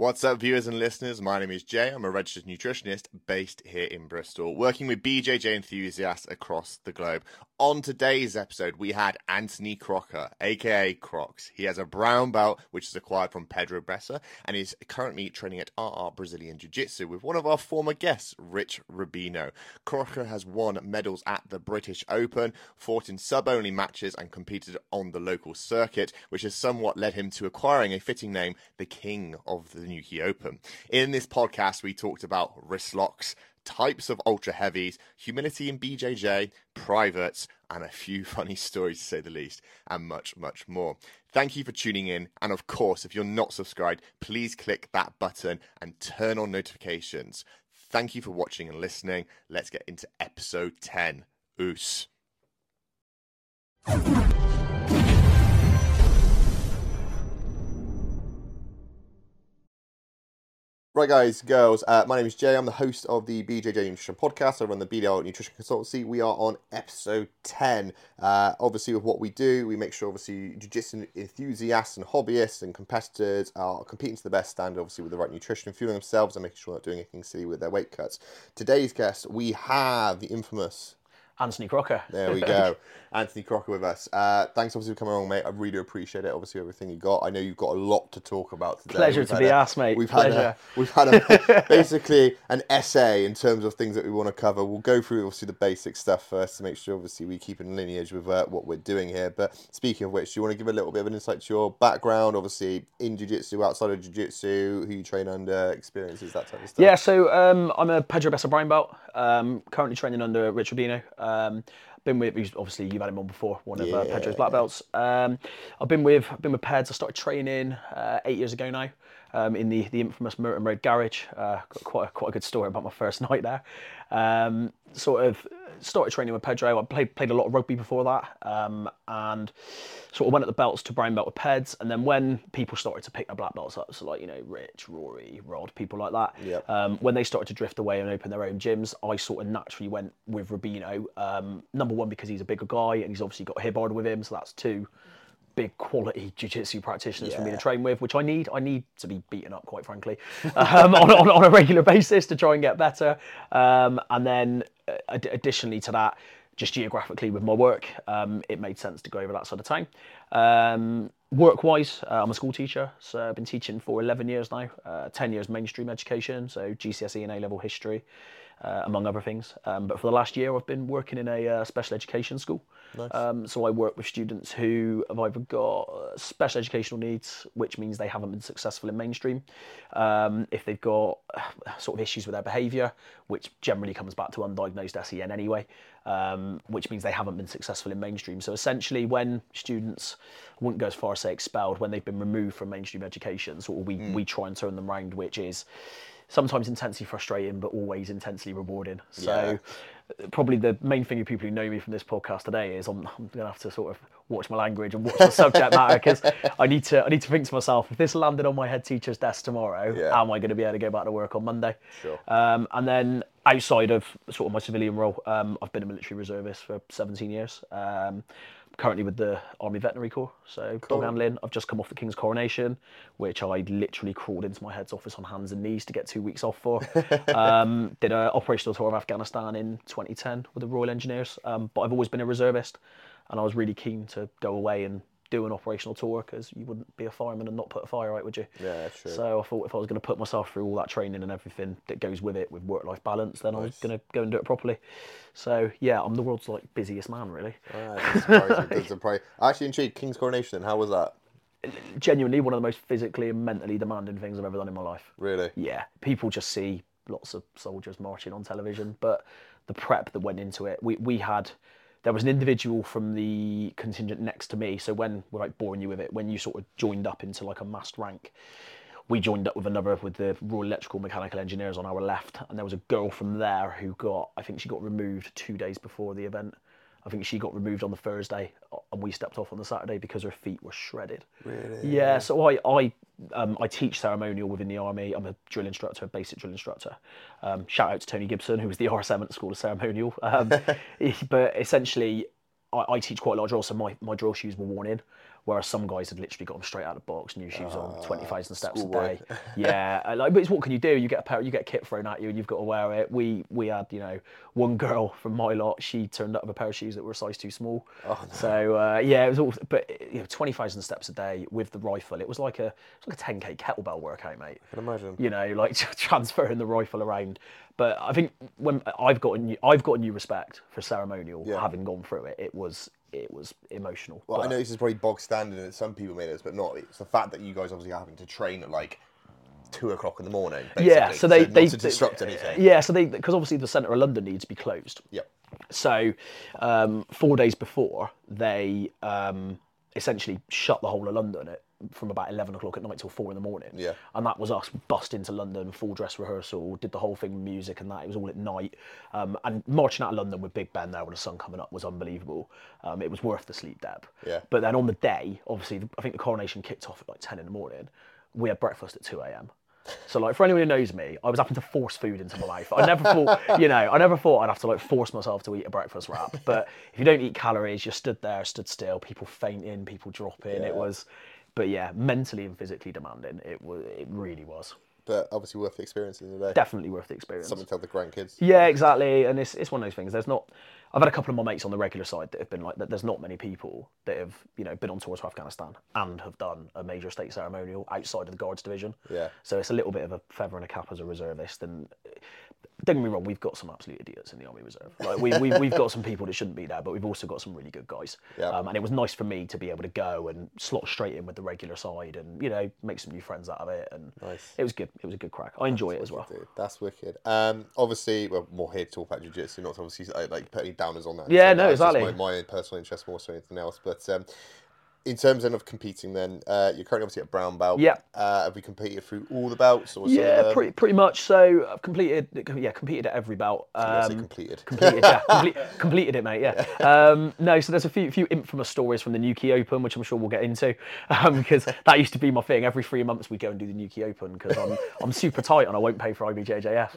What's up, viewers and listeners? My name is Jay. I'm a registered nutritionist based here in Bristol, working with BJJ enthusiasts across the globe. On today's episode, we had Anthony Crocker, aka Crocks. He has a brown belt, which is acquired from Pedro Bessa, and is currently training at RR Brazilian Jiu Jitsu with one of our former guests, Rich Rubino. Crocker has won medals at the British Open, fought in sub only matches, and competed on the local circuit, which has somewhat led him to acquiring a fitting name, the King of the Newquay Open. In this podcast, we talked about wrist locks, types of ultra heavies, humility in BJJ, privates, and a few funny stories to say the least, and much, much more. Thank you for tuning in. And of course, if you're not subscribed, please click that button and turn on notifications. Thank you for watching and listening. Let's get into episode 10. Oos. Right, guys, girls, uh, my name is Jay. I'm the host of the BJJ Nutrition Podcast. I run the BDL Nutrition Consultancy. We are on episode 10. Uh, obviously, with what we do, we make sure, obviously, jiu jitsu enthusiasts and hobbyists and competitors are competing to the best standard, obviously, with the right nutrition fueling themselves and making sure they're not doing anything silly with their weight cuts. Today's guest, we have the infamous Anthony Crocker. There we go. Anthony Crocker with us. Uh, thanks obviously for coming along, mate. I really appreciate it. Obviously everything you got. I know you've got a lot to talk about today. Pleasure We've to be a- asked, mate. We've Pleasure. had a, we've had a, basically an essay in terms of things that we want to cover. We'll go through obviously the basic stuff first to make sure obviously we keep in lineage with uh, what we're doing here. But speaking of which, do you want to give a little bit of an insight to your background, obviously in jiu-jitsu, outside of jiu-jitsu, who you train under, experiences, that type of stuff? Yeah, so um, I'm a Pedro Bessa brown belt. Um, currently training under Rich Rubino. Um, been with obviously you've had him on before, one of uh, Pedro's black belts. Um, I've been with I've been with Peds. I started training uh, eight years ago now. Um, in the, the infamous Merton Road Garage, uh, got quite a, quite a good story about my first night there. Um, sort of started training with Pedro. I played played a lot of rugby before that, um, and sort of went at the belts to brown belt with Peds. And then when people started to pick their black belts up, so like you know Rich, Rory, Rod, people like that, Yep. um, when they started to drift away and open their own gyms, I sort of naturally went with Rubino. Um, number one because he's a bigger guy and he's obviously got a Hibbard with him, so that's two big quality jiu-jitsu practitioners for me to train with, which I need. I need to be beaten up, quite frankly, um, on, on, on a regular basis to try and get better. Um, and then, uh, ad- additionally to that, just geographically with my work, um, it made sense to go over that sort of time. Um, work-wise, uh, I'm a school teacher, so I've been teaching for 11 years now, uh, 10 years mainstream education, so GCSE and A-level history, uh, among other things. Um, but for the last year, I've been working in a uh, special education school. Um, so I work with students who have either got uh, special educational needs, which means they haven't been successful in mainstream. Um, if they've got uh, sort of issues with their behaviour, which generally comes back to undiagnosed SEN anyway, um, which means they haven't been successful in mainstream. So essentially, when students I wouldn't go as far as say expelled, when they've been removed from mainstream education, sort of we, we try and turn them round, which is sometimes intensely frustrating, but always intensely rewarding. So, probably the main thing of people who know me from this podcast today is I'm, I'm going to have to sort of watch my language and watch the subject matter because I need to I need to think to myself if this landed on my head teacher's desk tomorrow, Yeah. am I going to be able to go back to work on Monday? Sure. Um, and then outside of sort of my civilian role, um, I've been a military reservist for 17 years. Um, currently with the Army Veterinary Corps, so dog handling. I've just come off the King's coronation, which I literally crawled into my head's office on hands and knees to get two weeks off for. um, did an operational tour of Afghanistan in 2010 with the Royal Engineers, um, but I've always been a reservist, and I was really keen to go away and do an operational tour because you wouldn't be a fireman and not put a fire out, would you? Yeah, that's true. So I thought if I was going to put myself through all that training and everything that goes with it, with work-life balance, then I was going to go and do it properly. So yeah, I'm the world's like busiest man, really. Right, surprising. Surprising. Actually intrigued, King's Coronation, how was that? Genuinely, one of the most physically and mentally demanding things I've ever done in my life. Really? Yeah, people just see lots of soldiers marching on television, but the prep that went into it, we we had. There was an individual from the contingent next to me. So when we're like boring you with it, when you sort of joined up into like a massed rank, we joined up with another with the Royal Electrical Mechanical Engineers on our left, and there was a girl from there who got, I think she got removed two days before the event. I think she got removed on the Thursday, and we stepped off on the Saturday because her feet were shredded. Really? Yeah, so I I um, I teach ceremonial within the army. I'm a drill instructor, basic drill instructor. Um, shout out to Tony Gibson, who was the RSM at the School of Ceremonial. Um, but essentially, I, I teach quite a lot of drills, so my, my drill shoes were worn in. Whereas some guys had literally got them straight out of the box, new shoes on, twenty thousand steps a day. Yeah, uh, like, but it's what can you do? You get a pair, you get a kit thrown at you, and you've got to wear it. We we had you know one girl from my lot. She turned up with a pair of shoes that were a size too small. Oh, no. So uh, yeah, it was all. But you know, twenty thousand steps a day with the rifle. It was like a it was like a ten k kettlebell workout, mate. I can imagine. You know, like transferring the rifle around. But I think when I've got a new, I've got a new respect for ceremonial, Yeah. having gone through it. It was it was emotional. Well, I know this is probably bog standard and some people made this, but not. It's the fact that you guys obviously are having to train at like two o'clock in the morning. Yeah, basically, so they not they to disrupt anything. Yeah, so they because obviously the centre of London needs to be closed. Yep. So um, four days before they um, essentially shut the whole of London at, from about eleven o'clock at night till four in the morning. Yeah. and that was us bust into London, full dress rehearsal, did the whole thing with music and that. It was all at night, um, and marching out of London with Big Ben there with the sun coming up was unbelievable. Um, it was worth the sleep, Deb. Yeah. But then on the day, obviously, I think the coronation kicked off at like ten in the morning. We had breakfast at two a.m. So like for anyone who knows me, I was having to force food into my life. I never thought, you know, I never thought I'd have to like force myself to eat a breakfast wrap. But if you don't eat calories, you're stood there, stood still, people fainting, people dropping. Yeah. It was, but yeah, mentally and physically demanding. It was, it really was But obviously worth the experience in the day. definitely worth the experience. Something to tell the grandkids. Yeah, exactly. And it's it's one of those things. There's not. I've had a couple of my mates on the regular side that have been like that. There's not many people that have you know been on tour to Afghanistan and have done a major state ceremonial outside of the Guards division. Yeah. So it's a little bit of a feather in a cap as a reservist. And don't get me wrong, we've got some absolute idiots in the Army Reserve. Like we, we we've got some people that shouldn't be there, but we've also got some really good guys. Yeah. Um, and it was nice for me to be able to go and slot straight in with the regular side and you know make some new friends out of it. And Nice. it was good. It was a good crack. I enjoy it as well. Dude, that's wicked. Um, obviously, we're more here to talk about jiu-jitsu, not to obviously like put any downers on that. Yeah, So no, that's exactly. My, my personal interest more so than anything else. But um, in terms then of competing, then uh, you're currently obviously at brown belt. Yeah. Uh, have we competed through all the belts or Yeah, pretty pretty much. So I've completed, yeah, competed at every belt. Um, completed. completed, yeah, complete, completed it, mate. Yeah. Um, no, so there's a few few infamous stories from the Newquay Open, which I'm sure we'll get into, because that used to be my thing. Every three months we go and do the Newquay Open because I'm I'm super tight and I won't pay for IBJJF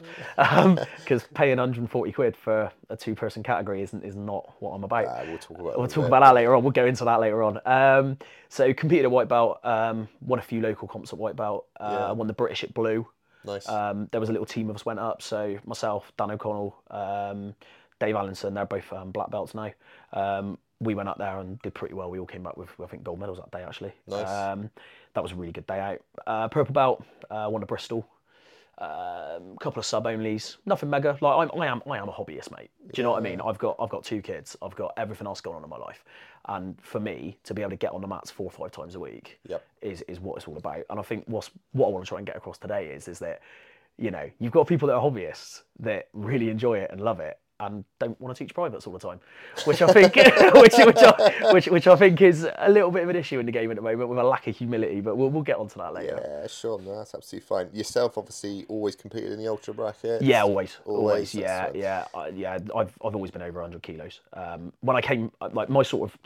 because paying 140 quid for a two person category isn't is not what I'm about. Uh, we'll talk about. We'll talk about that later on. We'll go into that later on. Um, so competed at white belt, um, won a few local comps at white belt. Uh, Yeah. Won the British at blue. Nice. Um, there was a little team of us went up. So myself, Dan O'Connell, um, Dave Allenson, they're both um, black belts now. Um, we went up there and did pretty well. We all came back with I think gold medals that day actually. Nice. Um, that was a really good day out. Uh, purple belt, uh, won a Bristol. A couple of sub onlys, nothing mega. Like I'm, I am, I am a hobbyist, mate. Do you know what I mean? I've got, I've got two kids. I've got everything else going on in my life, and for me to be able to get on the mats four or five times a week Yep. is is what it's all about. And I think what's what I want to try and get across today is is that you know you've got people that are hobbyists that really enjoy it and love it and don't want to teach privates all the time, which I think which which I, which which I think is a little bit of an issue in the game at the moment with a lack of humility. But we'll we'll get onto that later. yeah, sure. No, that's absolutely fine. Yourself, obviously, always competed in the ultra bracket. Yeah, always, Always, always, yeah, right. yeah, uh, yeah. I've I've always been over 100 kilos. Um, when I came, like my sort of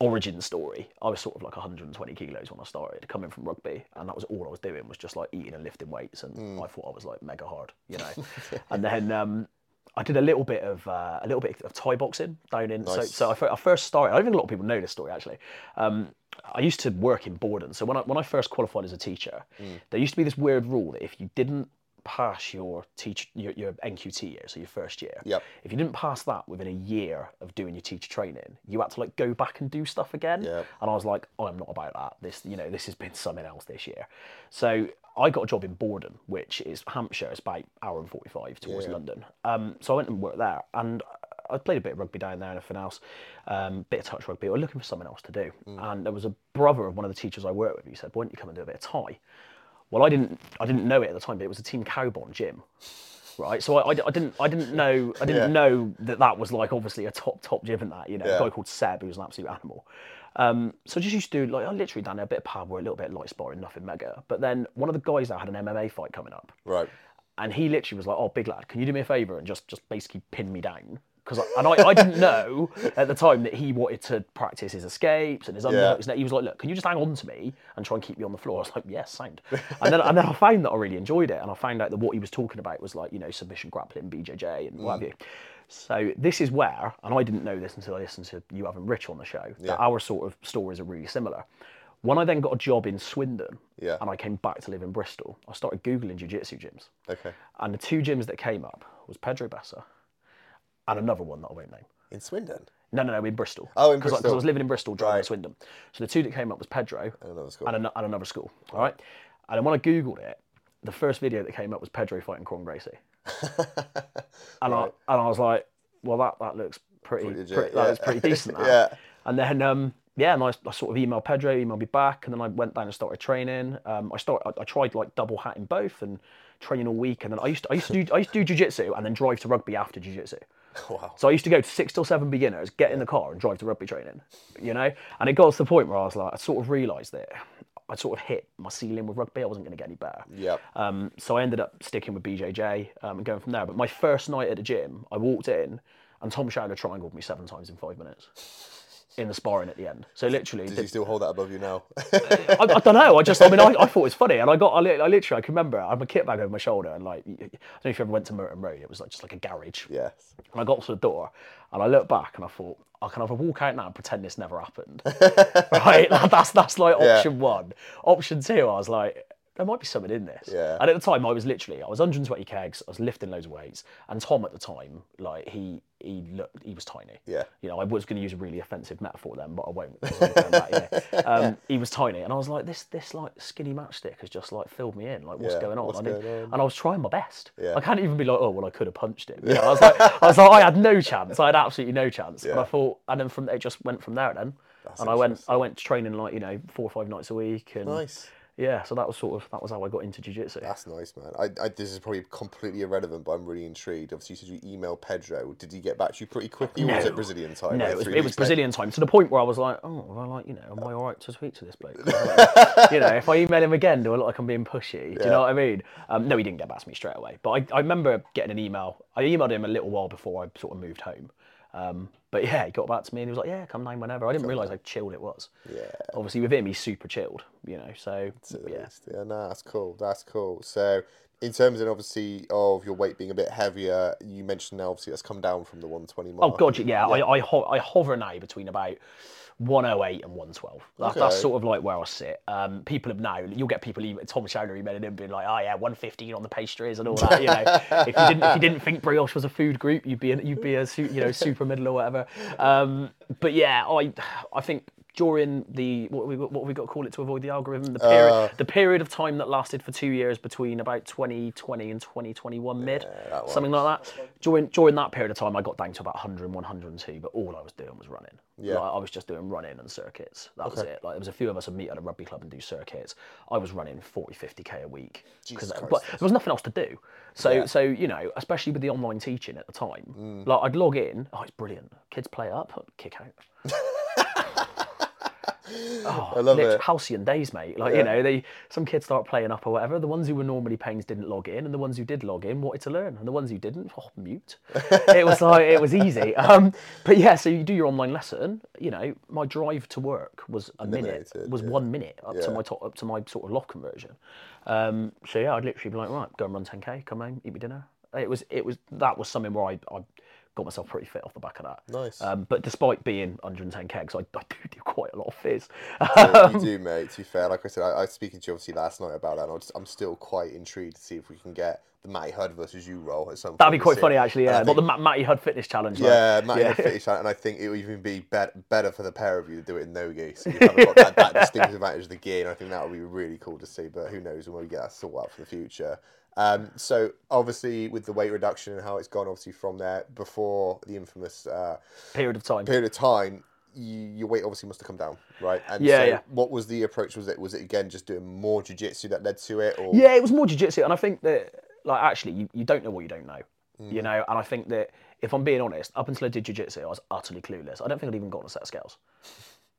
origin story, I was sort of like 120 kilos when I started coming from rugby, and that was all I was doing was just like eating and lifting weights, and Mm. I thought I was like mega hard, you know. and then um, I did a little bit of uh, a little bit of Thai boxing down in. So, Nice. so I, fir- I first started. I don't think a lot of people know this story actually. Um, I used to work in Bordon, so when I when I first qualified as a teacher, Mm. there used to be this weird rule that if you didn't pass your teach your, your NQT year, so your first year, Yep. if you didn't pass that within a year of doing your teacher training, you had to like go back and do stuff again. Yep. And I was like, oh, I'm not about that. This, you know, this has been something else this year. So I got a job in Bordon, which is Hampshire. It's about hour and 45 towards Yeah. London. Um, so I went and worked there and I played a bit of rugby down there and everything else, um, bit of touch rugby. I was looking for something else to do. And there was a brother of one of the teachers I worked with. He said, why don't you come and do a bit of Thai? Well, I didn't, I didn't know it at the time, but it was a Team Cowbon gym right? So I, I, I didn't I didn't know I didn't Yeah. know that that was like obviously a top top gym in that you know Yeah. a guy called Seb who was an absolute animal. Um, so I just used to do like I literally done a bit of pad work, a little bit of light sparring, nothing mega. But then one of the guys that had an MMA fight coming up, Right. and he literally was like, "Oh, big lad, can you do me a favour and just just basically pin me down?" Because and I, I didn't know at the time that he wanted to practice his escapes and his underhooks. and He was like, "Look, can you just hang on to me and try and keep me on the floor?" I was like, "Yes, sound." And then and then I found that I really enjoyed it, and I found out that what he was talking about was like you know submission grappling, BJJ, and what have you. So this is where, and I didn't know this until I listened to you having Rich on the show, Yeah. that our sort of stories are really similar. When I then got a job in Swindon Yeah. and I came back to live in Bristol, I started Googling jiu-jitsu gyms. Okay. And the two gyms that came up was Pedro Bessa and another one that I won't name. In Swindon. No, no, no, in Bristol. Oh, in Bristol. Because I, I was living in Bristol, driving Right. to Swindon. So the two that came up was Pedro another school. and, an- and another school. All right. And then when I Googled it, the first video that came up was Pedro fighting Kron Gracie. and, I, and I was like, well, that, that looks pretty, Pretty legit, pretty- that yeah. looks pretty decent. that. Yeah. And then, um, yeah, and I, I sort of emailed Pedro, emailed me back, and then I went down and started training. Um, I started, I, I tried like double hatting both and training all week. And then I used to, I used to do, I used to do jiu-jitsu and then drive to rugby after jiu-jitsu. Wow. So I used to go to six till seven beginners, get in the car and drive to rugby training, you know? And it got to the point where I was like, I sort of realised that I sort of hit my ceiling with rugby. I wasn't going to get any better. Yep. Um, so I ended up sticking with BJJ um, and going from there. But my first night at the gym, I walked in and Tom Schouder triangled me seven times in five minutes in the sparring at the end. So literally, Does he still hold that above you now? I, I don't know. I just, I mean, I, I thought it was funny, and I got, I, I literally, I can remember, I had my kit bag over my shoulder, and like, I don't know if you ever went to Merton Road. It was like just like a garage. yes. And I got to the door, and I looked back, and I thought, I can either walk out now and pretend this never happened, right? That's that's like Yeah. option one. Option two, I was like. There might be something in this. Yeah. And at the time, I was literally, I was 120 kegs. I was lifting loads of weights, and Tom at the time, like he, he looked, he was tiny. Yeah. You know, I was going to use a really offensive metaphor then, but I won't. Back, yeah. um, he was tiny, and I was like, this, this like skinny matchstick has just like filled me in. Like, what's Yeah, going on? what's I going on? And I was trying my best. Yeah. I can't even be like, oh well, I could have punched him. You know, I was like, I was like, I had no chance. I had absolutely no chance. Yeah. And I thought, and then from it just went from there. Then, and I went, I went training like you know four or five nights a week, and Nice. Yeah, so that was sort of that was how I got into jiu-jitsu. That's nice, man. I, I, this is probably completely irrelevant, but I'm really intrigued. Obviously, you said you emailed Pedro. Did he get back to you pretty quickly, or was it Brazilian time? No, like it was, it was? Brazilian time to the point where I was like, oh, well, like, you know, am I all right to speak to this bloke? you know, if I email him again, do I look like I'm being pushy? Do you know what I mean? Um, no, he didn't get back to me straight away. But I, I remember getting an email. I emailed him a little while before I sort of moved home. Um, but yeah, he got back to me and he was like, yeah, come down whenever. I didn't realise how chilled it was. Yeah. Obviously, with him, he's super chilled, you know, so yeah. least. Yeah, no, that's cool. That's cool. So, in terms of obviously of your weight being a bit heavier, you mentioned now obviously that's come down from the 120 mark. Oh god, yeah, I I, ho- I hover now between about 108 and 112. That, Okay. That's sort of like where I sit. Um, people have now you'll get people even Tom Schouder emailing him being like, oh yeah, 115 on the pastries and all that. You know, if you didn't if you didn't think brioche was a food group, you'd be a, you'd be a you know super middle or whatever. Um, but yeah, I I think. During the what we what we got to call it to avoid the algorithm, the period Uh. the period of time that lasted for two years between about 2020 and 2021 mid, that something like that. During during that period of time, I got down to about 100 102, but all I was doing was running. Yeah. Like, I was just doing running and circuits. That was it. Like there was a few of us would meet at a rugby club and do circuits. I was running 40, 50k a week. 'Cause- Jesus but there was nothing else to do. So Yeah. Mm. so you know, especially with the online teaching at the time, like I'd log in. Oh, it's brilliant. Kids play up, kick out. Oh, I love it. halcyon days, mate. Like Yeah. you know, they some kids start playing up or whatever. The ones who were normally pains didn't log in, and the ones who did log in wanted to learn, and the ones who didn't, oh, mute. it was like it was easy. Um, but yeah, so you do your online lesson. You know, my drive to work was a minute, was yeah. one minute up to my top, up to my sort of lock conversion. Um, so yeah, I'd literally be like, right, go and run 10k, come home, eat me dinner. It was it was that was something where I, I got myself pretty fit off the back of that. Nice. Um, but despite being 110 kegs, I, I do do quite a lot of fizz. you do, mate. To be fair, like I said, I, I was speaking to you obviously last night about that, and I was, I'm still quite intrigued to see if we can get the Matty Hud versus you roll at some. Point. That'd be quite funny, actually. Yeah, not the Ma- Matty Hud Fitness Challenge. like. Yeah, Matty yeah. Hud finish that, and I think it would even be bet- better for the pair of you to do it in no gi. So you haven't got that, that distinctive advantage of the gi, and I think that would be really cool to see. But who knows when we get that sorted out for the future. Um, so obviously with the weight reduction and how it's gone, obviously from there before the infamous uh, Period of time. period of time, you, your weight obviously must have come down, right? And Yeah, so yeah. What was the approach? Was it was it again just doing more jiu-jitsu that led to it, or Yeah, it was more jiu-jitsu, and I think that, like, actually, you, you don't know what you don't know, Mm. you know. And I think that if I'm being honest, up until I did jiu-jitsu, I was utterly clueless. I don't think I'd even gotten a set of scales.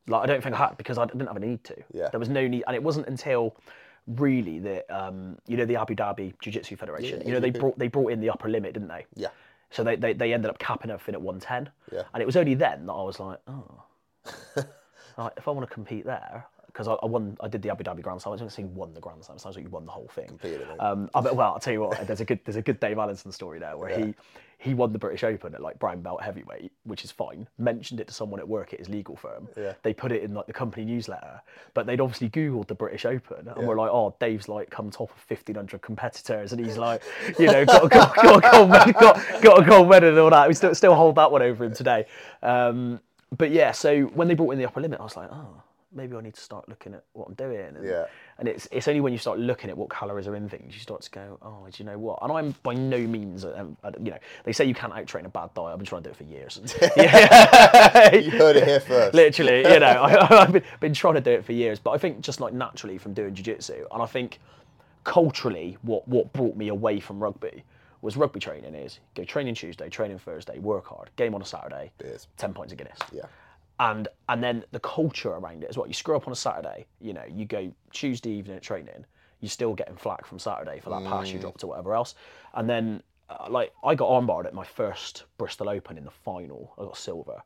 Like, I don't think I had because I didn't have a need to. Yeah. There was no need, and it wasn't until really that, um, you know, the Abu Dhabi Jiu-Jitsu Federation. Yeah, you know, they brought they brought in the upper limit, didn't they? yeah, So they, they, they ended up capping everything at 110. Yeah. And it was only then that I was like, oh, like, if I want to compete there, because I, I won, I did the Abu Dhabi Grand Slam. I don't think won the Grand Slam. It sounds like you won the whole thing. Completed it. Um, I bet, well, I'll tell you what. There's a good, there's a good Dave Allenson story there where he, he won the British Open at like brown belt heavyweight, which is fine. Mentioned it to someone at work at his legal firm. Yeah. They put it in like the company newsletter, but they'd obviously Googled the British Open and were like, oh, Dave's like come top of 1,500 competitors and he's like, you know, got, got, got, a gold medal, got, got a gold medal and all that. We still, still hold that one over him today. Um, but yeah, so when they brought in the upper limit, I was like, oh, maybe I need to start looking at what I'm doing. And, Yeah. and it's it's only when you start looking at what calories are in things, you start to go, oh, do you know what? And I'm by no means, um, you know, they say you can't out train a bad diet. I've been trying to do it for years. You heard it here first. Literally, you know, I, I've been, been trying to do it for years. But I think just like naturally from doing jiu-jitsu, and I think culturally, what what brought me away from rugby was rugby training is go training Tuesday, training Thursday, work hard, game on a Saturday, Beers. ten points of Guinness Yeah. And and then the culture around it as well. You screw up on a Saturday, you know, you go Tuesday evening at training, you're still getting flack from Saturday for that pass you dropped or whatever else, and then uh, like I got armbarred at my first Bristol Open in the final. I got silver.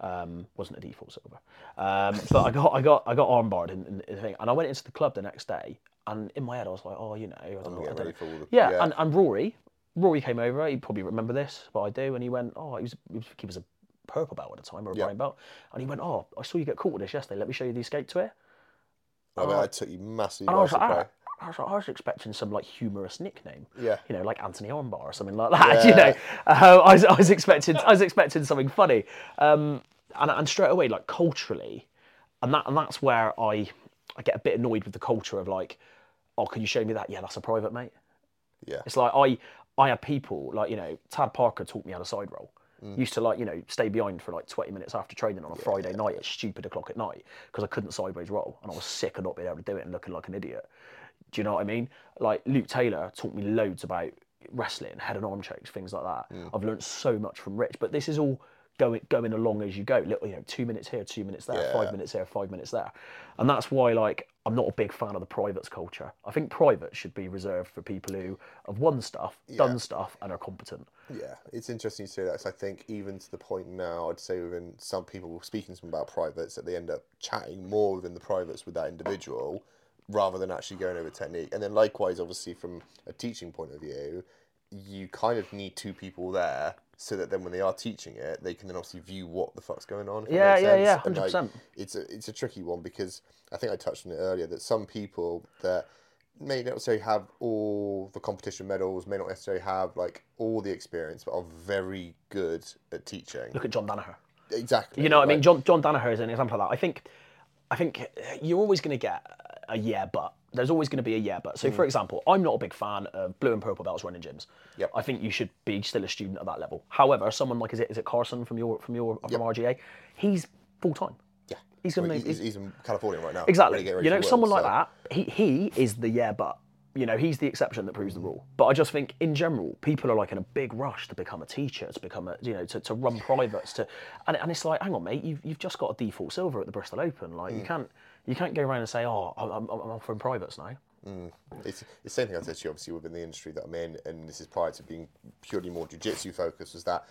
Um, wasn't a default silver, um, but I got I got I got armbarred in, in, the thing, and I went into the club the next day, and in my head I was like, oh, you know, I don't know, I don't know. yeah, yeah. And, and Rory, Rory came over. He probably remember this, but I do. And he went, oh, he was he was, he was a purple belt at the time or a Yeah. brown belt, and he went, oh, I saw you get caught with this yesterday. Let me show you the escape to it. I mean, I took you massive. I was like, ah. I was, like, I was expecting some like humorous nickname, Yeah. you know, like Anthony Armbar or something like that. You know, uh, I, was, I was expecting, I was expecting something funny, um, and and straight away, like culturally, and that and that's where I I get a bit annoyed with the culture of like, oh, can you show me that? Yeah, that's a private mate. Yeah. It's like I I had people like you know Tad Parker taught me how to side roll. Mm. Used to like you know stay behind for like 20 minutes after training on a Friday night at stupid o'clock at night because I couldn't sideways roll and I was sick of not being able to do it and looking like an idiot. Do you know what I mean? Like Luke Taylor taught me loads about wrestling, head and arm chokes, things like that. I've learned so much from Rich, but this is all going going along as you go. Little, you know, two minutes here, two minutes there, Yeah. five minutes here, five minutes there, and that's why like I'm not a big fan of the privates culture. I think privates should be reserved for people who have won stuff, done stuff, and are competent. Yeah, it's interesting to say that. 'cause I think even to the point now, I'd say within some people speaking to them about privates, that they end up chatting more within the privates with that individual rather than actually going over technique. And then likewise, obviously from a teaching point of view, you kind of need two people there so that then when they are teaching it, they can then obviously view what the fuck's going on. Yeah, yeah, yeah, like, 100%. it's a it's a tricky one because I think I touched on it earlier that some people that may not necessarily have all the competition medals, may not necessarily have like all the experience, but are very good at teaching. Look at John Danaher. Exactly. You know what I mean? John John Danaher is an example of that. I think, I think you're always going to get a yeah, but there's always going to be a yeah, but. So, for example, I'm not a big fan of blue and purple belts running gyms. Yep. I think you should be still a student at that level. However, someone like is it is it Carson from your from your from RGA? He's full time. Yeah. He's going to he's, he's in California right now. Exactly. ready to get ready You know, someone like so- that, he he is the yeah, but you know, he's the exception that proves the rule. But I just think in general, people are like in a big rush to become a teacher, to become a you know, to, to run privates, to and, and it's like, hang on, mate, you've you've just got a default silver at the Bristol Open. Like Mm. you can't you can't go around and say, oh, I'm, I'm, I'm offering privates now. Mm. It's it's the same thing I said to you, obviously, within the industry that I'm in, and this is prior to being purely more jiu-jitsu focused, was that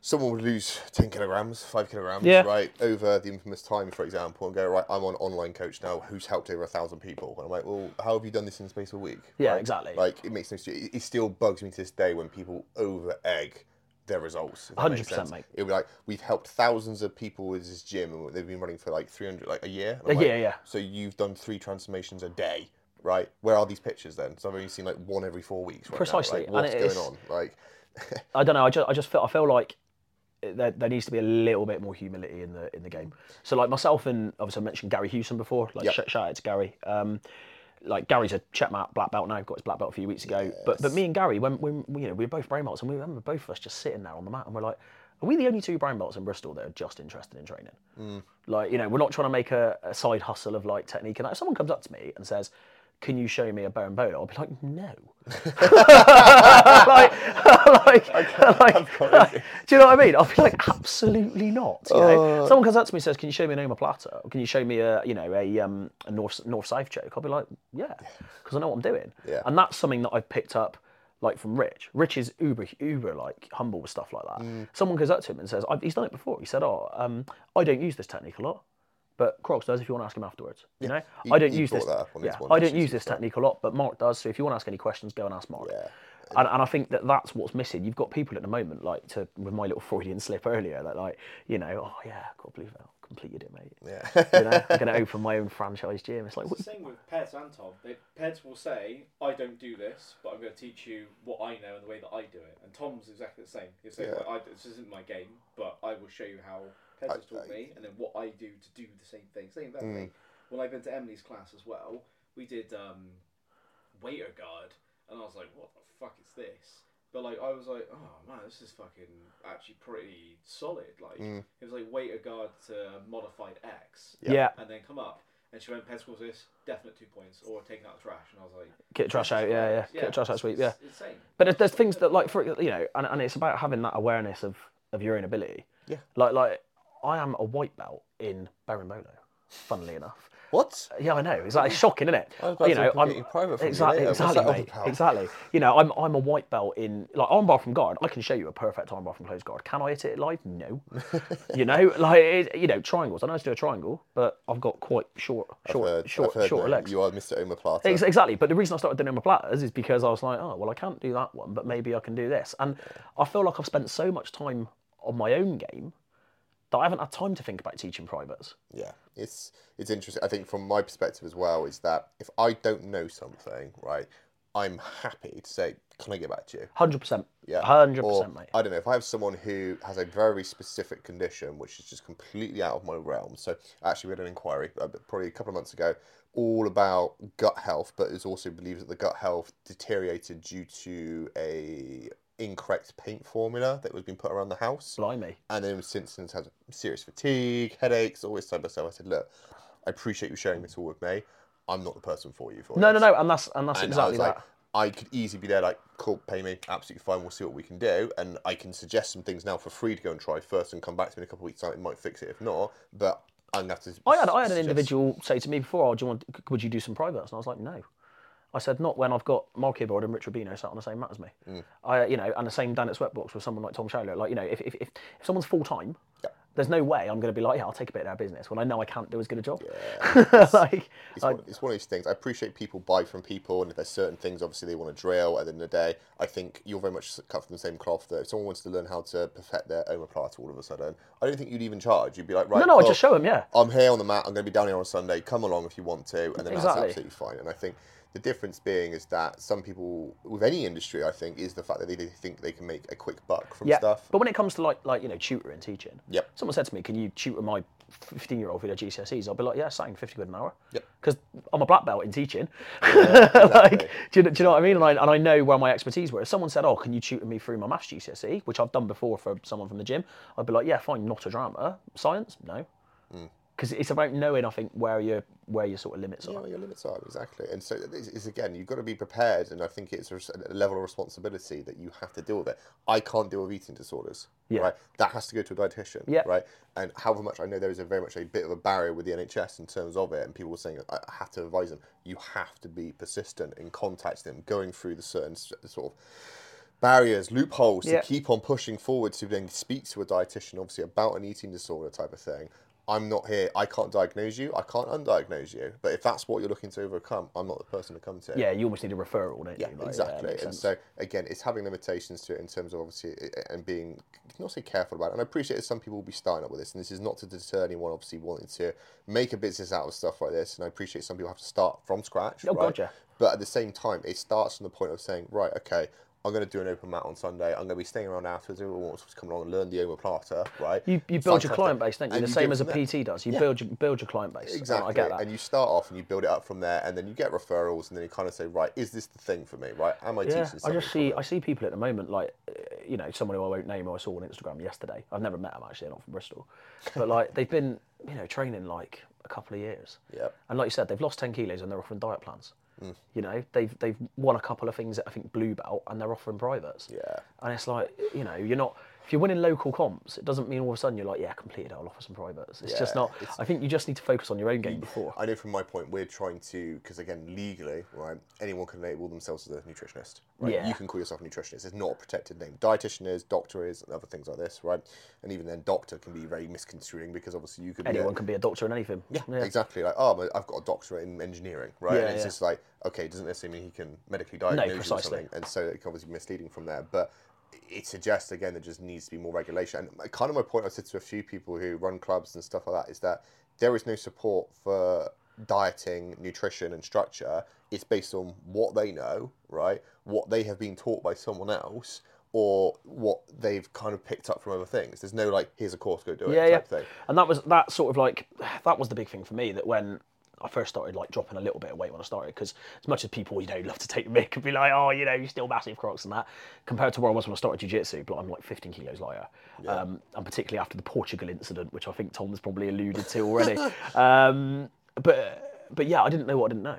someone would lose 10 kilograms, 5 kilograms, Yeah. right, over the infamous time, for example, and go, right, I'm on online coach now who's helped over a thousand people. And I'm like, well, how have you done this in the space of a week? Yeah, right? exactly. Like, it makes no sense. It, it still bugs me to this day when people over egg their results. makes 100%, mate. It would be like, we've helped thousands of people with this gym, and they've been running for like 300, like a year. Uh, like, yeah, yeah. So you've done three transformations a day, right? Where are these pictures then? So I've only seen like one every four weeks. Right Precisely, Now. Like, and what's going is- on? Like, I don't know. I just I just feel I feel like there, there needs to be a little bit more humility in the in the game. So like myself and obviously I mentioned Gary Hewson before. Like Yep. shout out to Gary. Um, like Gary's a checkmate black belt now. Got his black belt a few weeks ago. But but me and Gary, when, when you know we were both brown belts, and we remember both of us just sitting there on the mat, and we're like, are we the only two brown belts in Bristol that are just interested in training? Mm. Like you know, we're not trying to make a, a side hustle of like technique. And like, if someone comes up to me and says. Can you show me a bone bone? I'll be like, no. like, like, like, do you know what I mean? I'll be like, absolutely not. You know? Someone comes up to me and says, "Can you show me an omoplata? Or can you show me a, you know, a um, a north north south choke?" I'll be like, "Yeah," because I know what I'm doing. Yeah. And that's something that I've picked up, like from Rich. Rich is uber uber like humble with stuff like that. Someone goes up to him and says, I've, "He's done it before." He said, "Oh, um, I don't use this technique a lot." But Crocks does if you want to ask him afterwards. You know, he- I don't use this. that up on his yeah, I don't use this fair. technique a lot, but Mark does. So if you want to ask any questions, go and ask Mark. Yeah. And, and I think that that's what's missing. You've got people at the moment, like to with my little Freudian slip earlier, that like, you know, oh yeah, I can't believe I completed it, mate. Yeah. You know, I'm going to open my own franchise gym. It's like, It's the same with Peds and Tom. They, Peds will say, I don't do this, but I'm going to teach you what I know and the way that I do it. And Tom's exactly the same. He'll say, Yeah. well, I, this isn't my game, but I will show you how Peds has taught me and then what I do to do the same thing. Same that Mm. thing. When I went to Emily's class as well, we did um, waiter guard, and I was like, what the fuck is this? But like, I was like, oh man, this is fucking actually pretty solid. Like, Mm. it was like waiter guard to modified X Yeah. yeah, and then come up. And she went, Peds calls this definite two points or taking out the trash. And I was like, get the trash out. Yeah, yeah, right. get the trash out it's- sweep. Yeah. It's insane. But there's, there's things that like for you know, and, and it's about having that awareness of of your own ability. Yeah. Like like I am a white belt in Berimbolo, funnily enough. What? Uh, yeah, I know. It's like it's shocking, isn't it? I was about you know, I'm private from you exactly. Exactly, mate, exactly. You know, I'm I'm a white belt in like armbar from guard. I can show you a perfect armbar from close guard. Can I hit it live? No. you know, like it, you know, triangles. I know how to do a triangle, but I've got quite short, short, heard, short, shorter legs. You are Mr. Omoplata. Ex- Exactly, but the reason I started doing omoplatas is because I was like, oh, well, I can't do that one, but maybe I can do this. And I feel like I've spent so much time on my own game that I haven't had time to think about teaching privates. Yeah, it's it's interesting. I think from my perspective as well is that if I don't know something, right, I'm happy to say, "Can I get back to you?" Hundred percent. Yeah, hundred percent, mate. I don't know if I have someone who has a very specific condition which is just completely out of my realm. So actually, we had an inquiry uh, probably a couple of months ago, all about gut health, but it also believes that the gut health deteriorated due to a incorrect paint formula that was being put around the house. Blimey. and then since then has serious fatigue, headaches, all this type of stuff. I said, look, I appreciate you sharing this all with me. I'm not the person for you for No, no, this. no, and that's and that's And exactly I that. like, I could easily be there, like, cool, pay me, absolutely fine. We'll see what we can do, and I can suggest some things now for free to go and try first, and come back to me in a couple of weeks' time. It might fix it if not, but I'm gonna have to. I had I had an individual say to me before, "Oh, do you want? Would you do some privates?" And I was like, "No." I said, "Not when I've got Mark Hibbard and Rich Rubino sat on the same mat as me." Mm. I, you know, and the same down at Sweatbox with someone like Tom Showler. Like, you know, if if, if, if someone's full time, Yeah. there's no way I'm going to be like, "Yeah, I'll take a bit of their business" when I know I can't do as good a job. Yeah, like, It's, I- one, it's one of these things. I appreciate people buy from people, and if there's certain things, obviously they want to drill. At the end of the day, I think you're very much cut from the same cloth. That if someone wants to learn how to perfect their omoplata all of a sudden, I don't think you'd even charge. You'd be like, right, no, no, I cool, just show them. Yeah, I'm here on the mat. I'm going to be down here on Sunday. Come along if you want to, and then Exactly. that's absolutely fine. And I think the difference being is that some people with any industry, I think, is the fact that they, they think they can make a quick buck from yeah. stuff. But when it comes to like like you know tutoring, teaching, Yep. someone said to me, "Can you tutor my 15 year old for their GCSEs?" I'll be like, "Yeah, saying 50 quid an hour." Yep. Because I'm a black belt in teaching. exactly. like, do you, do you know what I mean? And I, and I know where my expertise were. If someone said, "Oh, can you tutor me through my maths GCSE," which I've done before for someone from the gym, I'd be like, "Yeah, fine, not a drama. Science, no." Mm. Because it's about knowing, I think, where your where your sort of limits Yeah, are. your limits are exactly, and so it's, it's again, you've got to be prepared, and I think it's a, a level of responsibility that you have to deal with it. I can't deal with eating disorders, Yeah. right? That has to go to a dietitian, Yeah. right? And however much I know there is a very much a bit of a barrier with the NHS in terms of it, and people were saying I I have to advise them. You have to be persistent in contacting them, going through the certain sort of barriers, loopholes Yeah. to keep on pushing forward to then speak to a dietitian, obviously about an eating disorder type of thing. I'm not here. I can't diagnose you. I can't undiagnose you. But if that's what you're looking to overcome, I'm not the person to come to. Yeah, you almost need a referral, don't Yeah, you? Like, exactly. makes and so again, it's having limitations to it in terms of obviously and being not say careful about it. And I appreciate that some people will be starting up with this, and this is not to deter anyone obviously wanting to make a business out of stuff like this. And I appreciate some people have to start from scratch. Oh, right? Yeah. But at the same time, it starts from the point of saying, right, okay. I'm going to do an open mat on Sunday. I'm going to be staying around afterwards. Everyone wants to come along and learn the omoplata, right? you, you build your client base, don't you? And the you same as a. PT does. You Yeah. build your build your client base. Exactly. I get that. And you start off and you build it up from there, and then you get referrals, and then you kind of say, right, is this the thing for me? Right? Am I Yeah, teaching I just see? I see people at the moment like uh, you know someone who I won't name who I saw on Instagram yesterday. I've never met them actually, they're not from Bristol, but like they've been you know training like a couple of years. Yep. And like you said, they've lost ten kilos and they're offering diet plans. Mm. You know, they've they've won a couple of things that I think blue belt and they're offering privates. Yeah. And it's like you know you're not if you're winning local comps, it doesn't mean all of a sudden you're like, yeah, I completed. I'll offer some privates. It's just not. it's- I think you just need to focus on your own game before. I know from my point, we're trying to, because again, legally, right, anyone can label themselves as a nutritionist. Right? Yeah. You can call yourself a nutritionist. It's not a protected name. Dietitian is, doctor is, and other things like this, right? And even then, doctor can be very misconstruing because obviously you could be. a- Anyone can be a doctor in anything. Yeah, exactly. Like, oh, but I've got a doctorate in engineering, right? Yeah, and it's yeah. just like, okay, doesn't necessarily mean he can medically diagnose you or precisely. something, and so it can obviously be misleading from there. But it suggests again there just needs to be more regulation. And kind of my point I said to a few people who run clubs and stuff like that is that there is no support for dieting, nutrition, and structure. It's based on what they know, right? What they have been taught by someone else. Or what they've kind of picked up from other things. There's no like, here's a course, go do it. yeah, type yeah. Thing. And that was that sort of like that was the big thing for me that when I first started like dropping a little bit of weight when I started because as much as people you know love to take the mick and be like oh you know you're still massive Crocks and that compared to where I was when I started jiu-jitsu but I'm like 15 kilos lighter. Um, and particularly after the Portugal incident which I think Tom has probably alluded to already. Um, but but yeah I didn't know what I didn't know.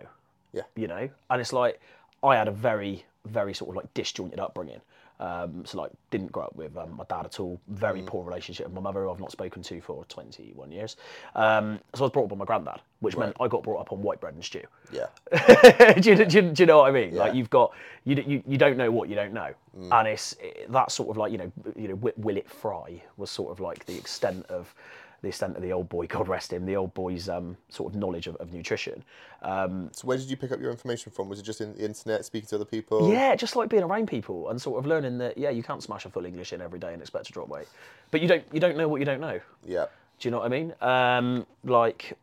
Yeah. you know? And it's like I had a very very sort of like disjointed upbringing um, so like didn't grow up with um, my dad at all. Very poor relationship with my mother who I've not spoken to for 21 years. Um, so I was brought up by my granddad which meant I got brought up on white bread and stew. Yeah. do, you, do, you, do you know what I mean? Like you've got you, you you don't know what you don't know, and it's it, that sort of like you know you know will it fry was sort of like the extent of the extent of the old boy, God rest him, the old boy's um, sort of knowledge of, of nutrition. Um, So where did you pick up your information from? Was it just in the internet, speaking to other people? yeah, just like being around people and sort of learning that yeah, you can't smash a full English in every day and expect to drop weight, but you don't you don't know what you don't know. Yeah. Do you know what I mean? Um, like,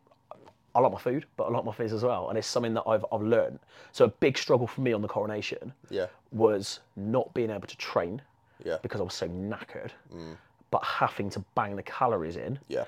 I like my food, but I like my fizz as well, and it's something that I've I've learned. So a big struggle for me on the coronation Yeah. was not being able to train Yeah. because I was so knackered, but having to bang the calories in, Yeah.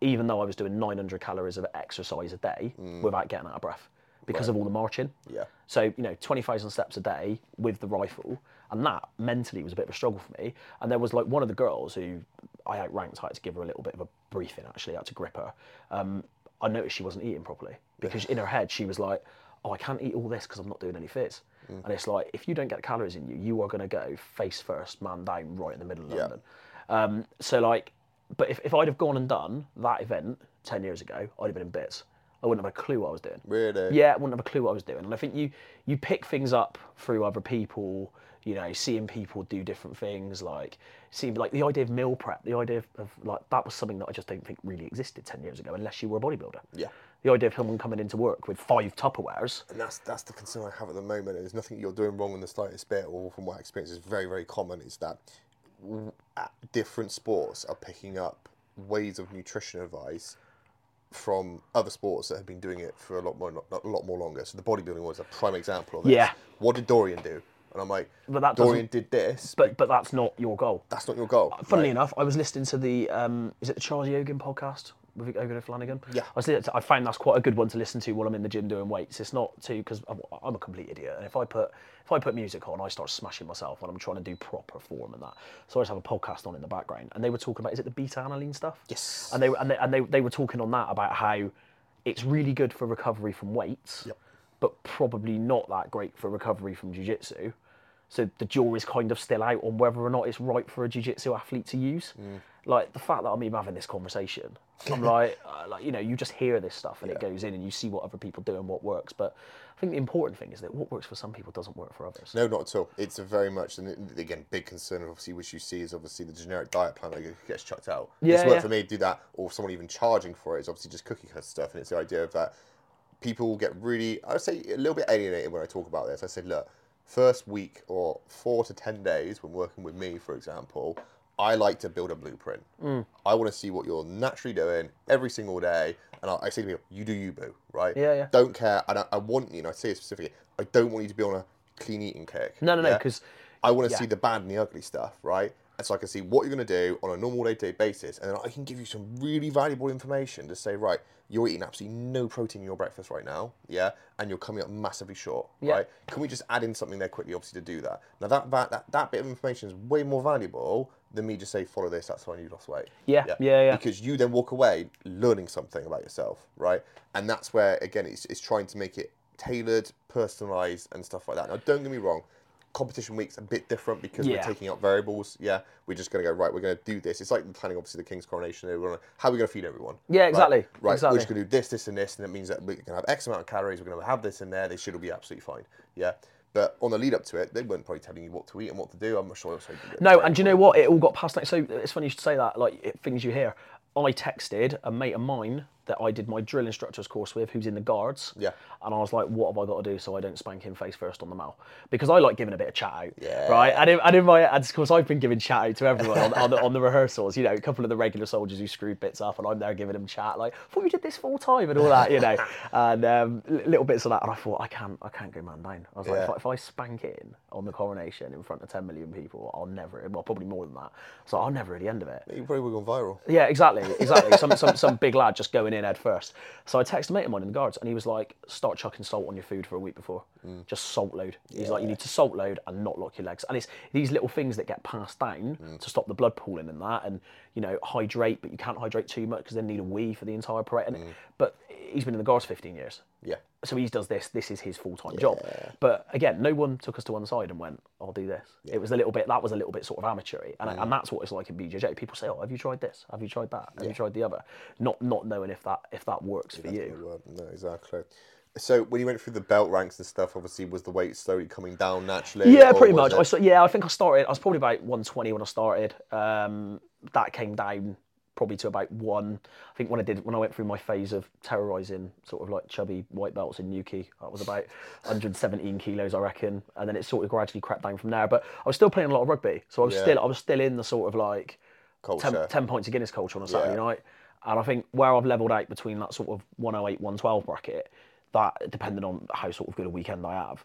even though I was doing 900 calories of exercise a day without getting out of breath because of all the marching. Yeah. So, you know, 20,000 steps a day with the rifle. And that mentally was a bit of a struggle for me. And there was like one of the girls who I outranked. I had to give her a little bit of a briefing actually. I had to grip her. Um, I noticed she wasn't eating properly because in her head she was like, oh, I can't eat all this because I'm not doing any fizz. And it's like, if you don't get the calories in you, you are going to go face first, man down, right in the middle of Yeah. London. Um, so like, but if, if I'd have gone and done that event 10 years ago, I'd have been in bits. I wouldn't have a clue what I was doing. Really? Yeah, I wouldn't have a clue what I was doing. And I think you you pick things up through other people, you know, seeing people do different things, like seeing like the idea of meal prep, the idea of, of like that was something that I just don't think really existed ten years ago, unless you were a bodybuilder. Yeah. The idea of someone coming into work with five Tupperwares. And that's that's the concern I have at the moment. There's nothing you're doing wrong in the slightest bit, or from my experience, is very very common. Is that different sports are picking up ways of nutrition advice from other sports that have been doing it for a lot more a lot more longer. So the bodybuilding was a prime example of this. Yeah. What did Dorian do? And I'm like, But that Dorian did this, But but that's not your goal. that's not your goal. Funnily right? enough, I was listening to the um, is it the Charlie Hogan podcast with and Flanagan? Yeah. I I found that's quite a good one to listen to while I'm in the gym doing weights. It's not too because I'm, I'm a complete idiot, and if I put if I put music on, I start smashing myself when I'm trying to do proper form and that. So I just have a podcast on in the background, and they were talking about is it the beta alanine stuff? Yes. And they were- and they and they, they were talking on that about how it's really good for recovery from weights Yep. but probably not that great for recovery from jiu-jitsu. So the jury's kind of still out on whether or not it's right for a jiu-jitsu athlete to use. Mm. Like the fact that I'm even having this conversation, I'm like, uh, like you know, you just hear this stuff and it goes in and you see what other people do and what works. But I think the important thing is that what works for some people doesn't work for others. No, not at all. It's a very much, and again, big concern, obviously, which you see is obviously the generic diet plan that gets chucked out. Yeah, it's work yeah. for me to do that, or someone even charging for it is obviously just cookie cutter stuff. And it's the idea of that people get really, I would say, a little bit alienated when I talk about this. I said, look, first week or four to 10 days when working with me, for example, I like to build a blueprint. Mm. I want to see what you're naturally doing every single day. And I, I say to people, you do you, boo, right? Yeah, yeah. Don't care. And I, I want you, and I say it specifically, I don't want you to be on a clean eating kick. No, no, no, because I want to yeah. see the bad and the ugly stuff, right? And so I can see what you're going to do on a normal day to day basis. And then I can give you some really valuable information to say, right, you're eating absolutely no protein in your breakfast right now, yeah? And you're coming up massively short, Yeah. right? Can we just add in something there quickly, obviously, to do that? Now, that, that, that, that bit of information is way more valuable than me just say, follow this, that's why you lost weight. Yeah, yeah, yeah. Because you then walk away learning something about yourself, right? And that's where, again, it's, it's trying to make it tailored, personalized, and stuff like that. Now, don't get me wrong, competition week's a bit different because Yeah. we're taking out variables. Yeah, we're just going to go right. We're going to do this. It's like planning, obviously, the king's coronation. We're gonna, how are we going to feed everyone? Yeah, exactly, Right, exactly. we're just going to do this, this, and this, and it means that we're going to have X amount of calories. We're going to have this in there. They should all be absolutely fine. Yeah. But on the lead up to it, they weren't probably telling you what to eat and what to do. I'm not sure. No, and do you know what? It all got passed. So it's funny you should say that. Like it, things you hear. I texted a mate of mine that I did my drill instructors course with, who's in the guards. Yeah. And I was like, what have I got to do so I don't spank him face first on the mouth? Because I like giving a bit of chat out. Yeah. Right. And in, and in my, and of course, I've been giving chat out to everyone on, on, the, on the rehearsals. You know, a couple of the regular soldiers who screwed bits up, and I'm there giving them chat like, thought you did this full time and all that, you know, and um, little bits of that. And I thought, I can't, I can't go man down. I was like, Yeah. if I, if I spank in on the coronation in front of 10 million people, I'll never, well, probably more than that. So I'll never at the end of it. You probably would have gone viral. Yeah, exactly, exactly. some, some some big lad just going in head first. So I texted a mate of mine in the guards, and he was like, "Start chucking salt on your food for a week before. Just salt load." He's like, "You need to salt load and not lock your legs." And it's these little things that get passed down to stop the blood pooling and that, and you know, hydrate, but you can't hydrate too much because then you need a wee for the entire parade. And, But he's been in the guards 15 years Yeah. so he does this. This is his full time job. But again, no one took us to one side and went, "I'll do this." It was a little bit. That was a little bit sort of amateurish, and, and that's what it's like in BJJ. People say, "Oh, have you tried this? Have you tried that? Have you tried the other?" Not not knowing if that if that works for you. Weren't. No, exactly. So when you went through the belt ranks and stuff, obviously was the weight slowly coming down naturally? Yeah, pretty much. it- I yeah, I think I started. I was probably about 120 when I started. Um, that came down probably to about one. I think when I did when I went through my phase of terrorizing sort of like chubby white belts in Newquay, that was about 117 kilos, I reckon, and then it sort of gradually crept down from there. But I was still playing a lot of rugby, so I was Yeah. still I was still in the sort of like 10, 10 points of Guinness culture on a Saturday Yeah. night. And I think where I've levelled out between that sort of 108, 112 bracket, that depending on how sort of good a weekend I have,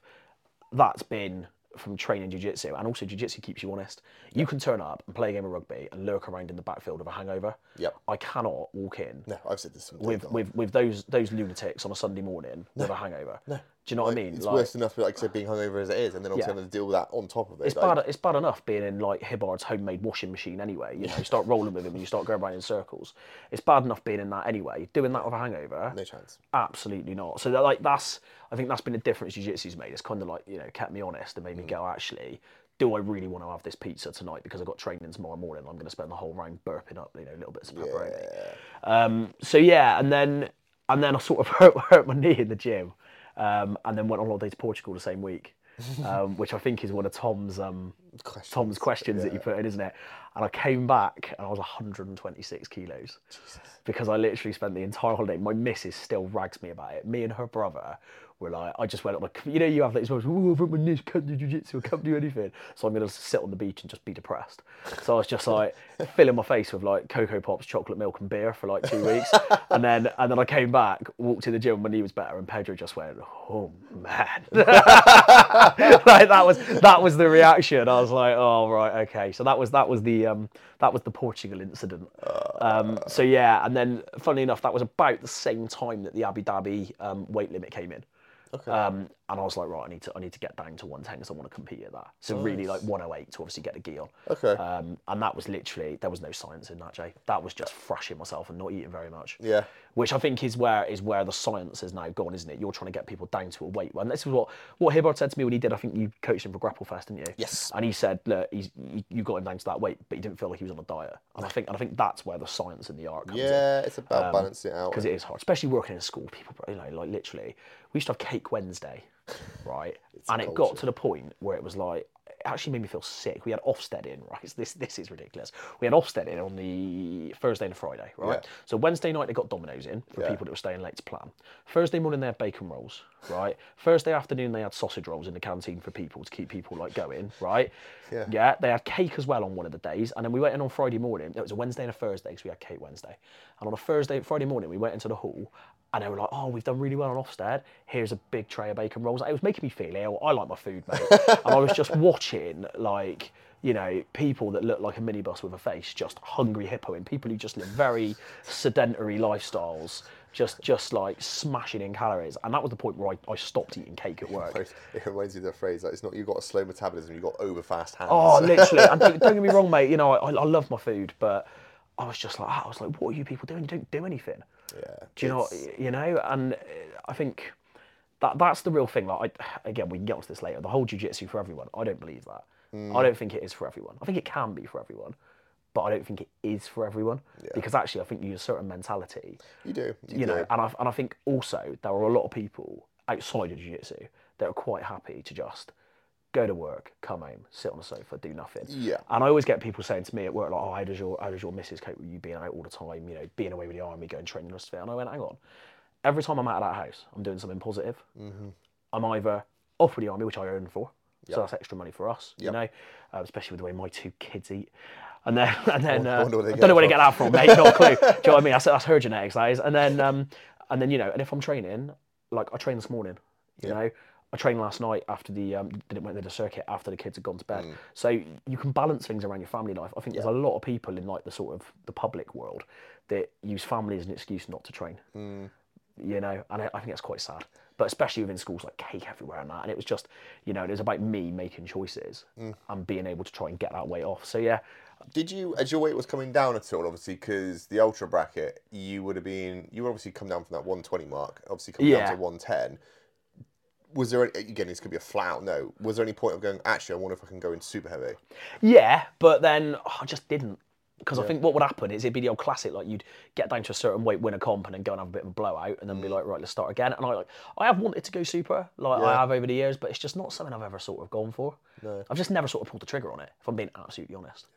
that's been from training jiu-jitsu. And also jiu-jitsu keeps you honest. You can turn up and play a game of rugby and lurk around in the backfield of a hangover. Yep. i cannot walk in No, I've said this. with, with with those those lunatics on a sunday morning with a hangover do you know what i mean It's Like, worse enough, like I said, being hungover as it is, and then obviously Yeah. having to deal with that on top of it. it's like, bad. It's bad enough being in like Hibbard's homemade washing machine anyway. You know, you start rolling with him and you start going around in circles. It's bad enough being in that anyway. Doing that with a hangover, No chance. absolutely not. So that, like that's, I think that's been a difference jiu-jitsu's made. It's kind of like you know kept me honest and made Mm. me go actually. Do I really want to have this pizza tonight because I've got training tomorrow morning? I'm going to spend the whole round burping up, you know, little bits of pepperoni. Um, so yeah, and then and then I sort of hurt, hurt my knee in the gym, um, and then went on holiday to Portugal the same week, um, which I think is one of Tom's um, Questions, Tom's questions that you put in, isn't it? And I came back and I was 126 kilos because I literally spent the entire holiday. My missus still rags me about it. Me and her brother were like, I just went on a, you know, you have these moments, oh, I've hurt my knee, can't do jiu-jitsu, I can't do anything. So I'm going to sit on the beach and just be depressed. So I was just like filling my face with like Coco Pops, chocolate milk and beer for like two weeks. and then, and then I came back, walked in the gym, my knee was better and Pedro just went, oh man. like that was, that was the reaction. I was like, oh, right, okay. So that was, that was the, um, that was the Portugal incident. Um, so yeah, and then funnily enough, that was about the same time that the Abu Dhabi um, weight limit came in. Okay. Um, and I was like, right, I need to, I need to get down to 110 because I want to compete at that. So really, like 108 to obviously get the gi on. Okay. Um, and that was literally there was no science in that, Jay. That was just thrashing myself and not eating very much. Yeah. Which I think is where is where the science has now gone, isn't it? You're trying to get people down to a weight. And this is what what Hibbard said to me when he did. I think you coached him for Grapple Fest, didn't you? Yes. And he said, look, he's, you- got him down to that weight, but he didn't feel like he was on a diet. And I think and I think that's where the science and the art comes in Yeah, it's about balancing it out. because it is hard, especially working in school. People, you know, like literally, we used to have Cake Wednesday, right? and it got to the point where it was like, it actually made me feel sick. We had Ofsted in, right? This this is ridiculous. We had Ofsted in on the Thursday and Friday, right? Yeah. So Wednesday night they got Domino's in for Yeah. people that were staying late to plan. Thursday morning they had bacon rolls, right? Thursday afternoon they had sausage rolls in the canteen for people to keep people like going, right? Yeah. Yeah, they had cake as well on one of the days, and then we went in on Friday morning. It was a Wednesday and a Thursday because we had cake Wednesday. And on a Thursday, Friday morning, we went into the hall, and they were like, "Oh, we've done really well on Ofsted. Here's a big tray of bacon rolls." It was making me feel ill. I like my food, mate, and I was just watching like you know people that look like a minibus with a face, just hungry hippoing, people who just live very sedentary lifestyles. Just, just like smashing in calories, and that was the point where I, I stopped eating cake at work. It reminds you of the phrase like it's not you've got a slow metabolism, you've got over fast hands. Oh, literally. And don't, don't get me wrong, mate. You know, I, I love my food, but I was just like, I was like, what are you people doing? You don't do anything. Yeah. Do you know? You know, and uh, I think that that's the real thing. Like, I, again, we can get onto this later. The whole jujitsu for everyone. I don't believe that. Mm. I don't think it is for everyone. I think it can be for everyone, but I don't think it is for everyone yeah. because actually, I think you use a certain mentality. You do. You, You do. know, and I and I think also there are a lot of people outside of jiu-jitsu that are quite happy to just go to work, come home, sit on the sofa, do nothing. Yeah. And I always get people saying to me at work, like, "Oh, how does your how does your missus cope with you being out all the time? You know, being away with the army, going training and stuff." And I went, "Hang on, every time I'm out of that house, I'm doing something positive. Mm-hmm. I'm either off with the army, which I earn for, so that's extra money for us, you know, uh, especially with the way my two kids eat." And then, and then, uh, they I don't know where to get that from, mate. Not a clue. Do you know what I mean? That's, that's her genetics, that is. And then, um, and then, you know, and if I'm training, like I trained this morning, you know, I trained last night after the um, did it went to the circuit after the kids had gone to bed. Mm. So you can balance things around your family life. I think there's a lot of people in like the sort of the public world that use family as an excuse not to train. Mm. You know, and I, I think that's quite sad. But especially within schools like cake everywhere and that, and it was just, you know, it was about me making choices Mm. and being able to try and get that weight off. So yeah, Did you, as your weight was coming down at all, obviously, because the ultra bracket, you would have been, you would obviously come down from that 120 mark, obviously come Yeah. down to 110. Was there, any, again, this could be a flat out no, was there any point of going, actually, I wonder if I can go in super heavy? Yeah, but then oh, I just didn't. Because I think what would happen is it'd be the old classic, like you'd get down to a certain weight, win a comp, and then go and have a bit of a blowout, and then be mm. like, right, let's start again. And I like, I have wanted to go super, like I have over the years, but it's just not something I've ever sort of gone for. No. I've just never sort of pulled the trigger on it. If I'm being absolutely honest,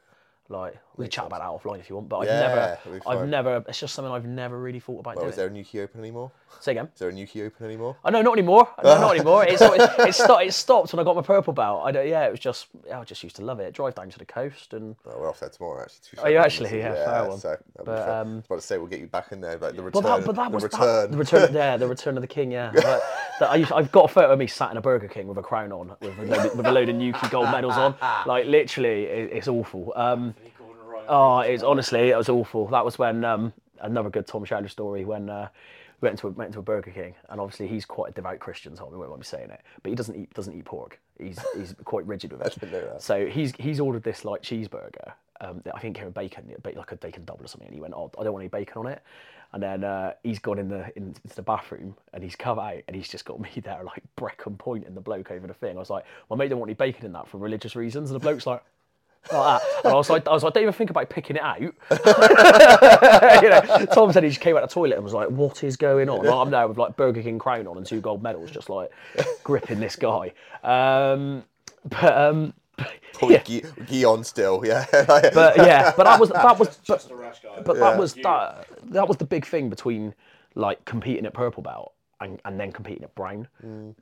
like we can chat about that offline if you want, but I've Yeah, never, that'd be I've fine. never. It's just something I've never really thought about Well, doing. is there a Newquay Open anymore? Say again. Is there a Newquay Open anymore? Oh no, not anymore. No, not anymore. It's it, it, stopped, it stopped when I got my purple belt. I don't, yeah, it was just I just used to love it. Drive down to the coast and Oh, we're off there tomorrow, actually. to be Are fair. you actually? Yeah, fair one. So, be But, um, I was about to say, we'll get you back in there, but the return. But that, but that the was return. That, the return. Yeah, the return of the king. Yeah, but, that I, I've got a photo of me sat in a Burger King with a crown on, with a load, with a load of Newquay gold medals on. Like literally, it, it's awful. Um, oh, it's honestly, it was awful. That was when um, another good Tom Schuyler story when. Uh, we went to a, went into a Burger King, and obviously he's quite a devout Christian, so I won't mind me saying it. But he doesn't eat doesn't eat pork. He's he's quite rigid with it. that. So he's he's ordered this like cheeseburger. Um, that I think came with bacon, like a bacon double or something. And he went, "Oh, I don't want any bacon on it." And then uh, he's gone in the in, into the bathroom and he's come out and he's just got me there like Brecon Point in the bloke over the thing. I was like, "My mate don't want any bacon in that for religious reasons." And the bloke's like. Like that. And I was like, I was like, don't even think about picking it out. you know, Tom said he just came out of the toilet and was like, "What is going on?" Like, I'm there with like Burger King crown on and two gold medals, just like gripping this guy. Um, but um, Probably Gui- Guion still, yeah. but yeah, but that was that was but, Just a rash guy. but that was that that was the big thing between like competing at purple belt and, and then competing at brown.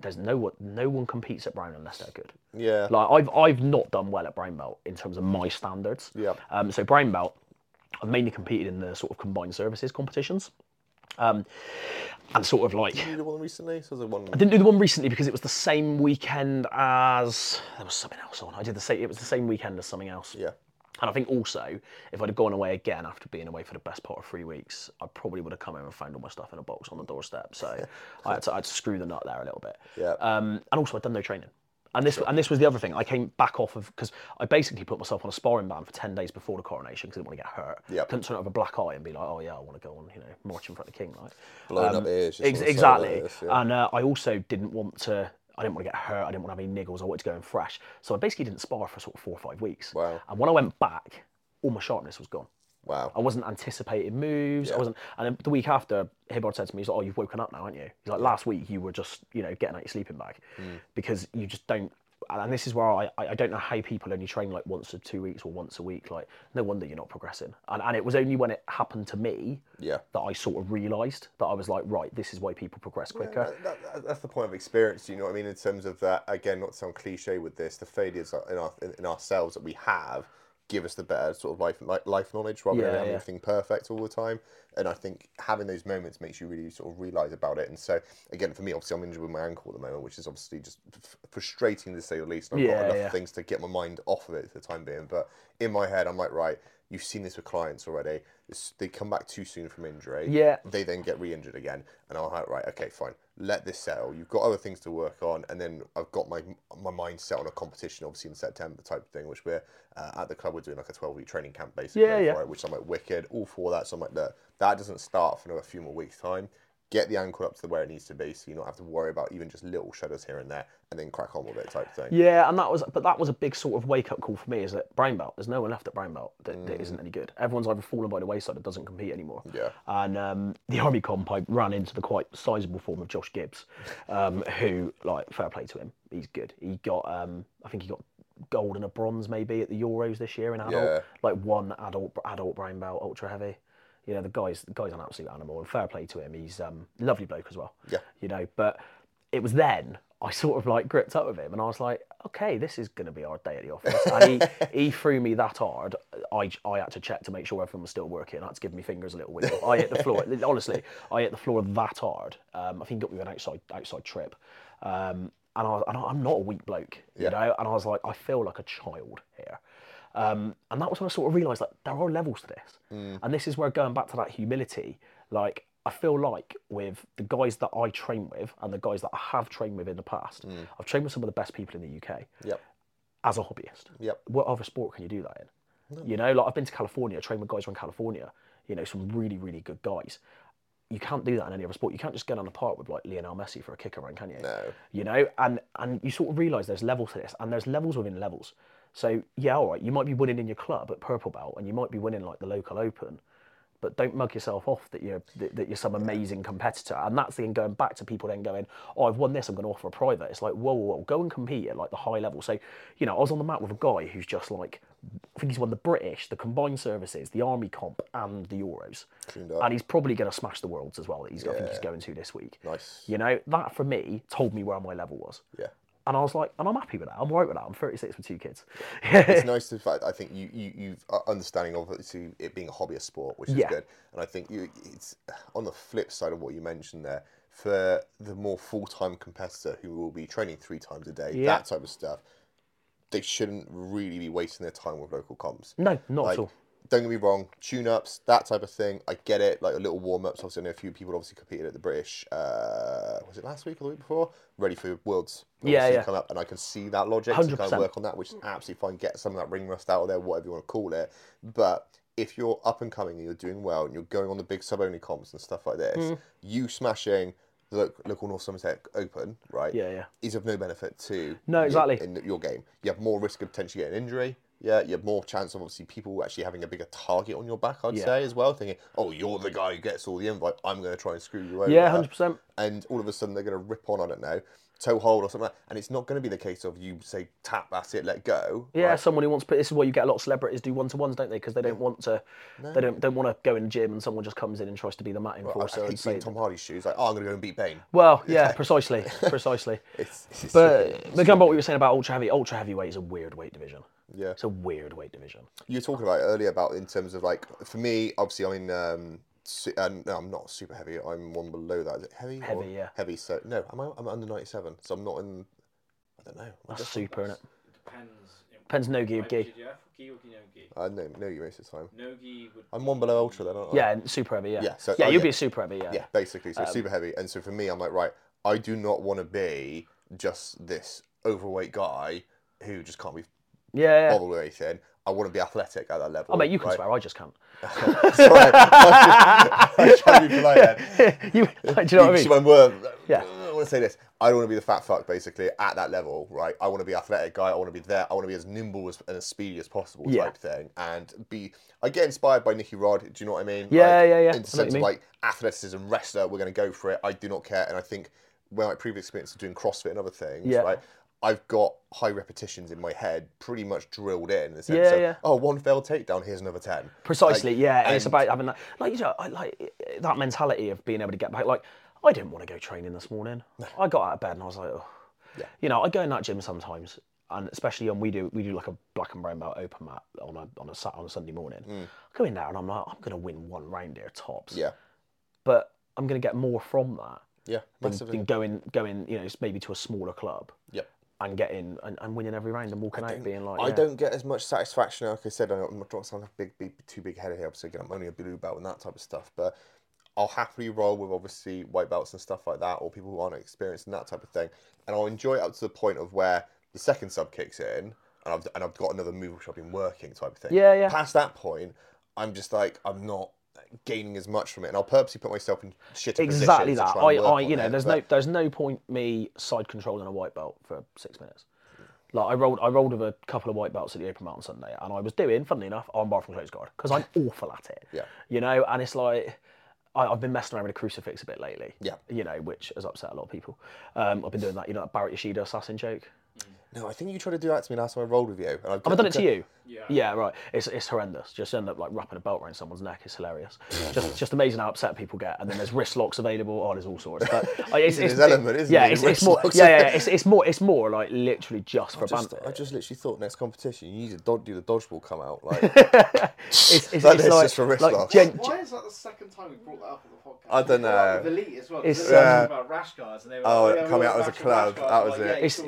There's no one no one competes at brown unless they're good. yeah. Like I've I've not done well at brown belt in terms of my standards. Yeah. Um, so brown belt, I've mainly competed in the sort of combined services competitions. Um, and sort of like Did you do one recently? So there's one. I didn't do the one recently because it was the same weekend as there was something else on. I did the same. It was the same weekend as something else. Yeah. And I think also, if I'd have gone away again after being away for the best part of three weeks, I probably would have come home and found all my stuff in a box on the doorstep. So I, had to, I had to screw the nut there a little bit. Yeah. Um, and also, I'd done no training. And this, and this was the other thing. I came back off of because I basically put myself on a sparring ban for ten days before the coronation because I didn't want to get hurt. Yep. Couldn't turn up with a black eye and be like, oh yeah, I want to go on, you know, march in front of the king, like. Blowing up ears. Ex- on the side exactly. this, yeah. And uh, I also didn't want to. I didn't want to get hurt. I didn't want to have any niggles. I wanted to go in fresh. So I basically didn't spar for sort of four or five weeks. Wow. And when I went back, all my sharpness was gone. Wow. I wasn't anticipating moves. I wasn't. And then the week after, Hibbard said to me, "He's like, oh, you've woken up now, aren't you?" He's like, "Last week you were just, you know, getting out your sleeping bag Hmm. because you just don't." And this is where I, I don't know how people only train like once or two weeks or once a week. Like, no wonder you're not progressing. And and it was only when it happened to me Yeah. that I sort of realised that I was like, right, this is why people progress quicker. That, that, that's the point of experience. You know what I mean? In terms of that, again, not to sound cliche with this, the failures in our in, in ourselves that we have give us the better sort of life li- life knowledge rather Yeah, than having yeah. everything perfect all the time. And I think having those moments makes you really sort of realize about it. And so again, for me, obviously, I'm injured with my ankle at the moment, which is obviously just f- frustrating to say the least. And I've Yeah, got enough yeah. things to get my mind off of it for the time being. But in my head, I'm like, right. You've seen this with clients already. It's, they come back too soon from injury Yeah. they then get re-injured again and i'm like right okay fine let this settle. You've got other things to work on and then i've got my my mind set on a competition obviously in september type of thing which we're uh, at the club we're doing like a 12 week training camp basically Yeah, yeah. for it, which i'm like wicked all for that. So i'm like look that doesn't start for another few more weeks time get the ankle up to where it needs to be, so you don't have to worry about even just little shudders here and there, and then crack on with it type thing. Yeah, and that was, but that was a big sort of wake up call for me. Is that Brown belt? There's no one left at Brown belt that, that isn't any good. Everyone's either fallen by the wayside or doesn't compete anymore. Yeah. And um, the army comp, I ran into the quite sizable form of Josh Gibbs, um, who like fair play to him. He's good. He got, um, I think he got gold and a bronze maybe at the Euros this year in adult, Yeah. like one adult adult brown belt ultra heavy. You know the guy's the guy's an absolute animal, and fair play to him. He's um, lovely bloke as well. Yeah. You know, but it was then I sort of like gripped up with him, and I was like, okay, this is going to be our day at the office. And he, he threw me that hard. I, I had to check to make sure everything was still working. I had to give my fingers a little wiggle. I hit the floor. Honestly, I hit the floor that hard. Um, I think he got me an outside outside trip. Um, and, I, was- and I'm not a weak bloke, you Yeah. know. And I was like, I feel like a child here. Um, and that was when I sort of realised that there are levels to this. And this is where going back to that humility, like I feel like with the guys that I train with and the guys that I have trained with in the past, I've trained with some of the best people in the UK Yep. as a hobbyist. Yep. What other sport can you do that in? You know, like I've been to California, trained with guys from California, you know, some really, really good guys. You can't do that in any other sport. You can't just go down the park with like Lionel Messi for a kick around, can you? No. You know, and and you sort of realise there's levels to this, and there's levels within levels. So yeah, all right, you might be winning in your club at purple belt, and you might be winning like the local open, but don't mug yourself off that you're that, that you're some amazing competitor. And that's the thing going back to people then going, oh, I've won this, I'm going to offer a private. It's like whoa, whoa, whoa, go and compete at like the high level. So you know, I was on the mat with a guy who's just like, I think he's won the British, the combined services, the Army comp, and the Euros, and he's probably going to smash the worlds as well. That he's I think he's going to this week. Nice. You know, that for me told me where my level was. Yeah. And I was like, and I'm happy with that. I'm right with that. I'm 36 with two kids. it's nice to fact I think you you you've uh, understanding of obviously it being a hobbyist sport, which is Yeah. good. And I think you it's on the flip side of what you mentioned there for the more full time competitor who will be training three times a day, Yeah. that type of stuff. They shouldn't really be wasting their time with local comps. no, not Like, at all. Don't get me wrong, tune ups, that type of thing. I get it, like a little warm ups. Obviously, I know a few people obviously competed at the British. Uh, was it last week or the week before? Ready for Worlds. Yeah, yeah. Come up, and I can see that logic. To kind of 100%. work on that, which is absolutely fine. Get some of that ring rust out of there, whatever you want to call it. But if you're up and coming and you're doing well and you're going on the big sub only comps and stuff like this, Mm. you smashing the lo- local North Somerset Open, right? Yeah, yeah. is of no benefit to No, exactly. in your game. You have more risk of potentially getting injury. Yeah, you have more chance of obviously people actually having a bigger target on your back. I'd Yeah. say as well, thinking, "Oh, you're the guy who gets all the invite. I'm going to try and screw you over." Yeah, 100%. And all of a sudden they're going to rip on I don't know toe hold or something, like and it's not going to be the case of you say tap, that's it, let go. Yeah, right? someone who wants to put this is why you get a lot of celebrities do one to ones, don't they? Because they don't want to, they don't don't want to go in the gym and someone just comes in and tries to be the mat I, enforcer I and hate Tom Hardy's shoes. Like, oh, I'm going to go and beat Bane. well, yeah, precisely, precisely. It's, it's But but going back what you were saying about ultra heavy, ultra heavyweight is a weird weight division. Yeah. It's a weird weight division. you were talking about it earlier about in terms of like for me obviously i'm in um su- uh, no i'm not super heavy i'm one below that is it heavy or- Heavy, yeah. heavy so no i'm, I'm under 97 so i'm not in i don't know I That's just- super, innit? Depends. Depends no gi or Right, gi. did gi or gi no gi? i know no you most of the time No gi would. i'm one below ultra then aren't I? Yeah, and super heavy. Yeah. Yeah, so- yeah, oh, you'll yeah. be a super heavy. Yeah. yeah basically Um, so super heavy and so for me i'm like right i do not want to be just this overweight guy who just can't be Yeah. yeah. bothered with anything i want to be athletic at that level Oh, mate, you can right? swear. I just can't. Sorry. I'm trying to be polite then. you, like, do you know what I mean? word. Uh, yeah. I want to say this. I don't want to be the fat fuck, basically, at that level, right? I want to be athletic guy. I want to be there. I want to be as nimble as, and as speedy as possible, Yeah. type thing. And be. I get inspired by Nicky Rod. Do you know what I mean? Yeah, Like, yeah, yeah. In the sense of like athleticism, wrestler, we're going to go for it. I do not care. And I think when my previous experience of doing CrossFit and other things, Yeah. right? I've got high repetitions in my head, pretty much drilled in. in the sense Yeah, of, yeah. Oh, one failed takedown. Here's another ten. Precisely, Like, yeah, and, it's about having that, like you know, I like that mentality of being able to get back. Like, I didn't want to go training this morning. I got out of bed and I was like, oh. Yeah. you know, I go in that gym sometimes, and especially when we do, we do like a black and brown belt open mat on a on a Sat on a Sunday morning. I go in there and I'm like, I'm gonna win one round here tops. Mm. Yeah. but I'm gonna get more from that Yeah. than, than going going, you know, maybe to a smaller club Yep. And getting and, and winning every round and walking out being like, I yeah. don't get as much satisfaction. Like I said, I'm not trying to sound like a big, big, too big headed here. Obviously, again, I'm only a blue belt and that type of stuff. But I'll happily roll with obviously white belts and stuff like that, or people who aren't experienced in that type of thing. And I'll enjoy it up to the point of where the second sub kicks in, and I've and I've got another move which I've been working type of thing. Yeah, yeah. Past that point, I'm just like I'm not gaining as much from it, and I'll purposely put myself in shit exactly positions that. To try I, and work I, on you know, it, there's but- no, there's no point me side controlling a white belt for six minutes. Like I rolled, I rolled with a couple of white belts at the Open mount on Sunday, and I was doing, funnily enough, armbar from close guard because I'm awful at it. Yeah. You know, and it's like I, I've been messing around with a crucifix a bit lately. Yeah. You know, which has upset a lot of people. Um, I've been doing that. You know, that Baret Yoshida assassin joke. No, I think you tried to do that to me last time I rolled with you. and Have I done it to you? Yeah. Yeah, right. It's it's horrendous. Just end up like wrapping a belt around someone's neck. It's hilarious. Just just amazing how upset people get. And then there's wrist locks available. Oh, there's all sorts. But uh, it's, in his element, isn't it? yeah, he? it's, it's more. Yeah, yeah, yeah. It's, it's more. It's more like literally just for Just, banter. I just literally thought next competition you need to dod- do the dodgeball come out like It's, it's, That it's like, just for wrist like locks. gen- Why is that the second time we brought that up on the podcast? I don't We brought it know. With Elite as well. It's, It's, they were talking about rash guards, and they were Oh, like, yeah, coming out as a club, that was Like, it. yeah, it's,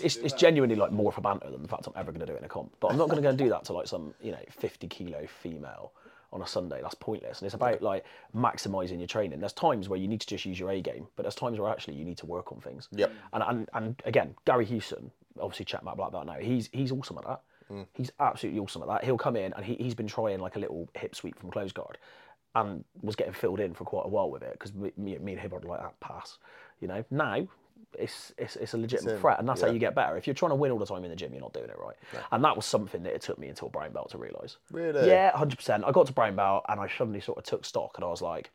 it's, cool, it's, genuinely like more for banter than the fact I'm ever going to do it in a comp. But I'm not going to go and do that to like some you know 50 kilo female on a Sunday. That's pointless. And it's about like maximising your training. There's times where you need to just use your A game, but there's times where actually you need to work on things. Yep. And and, and again, Gary Houston, obviously chat about Black Belt now. He's he's awesome at that. Hmm. He's absolutely awesome at that. He'll come in and he, he's been trying like a little hip sweep from close guard and was getting filled in for quite a while with it because me, me me and him are like that pass. You know, now it's it's, it's a legitimate threat, and that's how you get better. If you're trying to win all the time in the gym, you're not doing it right. And that was something that it took me until brown belt to realise. Really? Yeah, hundred percent. I got to brown belt and I suddenly sort of took stock, and I was like,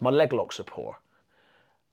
my leg locks are poor,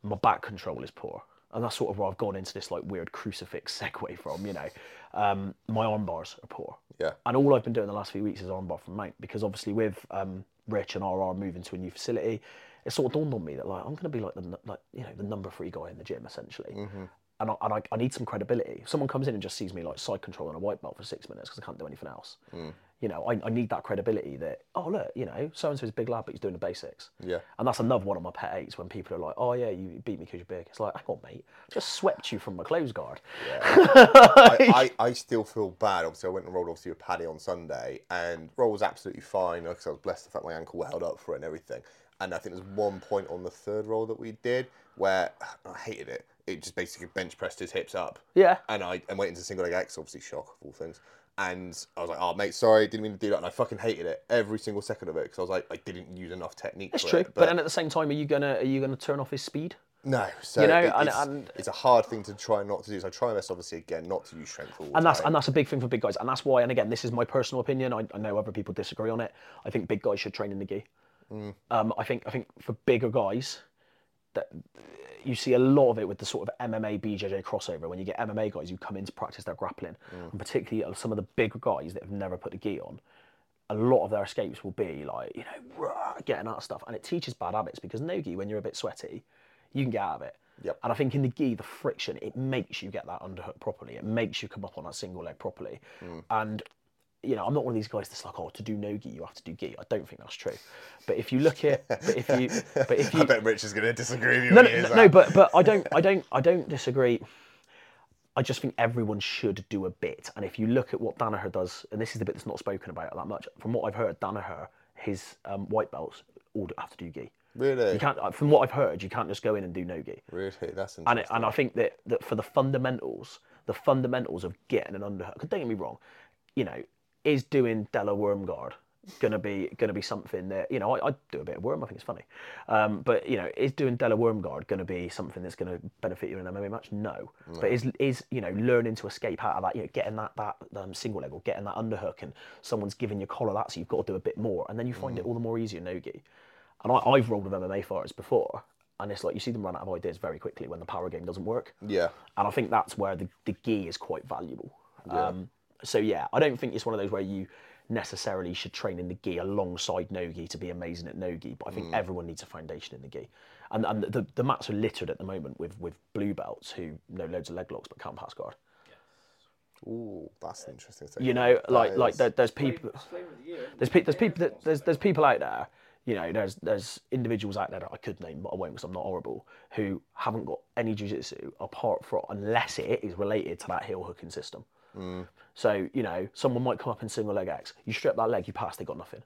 my back control is poor. And that's sort of where I've gone into this like weird crucifix segue from, you know. Um, my arm bars are poor. Yeah. And all I've been doing the last few weeks is armbar from Mount because obviously with um, Rich and RR moving to a new facility, it sort of dawned on me that like I'm going to be like the like you know the number three guy in the gym essentially. Mm-hmm. And, I, and I, I need some credibility. If someone comes in and just sees me like side controlling a white belt for six minutes because I can't do anything else. Mm. You know, I, I need that credibility that oh look, you know, so and so's a big lad, but he's doing the basics. Yeah. And that's another one of my pet hates when people are like, oh yeah, you beat me because you're big. It's like, hang on, mate, just swept you from my close guard. I, I, I still feel bad. Obviously, I went and rolled obviously with Paddy on Sunday, and roll was absolutely fine because I was blessed the fact my ankle held up for it and everything. And I think there's one point on the third roll that we did where I hated it. It just basically bench pressed his hips up. Yeah. And I and went into single leg X, obviously shock of all things. And I was like, oh mate, sorry, didn't mean to do that. And I fucking hated it every single second of it because I was like, I didn't use enough technique. It's for true, It. but, then at the same time, are you gonna are you gonna turn off his speed? no, so you know, it- and- it's, and- it's a hard thing to try not to do. So I try my best, obviously, again, not to use strength And that's time. and that's a big thing for big guys, and that's why. And again, this is my personal opinion. I, I know other people disagree on it. I think big guys should train in the gi. Mm. Um, I think I think for bigger guys, that you see a lot of it with the sort of MMA BJJ crossover. When you get MMA guys who come in to practice their grappling, mm. and particularly some of the bigger guys that have never put the gi on, a lot of their escapes will be like you know rah, getting out of stuff, and it teaches bad habits because no gi when you're a bit sweaty, you can get out of it. Yep. And I think in the gi, the friction, it makes you get that underhook properly. It makes you come up on that single leg properly. Mm. And, you know, I'm not one of these guys that's like, oh, to do no gi, you have to do gi. I don't think that's true. But if you look at, but if you, but if you, I bet Rich is going to disagree with you. no, no, no, but but I don't, I don't, I don't disagree. I just think everyone should do a bit. And if you look at what Danaher does, and this is the bit that's not spoken about that much, from what I've heard, Danaher, his um, white belts all have to do gi. Really? You can't, uh, from what I've heard, you can't just go in and do no gi. Really, that's interesting. And, it, and I think that, that for the fundamentals, the fundamentals of getting an underhook. don't get me wrong, you know, is doing Della Wormguard gonna be gonna be something that you know I, I do a bit of worm I think it's funny. Um, but you know is doing Della Wormguard gonna be something that's gonna benefit you in an MMA match? No. but is is you know learning to escape out of that you know getting that that um, single leg or getting that underhook and someone's giving you collar that so you've got to do a bit more and then you find it all the more easier no gi and I, I've rolled with MMA fighters before and it's like you see them run out of ideas very quickly when the power game doesn't work. Yeah. and I think that's where the, the gi is quite valuable. Um, so yeah, I don't think it's one of those where you necessarily should train in the gi alongside no gi to be amazing at no gi, but I think mm. everyone needs a foundation in the gi. And, and the, the mats are littered at the moment with, with blue belts who know loads of leg locks but can't pass guard. Ooh, that's interesting. thing. You know, That like like there, there's people It's flavour of the year. there's pe- there's people that, there's there's people out there. You know, there's there's individuals out there that I could name, but I won't because I'm not horrible. Who haven't got any jiu-jitsu apart from unless it is related to that heel hooking system. So you know, someone might come up in single leg X. You strip that leg, you pass, they got nothing.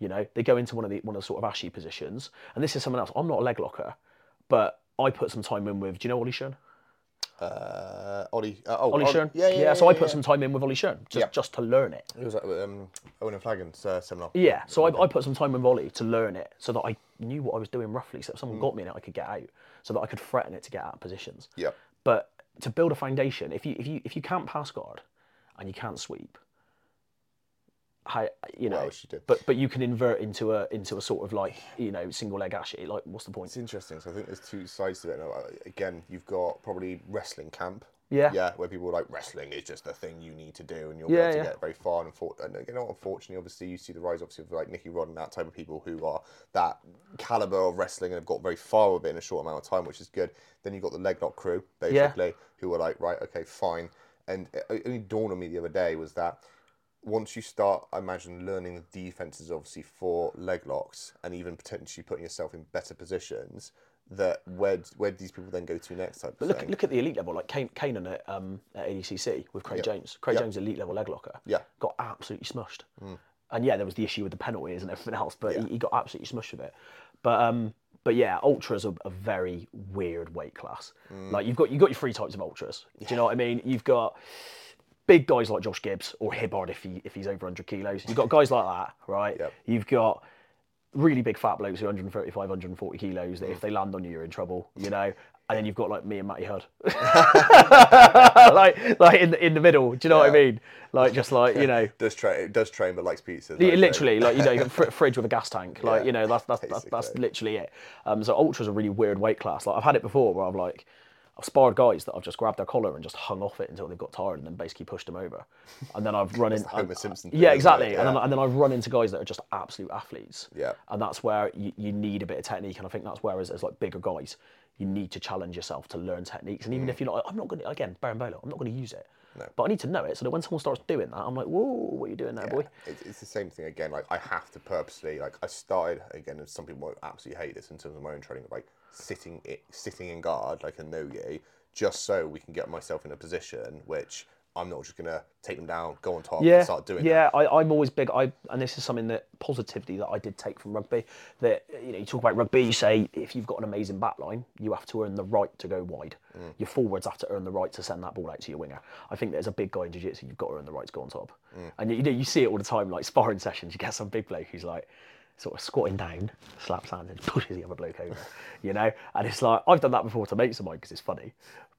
You know, they go into one of the one of the sort of ashi positions, and this is someone else. I'm not a leg locker, but I put some time in with. Do you know Ollie Shun? Uh, Ollie. Uh, oh, Ollie Ol- Shearn. Yeah, yeah. yeah so I put yeah. some time in with Ollie Shearn just, Yeah. just to learn it. It was like um, Owen and Flagons uh, seminar. Yeah, so I, I put some time with Ollie to learn it so that I knew what I was doing roughly. So if someone got me in it, I could get out, so that I could threaten it to get out of positions. Yeah. But to build a foundation, if you if you if you can't pass guard and you can't sweep, how you know? What else you? But but you can invert into a into a sort of like you know single leg ashi. Like what's the point? It's interesting. So I think there's two sides to it. Now, uh, again, you've got probably wrestling camp. Yeah. Yeah, where people are like wrestling is just the thing you need to do, and you'll Yeah, be able to yeah. get very far. And, for, and you know, unfortunately, obviously, you see the rise, obviously, of like Nicky Rod and that type of people who are that caliber of wrestling and have got very far with it in a short amount of time, which is good. Then you've got the leg lock crew, basically, who are like, right, okay, fine. And it it only dawned on me the other day was that once you start, I imagine, learning the defenses, obviously, for leg locks and even potentially putting yourself in better positions, that where where do these people then go to next type of But look, thing? look at the elite level, like Kane, Kaynan at, um, at ADCC with Craig Jones. Craig Yeah. Jones, elite level leg locker, Yeah. Mm. got absolutely smushed. And yeah, there was the issue with the penalties and everything else, but he, he got absolutely smushed with it. But um, but yeah, ultras are a very weird weight class. Mm. Like you've got you've got your three types of ultras. Do you know what I mean? You've got big guys like Josh Gibbs or Hibbard if he if he's over 100 kilos. You've got guys like that, right? Yep. You've got really big fat blokes who are 135, 140 kilos that Mm. if they land on you, you're in trouble, you know. And then you've got like me and Matty Hudd, like like in the in the middle. Do you know what I mean? Like just like you know, does train does train but likes pizza. yeah, literally like you know, fr- fridge with a gas tank. Like Yeah, you know, that's that's that's, that's literally it. Um, so ultra's a really weird weight class. Like I've had it before where I've like. I've sparred guys that I've just grabbed their collar and just hung off it until they've got tired and then basically pushed them over. And then I've run into Homer Simpson Yeah, exactly. And, then, and then I've run into guys that are just absolute athletes. Yeah. And that's where you, you need a bit of technique. And I think that's where, as, as like bigger guys, you need to challenge yourself to learn techniques. And even Mm. if you're not, I'm not going to, again, Berimbolo, I'm not going to use it. No. But I need to know it so that when someone starts doing that, I'm like, whoa, what are you doing there, boy? It's, it's the same thing again. Like I have to purposely like I started again. And some people absolutely hate this in terms of my own training. Like sitting it, sitting in guard like a no-gi, just so we can get myself in a position which I'm not just gonna take them down, go on top, yeah, and start doing. yeah. I, I'm always big. I and this is something that positivity that I did take from rugby. That you know, you talk about rugby. You say if you've got an amazing back line, you have to earn the right to go wide. Mm. Your forwards have to earn the right to send that ball out to your winger. I think there's a big guy in jiu-jitsu. You've got to earn the right to go on top. Mm. And you, you know, you see it all the time. Like sparring sessions, you get some big bloke who's like. Sort of squatting down, slaps hands, and pushes the other bloke over. You know, and it's like I've done that before to mates of mine because it's funny.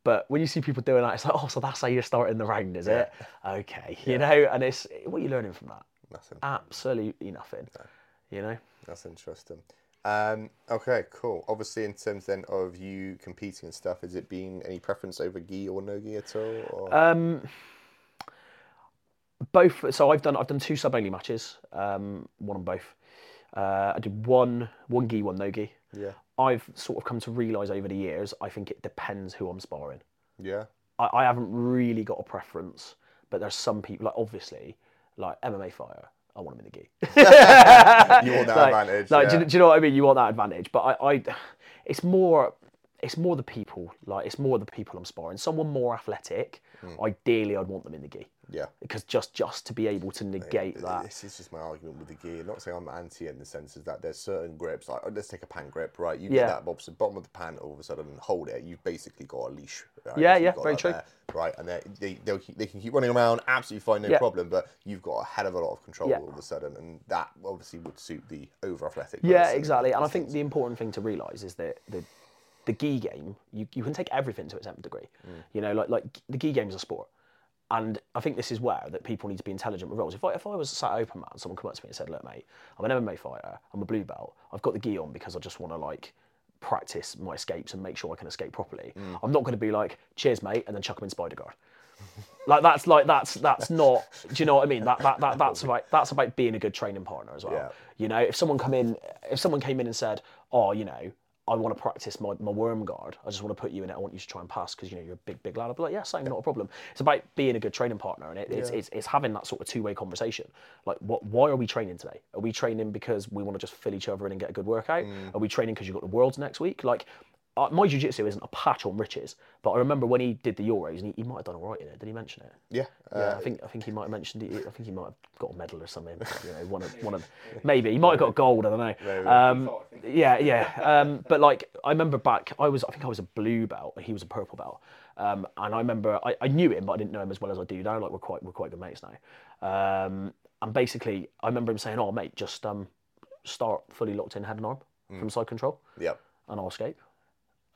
But when you see people doing that, it's like, oh, so that's how you're starting the round, is it? Okay, you know, and it's what are you learning from that? Nothing. Absolutely nothing. You know, That's interesting. Um, okay, cool. Obviously, in terms then of you competing and stuff, has it been any preference over gi or no gi at all? Or? um, both. So I've done I've done two sub only matches, um, one on both. Uh, I did one one gi, one no gi. yeah, I've sort of come to realise over the years. I think it depends who I'm sparring. yeah, I, I haven't really got a preference, but there's some people like obviously like MMA fighter. I want him in the gi. you want that like, advantage. like, yeah. do, you, do you know what I mean? You want that advantage, but I, I, it's more, it's more the people. Like it's more the people I'm sparring. Someone more athletic. Hmm. Ideally, I'd want them in the gi yeah. because just just to be able to negate that. This is just my argument with the gear. Not saying I'm anti in the sense is that there's certain grips, like let's take a pan grip, right? You Yeah. get that obviously bottom of the pan all of a sudden and hold it, you've basically got a leash. Right? Yeah, yeah, very true. there, right, and they they keep, they can keep running around, absolutely fine, no Yeah. problem. But you've got a hell of a lot of control Yeah. all of a sudden, and that obviously would suit the over athletic. Yeah, exactly. And I think the important thing to realise is that the the gi game, you, you can take everything to its nth degree. Mm. You know, like like the gi game is a sport. And I think this is where that people need to be intelligent with roles. If I if I was sat at open mat someone come up to me and said, "Look, mate, I'm an MMA fighter. I'm a blue belt. I've got the gi on because I just want to like practice my escapes and make sure I can escape properly." Mm. I'm not going to be like, "Cheers, mate," and then chuck him in spider guard. like that's like that's that's not. Do you know what I mean? That that, that that's about that's about being a good training partner as well. Yeah. You know, if someone come in, if someone came in and said, "Oh, you know, I want to practice my, my worm guard. I just want to put you in it. I want you to try and pass because you know you're a big big lad." I'd be like, "Yeah, same, not a problem." It's about being a good training partner, and it, it's, it's it's having that sort of two way conversation. Like, what? Why are we training today? Are we training because we want to just fill each other in and get a good workout? Mm. Are we training because you've got the worlds next week? Like. Uh, my jiu-jitsu isn't a patch on Rich's, but I remember when he did the Euros, and he, he might have done all right in it. Did he mention it? Yeah. Yeah, uh, I think I think he might have mentioned it. I think he might have got a medal or something. You know, one of one of maybe he might have got gold. I don't know. Maybe. Um, thought, I think. yeah, yeah. Um, but like I remember back, I was I think I was a blue belt. He was a purple belt. Um, and I remember I, I knew him, but I didn't know him as well as I do now. Like we're quite we're quite good mates now. Um, and basically, I remember him saying, "Oh, mate, just um, start fully locked in head and arm from side control, yeah. and I'll escape."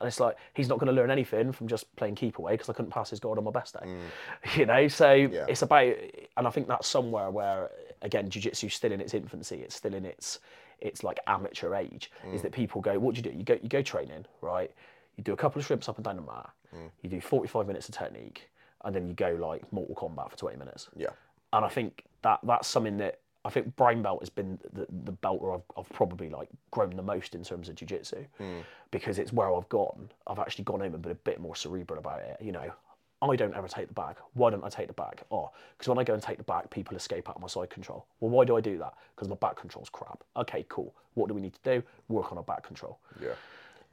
And it's like he's not going to learn anything from just playing keep away because I couldn't pass his guard on my best day. Mm. You know, so it's about, and I think that's somewhere where again, jiu-jitsu's still in its infancy. It's still in its its like amateur age. Is that mm. people go, what do you do? You go you go training, right? You do a couple of shrimps up and down the mat. Mm. You do 45 minutes of technique, and then you go like Mortal Kombat for 20 minutes. Yeah. And I think that that's something that I think brown belt has been the, the belt where I've, I've probably like grown the most in terms of jiu-jitsu hmm. because it's where I've gone. I've actually gone in and been a bit more cerebral about it. You know, I don't ever take the bag. Why don't I take the bag? Oh, because when I go and take the bag, people escape out of my side control. Well, why do I do that? Because my back control's crap. Okay, cool. What do we need to do? Work on our back control. Yeah.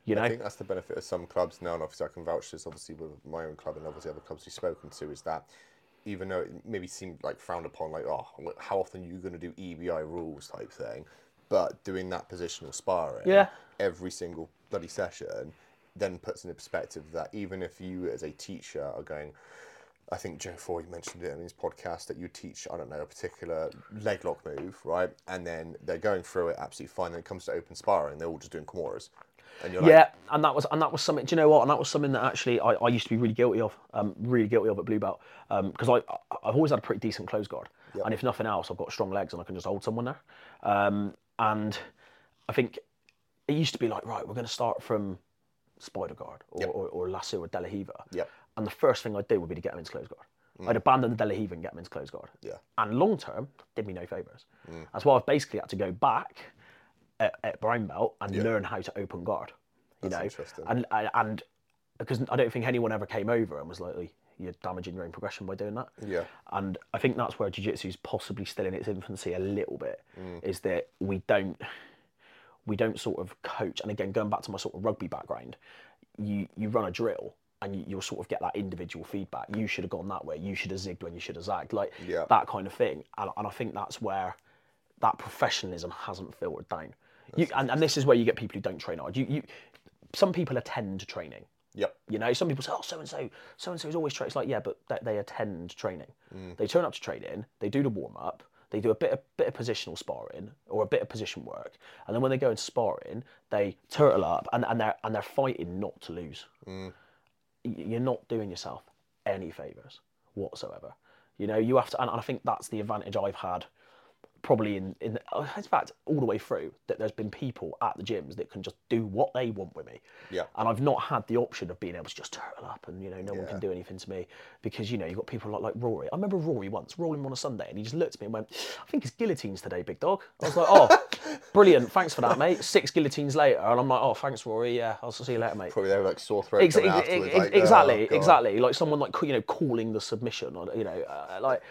You know? I think that's the benefit of some clubs now, and obviously I can vouch this obviously with my own club and obviously other clubs we've spoken to, is that even though it maybe seemed like frowned upon, like, oh, how often are you going to do EBI rules type thing, but doing that positional sparring Yeah. every single bloody session then puts into perspective that even if you as a teacher are going, I think Joe Foy mentioned it in his podcast that you teach, I don't know, a particular leg lock move, right? And then they're going through it absolutely fine. Then it comes to open sparring, they're all just doing Kimuras. And you're like, Yeah, and that was and that was something. Do you know what? And that was something that actually I, I used to be really guilty of, um, really guilty of at blue belt, because I I- I've always had a pretty decent close guard, and if nothing else, I've got strong legs and I can just hold someone there. Um, and I think it used to be like, right, we're going to start from spider guard or, or, or lasso or De La Riva, Yep. and the first thing I'd do would be to get him into close guard. I'd abandon the De La Riva and get him into close guard. Yeah. And long term, did me no favours. That's why I've basically had to go back at, at brown belt and learn how to open guard. You That's know, interesting. and and- and because I don't think anyone ever came over and was like, "Oh, "You're damaging your own progression by doing that." Yeah. And I think that's where jiu-jitsu is possibly still in its infancy a little bit. Mm. Is that we don't we don't sort of coach. And again, going back to my sort of rugby background, you you run a drill and you, you'll sort of get that individual feedback. You should have gone that way. You should have zigged when you should have zagged. Like Yeah. that kind of thing. And, and I think that's where that professionalism hasn't filtered down. You, and, and this is where you get people who don't train hard. You, you, some people attend training. Yep. You know, some people say, "Oh, so and so, so and so is always training." It's like, yeah, but they, they attend training. Mm. They turn up to training. They do the warm up. They do a bit of bit of positional sparring or a bit of position work, and then when they go into sparring, they turtle up and, and they're and they're fighting not to lose. Mm. Y- You're not doing yourself any favors whatsoever. You know, you have to, and I think that's the advantage I've had probably in, in in fact all the way through that there's been people at the gyms that can just do what they want with me Yeah. and I've not had the option of being able to just turtle up and you know no one can do anything to me because you know you've got people like like Rory I remember Rory once rolling on a Sunday and he just looked at me and went I think it's guillotines today big dog I was like oh brilliant thanks for that mate six guillotines later and I'm like oh thanks Rory yeah I'll see you later mate Probably they were like sore throat. Ex- ex- ex- like, oh, exactly, God. exactly. Like someone like you know calling the submission, or you know, uh, like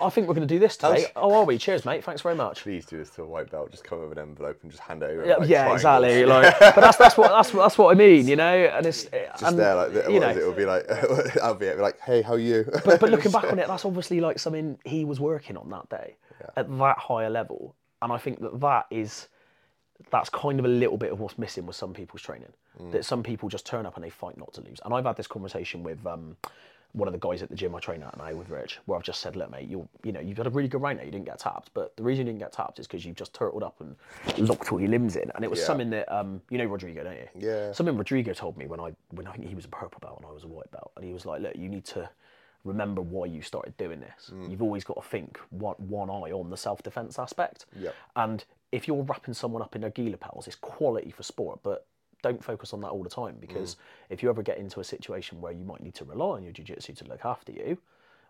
I think we're going to do this today. Oh, are we? Cheers, mate. Thanks very much. Please do this to a white belt. Just come with an envelope and just hand it over. Yeah, like, yeah, exactly. Like, but that's that's what that's what that's what I mean, you know. And it's Just and, there, like, you know. it? It'll be like, I'll be like, hey, how are you? but, but looking back on it, that's obviously like something he was working on that day at that higher level, and I think that that is that's kind of a little bit of what's missing with some people's training. That some people just turn up and they fight not to lose. And I've had this conversation with um, one of the guys at the gym I train at now with Rich, where I've just said, look, mate, you you know you've had a really good round there. You didn't get tapped, but the reason you didn't get tapped is because you've just turtled up and locked all your limbs in. And it was Yeah. something that um, you know Rodrigo, don't you? Yeah. Something Rodrigo told me when I when I think he was a purple belt and I was a white belt, and he was like, look, you need to remember why you started doing this. You've always got to think one, one eye on the self defense aspect. Yep. And if you're wrapping someone up in their gi lapels, it's quality for sport, but don't focus on that all the time because mm. if you ever get into a situation where you might need to rely on your jiu-jitsu to look after you,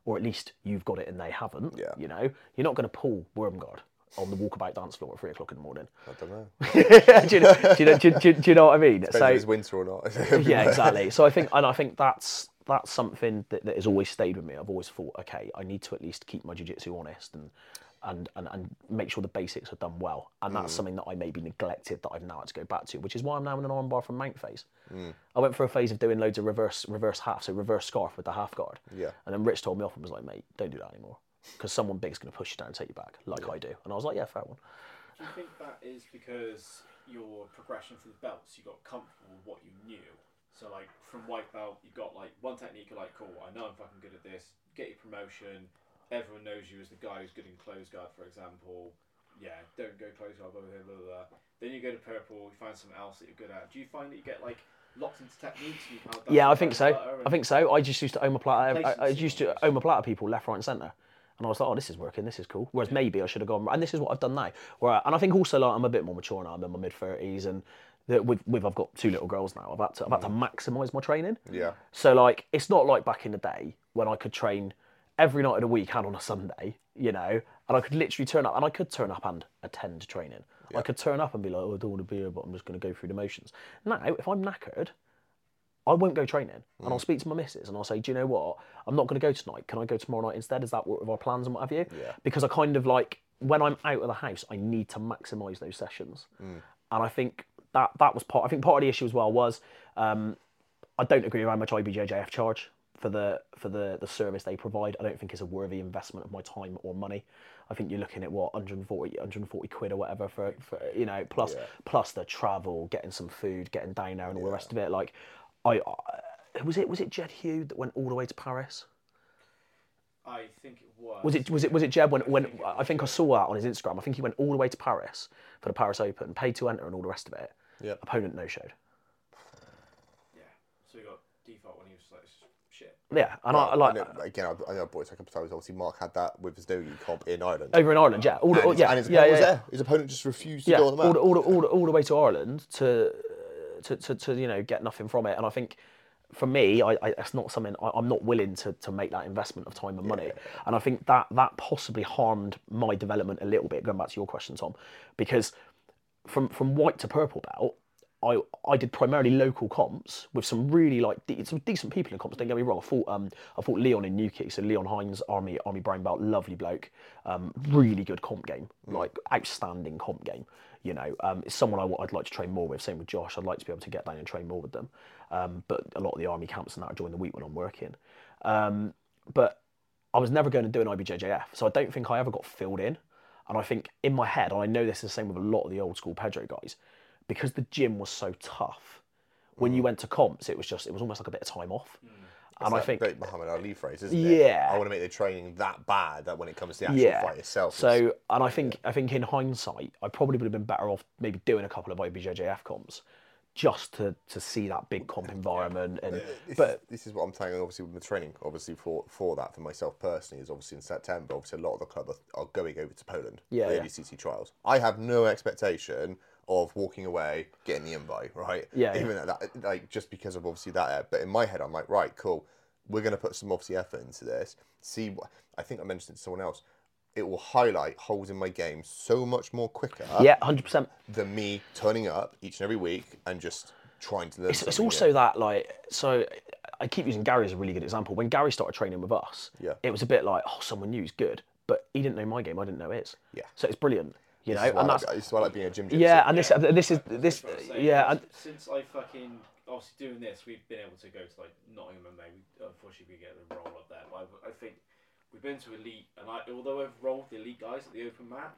or at least you've got it and they haven't, Yeah. you know, you're not going to pull worm guard on the walkabout dance floor at three o'clock in the morning. I don't know. do, you know, do, you know, do, you- do you know what I mean? Depends if it's winter or not. yeah, exactly. So I think, and I think that's that's something that, that has always stayed with me. I've always thought, okay, I need to at least keep my jiu-jitsu honest and and, and, and make sure the basics are done well. And that's mm. something that I maybe neglected that I've now had to go back to, which is why I'm now in an armbar from Mount phase. Mm. I went for a phase of doing loads of reverse reverse half, so reverse scarf with the half guard. Yeah. And then Rich told me off and was like, mate, don't do that anymore. Because someone big's going to push you down and take you back, like I do. And I was like, yeah, fair one. Do you think that is because your progression through the belts, you got comfortable with what you knew? So like from white belt, you got like one technique. You're like, cool, I know I'm fucking good at this. Get your promotion. Everyone knows you as the guy who's good in close guard, for example. Yeah, don't go close guard, blah blah blah blah. Then you go to purple, you find something else that you're good at. Do you find that you get like locked into techniques? You kind of Yeah, I think so. I think so. I just used to omoplata. I, I Places used to and omoplata people left, right, and centre. And I was like, oh, this is working. This is cool. Whereas maybe I should have gone. And this is what I've done now. Where, and I think also like I'm a bit more mature now. I'm in my mid thirties, and the, with with I've got two little girls now. I've had to I've had to mm. maximise my training. Yeah. So like, it's not like back in the day when I could train every night of the week and on a Sunday, you know, and I could literally turn up and I could turn up and attend training. I could turn up and be like, oh, I don't want to be here, but I'm just going to go through the motions. Now, if I'm knackered, I won't go training, and I'll speak to my missus and I'll say, do you know what? I'm not going to go tonight. Can I go tomorrow night instead? Is that what with our plans and what have you? Yeah. Because I kind of like when I'm out of the house, I need to maximise those sessions, and I think that that was part. I think part of the issue as well was um, I don't agree with how much IBJJF charge for the for the the service they provide. I don't think it's a worthy investment of my time or money. I think you're looking at what 140 140 quid or whatever for, for you know plus Yeah. plus the travel, getting some food, getting down there, and all the rest of it. Like, I, I was it was it Jed Hugh that went all the way to Paris. I think it was. Was it was it was it Jed when when I think I saw that on his Instagram. I think he went all the way to Paris for the Paris Open, paid to enter, and all the rest of it. Yeah. Opponent no showed. Yeah. So you got default when he was like shit. Yeah, and I, I like I know, again, I, I know I brought it a couple of times. Obviously, Mark had that with his nogi comp in Ireland. over in Ireland. Yeah, all the, and his, yeah, and his yeah, opponent yeah, was yeah. there. His opponent just refused to yeah, go on the all the, all, the, all, the, all the way to Ireland to, to, to, to you know get nothing from it. And I think for me, I, I it's not something I, I'm not willing to, to make that investment of time and money. And I think that that possibly harmed my development a little bit. Going back to your question, Tom, because from from white to purple belt. I, I did primarily local comps with some really like de- some decent people in comps. Don't get me wrong. I fought um I fought Leon in Newquay, so Leon Hines, Army Army Brown Belt, lovely bloke, um really good comp game, like outstanding comp game. You know, um, it's someone I, would like to train more with. Same with Josh. I'd like to be able to get down and train more with them. Um, but a lot of the army camps and that are during the week when I'm working. Um, but I was never going to do an IBJJF, so I don't think I ever got filled in. And I think in my head, and I know this is the same with a lot of the old school Pedro guys, because the gym was so tough. When you mm. went to comps, it was just it was almost like a bit of time off. Mm. And I think great Muhammad Ali phrase, isn't it? Yeah. I want to make the training that bad that when it comes to the actual yeah. fight itself. it's- So, and I think I think in hindsight, I probably would have been better off maybe doing a couple of IBJJF comps, just to to see that big comp environment. And This, but this is what I'm saying. Obviously, with the training, obviously for for that for myself personally is obviously in September. Obviously, a lot of the club are, are going over to Poland Yeah, for the yeah. Trials. I have no expectation of walking away getting the invite, right? Yeah, yeah. Even at that, like just because of obviously that. uh, But in my head, I'm like, right, cool. We're going to put some obviously effort into this. See what I think I mentioned it to someone else. It will highlight holes in my game so much more quicker yeah, hundred percent. than me turning up each and every week and just trying to learn. It's, it's also new. that like so. I keep using Gary as a really good example. When Gary started training with us, Yeah. it was a bit like, oh, someone new is good, but he didn't know my game. I didn't know his. Yeah. So it's brilliant, you know. This is why And I that's like, this is why I like being a gym gypsy. yeah, and this this is That's this what I'm saying, yeah, and since I fucking obviously doing this, we've been able to go to like Nottingham and May. We, unfortunately, we get the roll up there. But I, I think we've been to elite, and I, although I've rolled the elite guys at the open mat,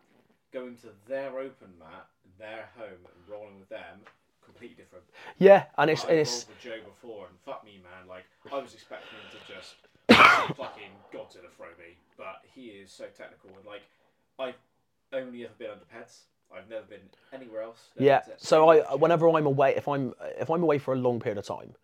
going to their open mat, their home, and rolling with them, completely different. yeah, and it's I it's rolled with Joe before, and fuck me, man. Like I was expecting him to just fucking Godzilla throw me, but he is so technical. And like I've only ever been under Peds. I've never been anywhere else. Never Yeah. So I, whenever I'm away, if I'm if I'm away for a long period of time,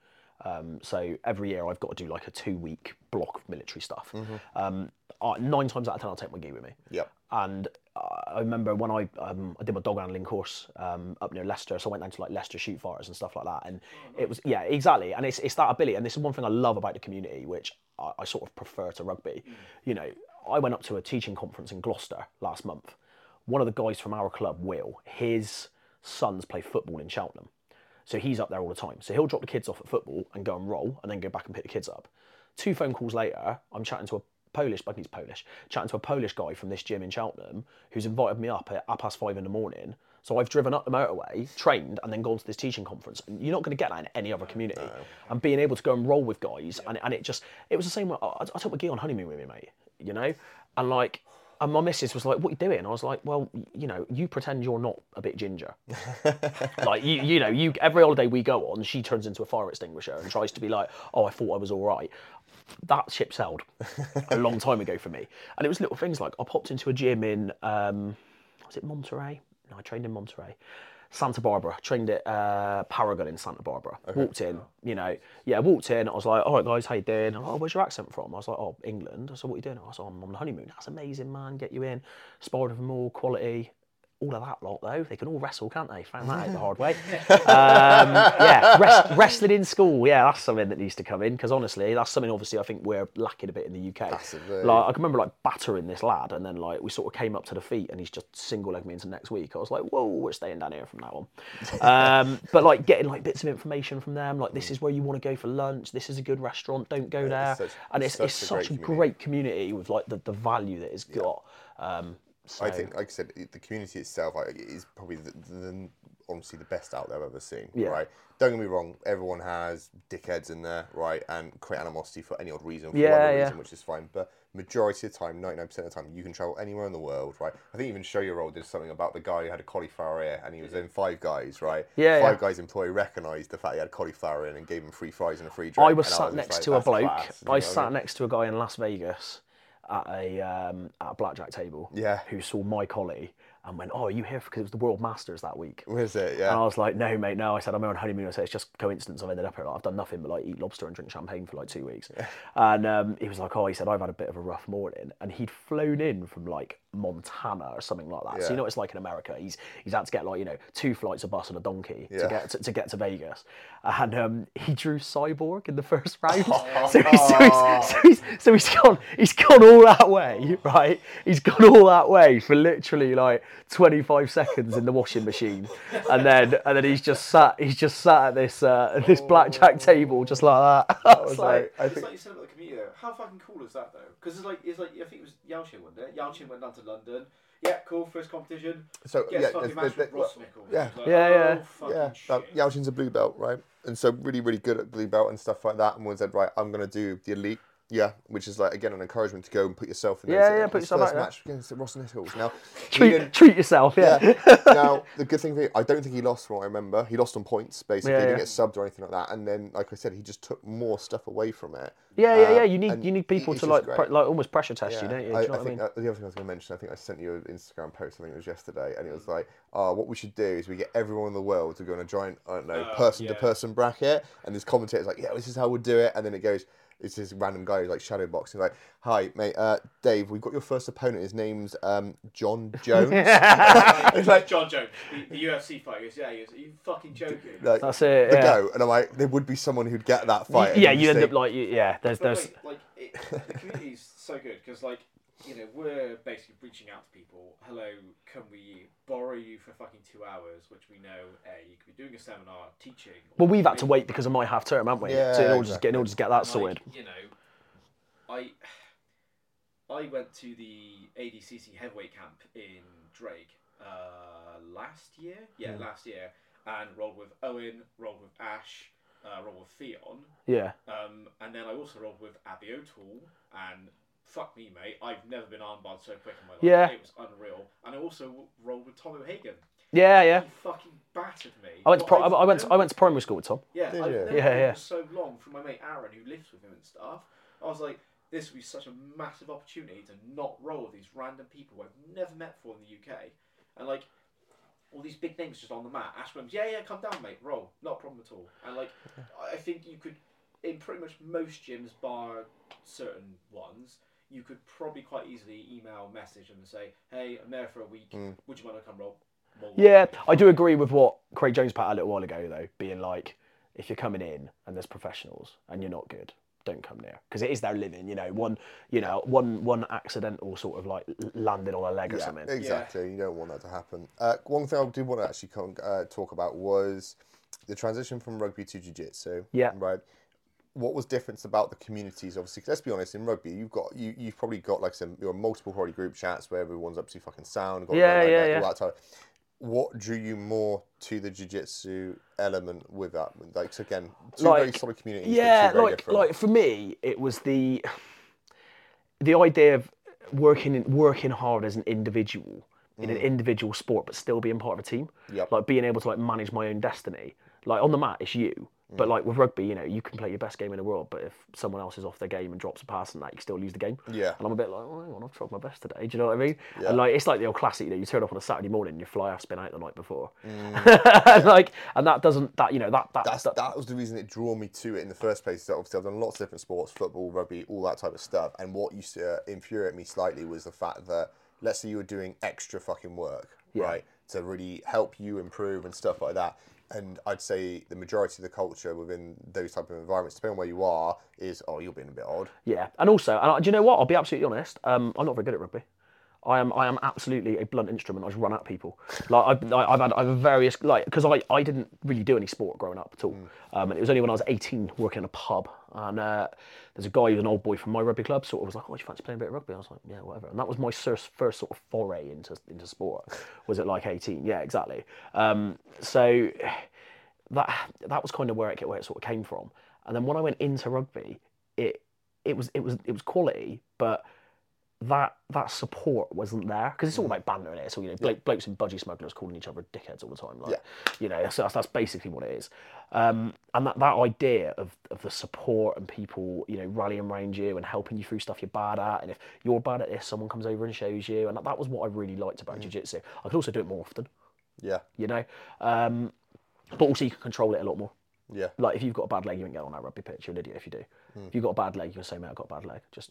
um, so every year I've got to do like a two week block of military stuff. Um, I, nine times out of ten, I'll take my gi with me. Yep. And uh, I remember when I um, I did my dog handling course um, up near Leicester, so I went down to like Leicester shoot fires and stuff like that, and it was yeah exactly, and it's it's that ability, and this is one thing I love about the community, which I, I sort of prefer to rugby. You know, I went up to a teaching conference in Gloucester last month. One of the guys from our club, Will, his sons play football in Cheltenham. So he's up there all the time. So he'll drop the kids off at football and go and roll and then go back and pick the kids up. Two phone calls later, I'm chatting to a Polish, I think he's Polish, chatting to a Polish guy from this gym in Cheltenham who's invited me up at half past five in the morning. So I've driven up the motorway, trained, and then gone to this teaching conference. And you're not going to get that in any other community. And being able to go and roll with guys, and, and it just, it was the same. way- I, I took my gear on honeymoon with me, mate. You know, and like, and my missus was like, "What are you doing?" I was like, "Well, you know, you pretend you're not a bit ginger." like you, you know, you every holiday we go on, she turns into a fire extinguisher and tries to be like, "Oh, I thought I was all right." That ship sailed a long time ago for me, and it was little things like I popped into a gym in, um, was it Monterey? No, I trained in Monterey. Santa Barbara, trained at uh, Paragon in Santa Barbara. Walked in, you know, yeah, walked in. I was like, all right, guys, how you doing? Oh, where's your accent from? I was like, oh, England. I said, what are you doing? I was like, I'm on the honeymoon. That's amazing, man. Get you in. Sparred with more quality. All of that lot, though, they can all wrestle, can't they? Found that out the hard way. Um, yeah, rest, wrestling in school. Yeah, that's something that needs to come in because honestly, that's something obviously I think we're lacking a bit in the UK. Massively. Like I can remember like battering this lad, and then like we sort of came up to the feet, and he's just single legged me into next week. I was like, whoa, we're staying down here from now on. um, but like getting like bits of information from them, like this is where you want to go for lunch. This is a good restaurant. Don't go there. such- and it's such it's a such great a community. great community with like the, the value that it's got. Um, so, I think, like I said, the community itself like, is probably the, the, honestly the best out there I've ever seen. Yeah. Right. Don't get me wrong. Everyone has dickheads in there, right, and create animosity for any odd reason, for Yeah, whatever yeah. reason, which is fine. But majority of the time, ninety nine percent of the time, you can travel anywhere in the world, right? I think even Show Your Roll did something about the guy who had a cauliflower ear, and he was in Five Guys, right? Yeah, Five yeah. Guys employee recognised the fact he had cauliflower ear and gave him free fries and a free drink. I was sat just next like, to a bloke. class," know I sat next to a guy in Las Vegas at a um, at a blackjack table. Yeah. Who saw my collie and went, "Oh, are you here because it was the World Masters that week?" Was it? Yeah. And I was like, no, mate, no. I said, I'm on honeymoon. I said, it's just coincidence I've ended up here. Like, I've done nothing but like eat lobster and drink champagne for like two weeks. And um, he was like, oh, he said, I've had a bit of a rough morning. And he'd flown in from like Montana or something like that. So you know what it's like in America. He's he's had to get like, you know, two flights of bus and a donkey to get to, to get to Vegas. And um, he drew Cyborg in the first round. so, he's, so, he's, so, he's, so he's gone he's gone all that way, right? He's gone all that way for literally like 25 seconds in the washing machine. And then and then he's just sat he's just sat at this uh, at this blackjack table just like that. I was like, I it's think How fucking cool is that though? Because it's like it's like I think it was Yalchin one day. Yalchin went down to London. Yeah, cool. First competition. so. Gets yeah, fucking there's- there's- Ross Mickle. yeah. Like, Yeah, yeah. oh, fucking Yeah, that, shit. Yalchin's a blue belt, right? And so really, really good at blue belt and stuff like that. And one said, right, I'm gonna do the elite. Yeah, which is like again an encouragement to go and put yourself in. Yeah, those- yeah, put yourself first out there. match against Ross and Nichols. Now, treat, didn't- treat yourself, yeah. yeah. now the good thing for you, I don't think he lost from what I remember. He lost on points basically. Yeah, he didn't yeah. get subbed or anything like that. And then, like I said, he just took more stuff away from it. Yeah, yeah, Uh, yeah. You need you need people to like pre- like almost pressure test you, don't you? Do I, you know I what I think mean? uh, the other thing I was going to mention, I think I sent you an Instagram post. I think it was yesterday, and it was like, "Oh, what we should do is we get everyone in the world to go on a giant, I don't know, Uh, person to person bracket." And this commentator's like, "Yeah, this is how we'll do it." And then it goes, it's this random guy who's like shadow boxing, like, "Hi, mate, uh, Dave, we've got your first opponent. His name's um, John Jones." it's like John Jones, the, the UFC fighter. He goes, yeah, he goes, are you fucking joking? like, That's it. the Yeah, go, and I'm like, there would be someone who'd get that fight. and yeah. you'd end say- up like you- yeah. There's But there's like, like it, the community's so good because like you know we're basically reaching out to people. Hello, can we borrow you for fucking two hours? Which we know, a you could be doing a seminar, teaching. well, we've had to wait because of my half term, haven't we? Yeah, so in order to get in order to get that and, sorted. Like, you know, I I went to the ADCC heavyweight camp in Drake uh, last year. Yeah, last year, and rolled with Owen, rolled with Ash, uh, rolled with Theon. Yeah. Um, and then I also rolled with Abby O'Toole, and fuck me, mate, I've never been armbarred so quick in my life. Yeah. It was unreal. And I also rolled with Tom O'Hagan. Yeah, yeah. He fucking battered me. I went to pro- I've I went to, I went to primary school with Tom. Yeah, Did I've you? known Yeah, him yeah. for so long from my mate Aaron, who lives with him and stuff. I was like, this would be such a massive opportunity to not roll with these random people I've never met before in the UK. And like, all these big names just on the mat. Ash Williams, yeah, yeah, come down, mate, roll. Not a problem at all. And like, I think you could, in pretty much most gyms, bar certain ones, you could probably quite easily email, message them and say, hey, I'm there for a week. Would you mind to come roll? Roll. Yeah, I do agree with what Craig Jones put out a little while ago, though, being like, if you're coming in and there's professionals and you're not good, don't come near because it is their living. You know, one, you know, one, one accidental sort of like l- landed on a leg or something. exactly. You don't want that to happen. Uh, one thing I did want to actually con- uh, talk about was the transition from rugby to jiu-jitsu. Yeah. Right. What was different about the communities? Obviously, let's be honest, in rugby, you've got you you've probably got like some your multiple probably group chats where everyone's absolutely fucking sound. Got Yeah, like, yeah, yeah. All that type. What drew you more to the jiu-jitsu element with that? Like, so again, two very Like, solid communities. yeah very like different. like for me it was the the idea of working working hard as an individual in an individual sport but still being part of a team Mm. Yep. like being able to like manage my own destiny like on the mat it's you Mm. but like with rugby you know you can play your best game in the world but if someone else is off their game and drops a pass and that you still lose the game Yeah. and I'm a bit like oh, hang on I've tried my best today do you know what I mean Yeah. and like it's like the old classic you know you turn up on a Saturday morning and your fly ass been out the night before Mm. like and that doesn't that you know that that, that's that that was the reason it drew me to it in the first place. So obviously, I've done lots of different sports, football, rugby, all that type of stuff. And what used to infuriate me slightly was the fact that let's say you were doing extra fucking work, right, to really help you improve and stuff like that. And I'd say the majority of the culture within those type of environments, depending on where you are, is oh you're being a bit odd. Yeah, and also, and I- do you know what? I'll be absolutely honest. Um, I'm not very good at rugby. I am, I am absolutely a blunt instrument. I just run at people. Like I've, I- I've had, I've had various, like, because I, I didn't really do any sport growing up at all. Um, and it was only when I was 18 working in a pub, and uh, there's a guy who's an old boy from my rugby club, sort of was like, "Oh, do you fancy playing a bit of rugby?" I was like, "Yeah, whatever." And that was my first, first sort of foray into into sport. Was it like 18? Yeah, exactly. Um, so that that was kind of where it where it sort of came from. And then when I went into rugby, it it was it was it was quality, but that that support wasn't there because it's all about banter in it. So you know, bloke, blokes and budgie smugglers calling each other dickheads all the time. Like, you know, so that's, that's basically what it is. Um, and that, that idea of, of the support and people, you know, rallying around you and helping you through stuff you're bad at, and if you're bad at this, someone comes over and shows you, and that, that was what I really liked about jiu-jitsu. I could also do it more often, Yeah, you know, um, but also you can control it a lot more. yeah, Like if you've got a bad leg, you won't get on that rugby pitch. You're an idiot if you do. If you've got a bad leg, you can say, "Mate, I've got a bad leg." Just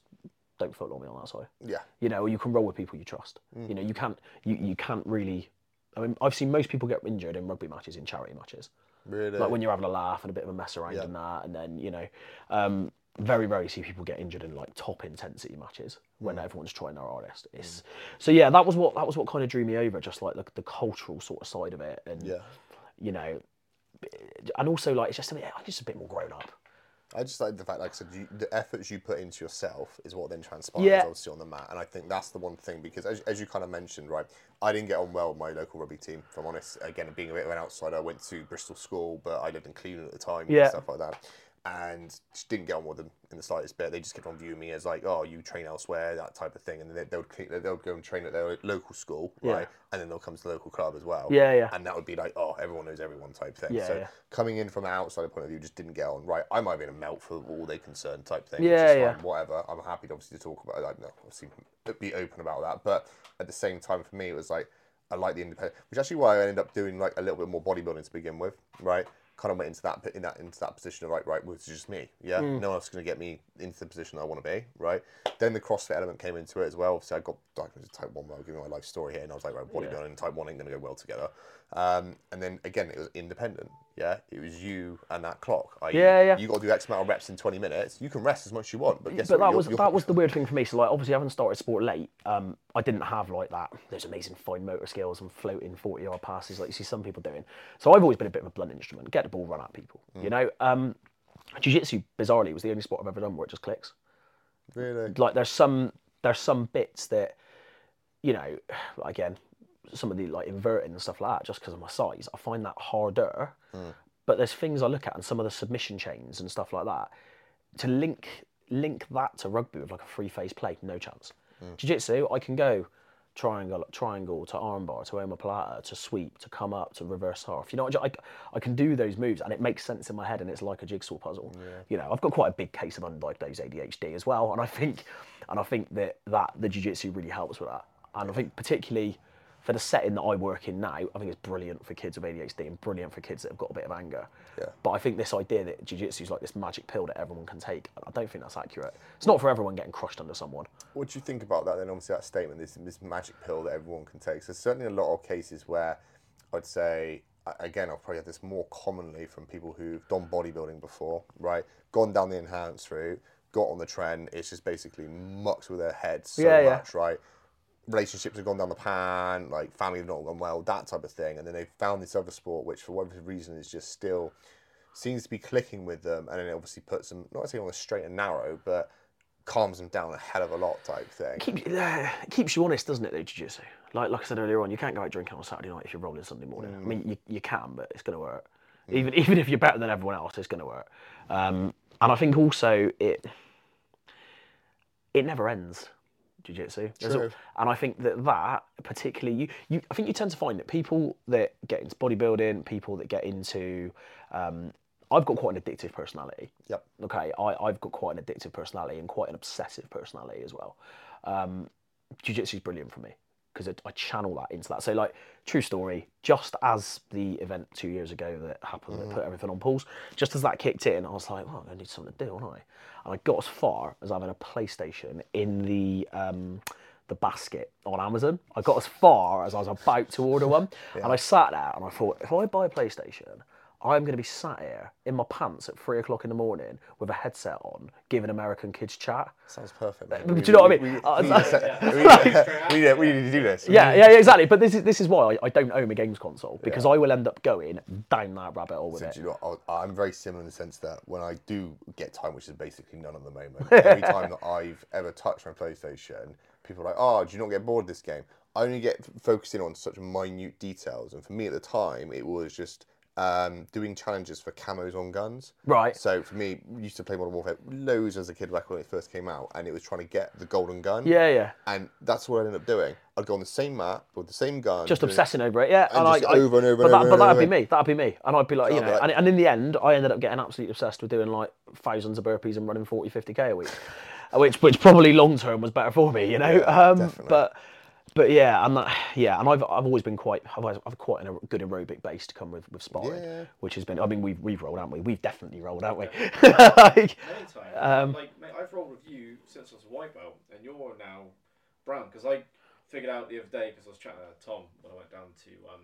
don't footlong me on that side. yeah, You know, you can roll with people you trust. Mm. You know, you can't you, you can't really. I mean, I've seen most people get injured in rugby matches, in charity matches. really. Like when you're having a laugh and a bit of a mess around Yeah. and that, and then you know, um, very very see people get injured in like top intensity matches when mm. everyone's trying their hardest. It's, mm. So yeah, that was what that was what kind of drew me over, just like the, the cultural sort of side of it, and yeah. you know, and also like it's just a bit, I'm just a bit more grown up. I just like the fact, like I said, you, the efforts you put into yourself is what then transpires Yeah. obviously on the mat, and I think that's the one thing because as, as you kind of mentioned, right, I didn't get on well with my local rugby team. If I'm honest, again, being a bit of an outsider, I went to Bristol School, but I lived in Cleveland at the time, Yeah. and stuff like that, and just didn't get on with them in the slightest bit. They just kept on viewing me as like, oh, you train elsewhere, that type of thing, and then they, they would they would go and train at their local school, right, and then they'll come to the local club as well, Yeah, yeah. and that would be like, oh, everyone knows everyone type thing. Yeah, so yeah. coming in from an outsider point of view, just didn't get on. Right, I might have been a melt for all they concerned type thing. Yeah, yeah. Fine, whatever. I'm happy, obviously, to talk about. Like, no, obviously, be open about that. But at the same time, for me, it was like I like the independent, which is actually why I ended up doing like a little bit more bodybuilding to begin with. Right, kind of went into that in that into that position of like, right, well, it's just me. Yeah, Mm. no one else is going to get me into the position I want to be. Right. Then the CrossFit element came into it as well. Obviously, I got diagnosed with type one. I'll give you my life story here, and I was like, right, bodybuilding and type one ain't going to go well together. Um, and then again, it was independent. Yeah, it was you and that clock. i.e. Yeah, yeah. You got to do X amount of reps in 20 minutes. You can rest as much as you want, but guess but what? that You're- was you're- that was the weird thing for me. So like obviously I haven't started sport late, um, I didn't have like that those amazing fine motor skills and floating forty yard passes like you see some people doing. So I've always been a bit of a blunt instrument, get the ball, run at people. Mm. You know, um, jiu-jitsu bizarrely was the only sport I've ever done where it just clicks. really. Like there's some there's some bits that, you know, again, some of the like inverting and stuff like that, just because of my size, I find that harder. Hmm. But there's things I look at and some of the submission chains and stuff like that. To link link that to rugby with like a free phase play, no chance. Hmm. Jiu-jitsu, I can go triangle triangle to armbar to omoplata to sweep to come up to reverse half. You know, I, I can do those moves and it makes sense in my head and it's like a jigsaw puzzle. You know, I've got quite a big case of undiagnosed ADHD as well, and I think and I think that that the jiu-jitsu really helps with that. And I think particularly for the setting that I work in now, I think it's brilliant for kids with ADHD and brilliant for kids that have got a bit of anger. Yeah. But I think this idea that jiu-jitsu is like this magic pill that everyone can take, I don't think that's accurate. It's not for everyone getting crushed under someone. What do you think about that then? Obviously, that statement, this, this magic pill that everyone can take. So, there's certainly a lot of cases where I'd say, again, I've probably had this more commonly from people who've done bodybuilding before, right? Gone down the enhanced route, got on the trend. It's just basically mucked with their heads so Yeah, yeah. much, right? Relationships have gone down the pan, like family have not gone well, that type of thing. And then they've found this other sport, which for whatever reason is just still seems to be clicking with them, and then it obviously puts them not saying on the straight and narrow, but calms them down a hell of a lot type thing. keeps uh, keeps you honest, doesn't it? Though jiu-jitsu. Like like I said earlier on, you can't go out drinking on Saturday night if you're rolling Sunday morning. I mean, you, you can, but it's going to hurt. Even even if you're better than everyone else, it's going to work. Um, and I think also it it never ends. Jiu-jitsu. True. a- and I think that that particularly you, you I think you tend to find that people that get into bodybuilding, people that get into um, I've got quite an addictive personality. Yep. Okay, I, I've got quite an addictive personality and quite an obsessive personality as well. Um, Jiu-jitsu is brilliant for me because I channel that into that. So, like, true story, just as the event two years ago that happened that put everything on pause, just as that kicked in, I was like, well, I need something to do, don't I? And I got as far as having a PlayStation in the um, the basket on Amazon. I got as far as I was about to order one, and I sat there and I thought, if I buy a PlayStation, I'm going to be sat here in my pants at three o'clock in the morning with a headset on, giving American kids chat. Sounds perfect. mate. do We- you know what I mean? We, Uh, we, need to we, need we, we do this. Yeah, yeah, yeah, exactly. But this is this is why I, I don't own a games console because I will end up going down that rabbit hole with So it. do you know, what, I'll- I'm very similar in the sense that when I do get time, which is basically none at the moment, every time that I've ever touched my PlayStation, people are like, "Oh, do you not get bored of this game?" I only get f- focusing on such minute details, and for me at the time, it was just um, doing challenges for camos on guns. Right. So for me, used to play Modern Warfare loads as a kid back when it first came out, and it was trying to get the golden gun. Yeah, yeah. And that's what I ended up doing. I'd go on the same map with the same gun. Just obsessing over it, yeah. And just I- over and over But, and that, over but that'd over be me. That'd be me. And I'd be like, you Oh, know, but- and, and in the end, I ended up getting absolutely obsessed with doing like thousands of burpees and running 40, 50k a week, which which probably long term was better for me, you know. Yeah, um, definitely. but but yeah, and that, yeah, and I've I've always been quite I've, I've quite a good aerobic base to come with with sparring, Yeah. which has been. I mean, we've we've rolled, haven't we? We've definitely rolled, haven't we? like, Many times. Um, like, mate, I've rolled with you since I was a white belt, and you're now brown. Because I figured out the other day, because I was chatting to Tom when I went down to um,